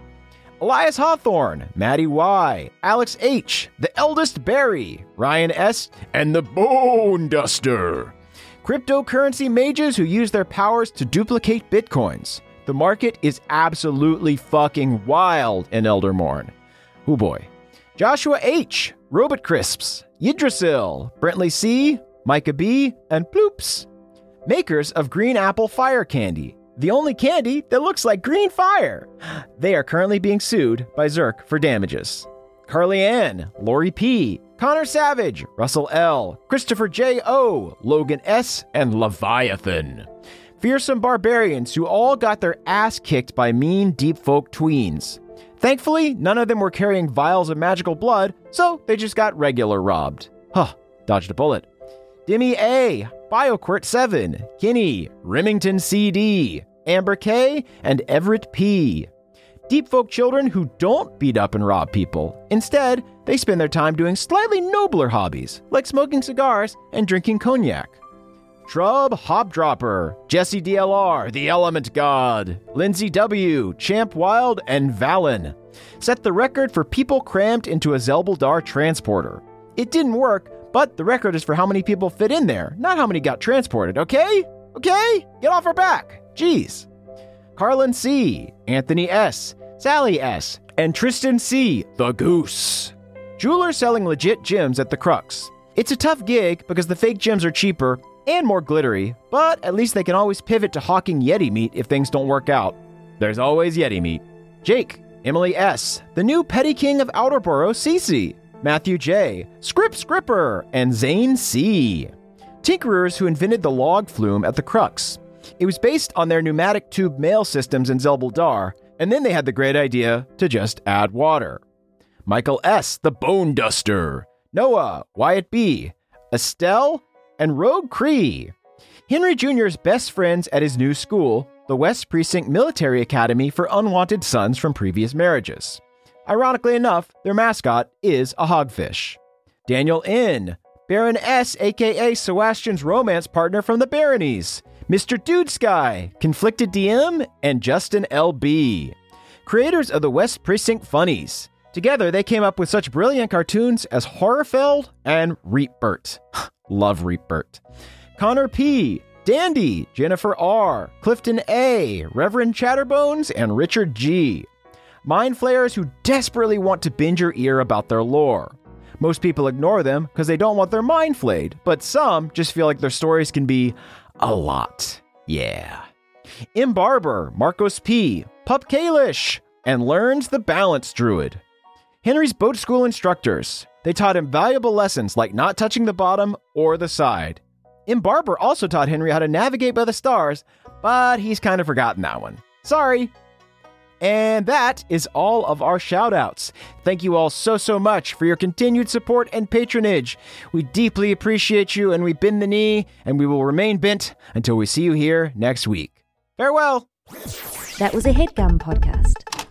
Elias Hawthorne, Maddie Y, Alex H, The Eldest Barry, Ryan S, and the Bone Duster. Cryptocurrency mages who use their powers to duplicate bitcoins. The market is absolutely fucking wild in Eldermourne. Oh boy. Joshua H, Robot Crisps, Yggdrasil, Brentley C, Micah B, and Ploops. Makers of Green Apple Fire Candy, the only candy that looks like green fire. They are currently being sued by Zirk for damages. Carly Ann, Lori P, Connor Savage, Russell L, Christopher J. O, Logan S, and Leviathan. Fearsome barbarians who all got their ass kicked by mean deep folk tweens. Thankfully, none of them were carrying vials of magical blood, so they just got regular robbed. Huh, dodged a bullet. Demi A, BioQuirt 7, Kinney, Remington CD, Amber K, and Everett P. Deep folk children who don't beat up and rob people. Instead, they spend their time doing slightly nobler hobbies, like smoking cigars and drinking cognac. Shrub Hobdropper, Jesse DLR, The Element God, Lindsay W, Champ Wild, and Valen set the record for people crammed into a Zelbuldar transporter. It didn't work, but the record is for how many people fit in there, not how many got transported, okay? Okay? Get off our back. Jeez. Carlin C, Anthony S, Sally S, and Tristan C, the Goose. Jewelers selling legit gems at the Crux. It's a tough gig because the fake gems are cheaper and more glittery, but at least they can always pivot to hawking Yeti meat if things don't work out. There's always Yeti meat. Jake, Emily S., the new petty king of Outerborough, Cece, Matthew J., Scrip Scripper, and Zane C. Tinkerers who invented the log flume at the Crux. It was based on their pneumatic tube mail systems in Zelbuldar, and then they had the great idea to just add water. Michael S., the Bone Duster, Noah, Wyatt B., Estelle, and Rogue Cree. Henry Jr.'s best friends at his new school, the West Precinct Military Academy for Unwanted Sons from Previous Marriages. Ironically enough, their mascot is a hogfish. Daniel N., Baron S., aka Sebastian's romance partner from the Baronies, Mr. Dude Sky, Conflicted DM, and Justin L.B., creators of the West Precinct Funnies. Together, they came up with such brilliant cartoons as Horrorfeld and Reapbert. Love Reapbert. Connor P., Dandy, Jennifer R., Clifton A., Reverend Chatterbones, and Richard G. Mind flayers who desperately want to bend your ear about their lore. Most people ignore them because they don't want their mind flayed, but some just feel like their stories can be a lot. Yeah. M. Barber, Marcos P., Pup Kalish, and learns the Balance Druid. Henry's boat school instructors. They taught him valuable lessons like not touching the bottom or the side. M. Barber also taught Henry how to navigate by the stars, but he's kind of forgotten that one. Sorry. And that is all of our shoutouts. Thank you all so, so much for your continued support and patronage. We deeply appreciate you, and we bend the knee, and we will remain bent until we see you here next week. Farewell. That was a headgum podcast.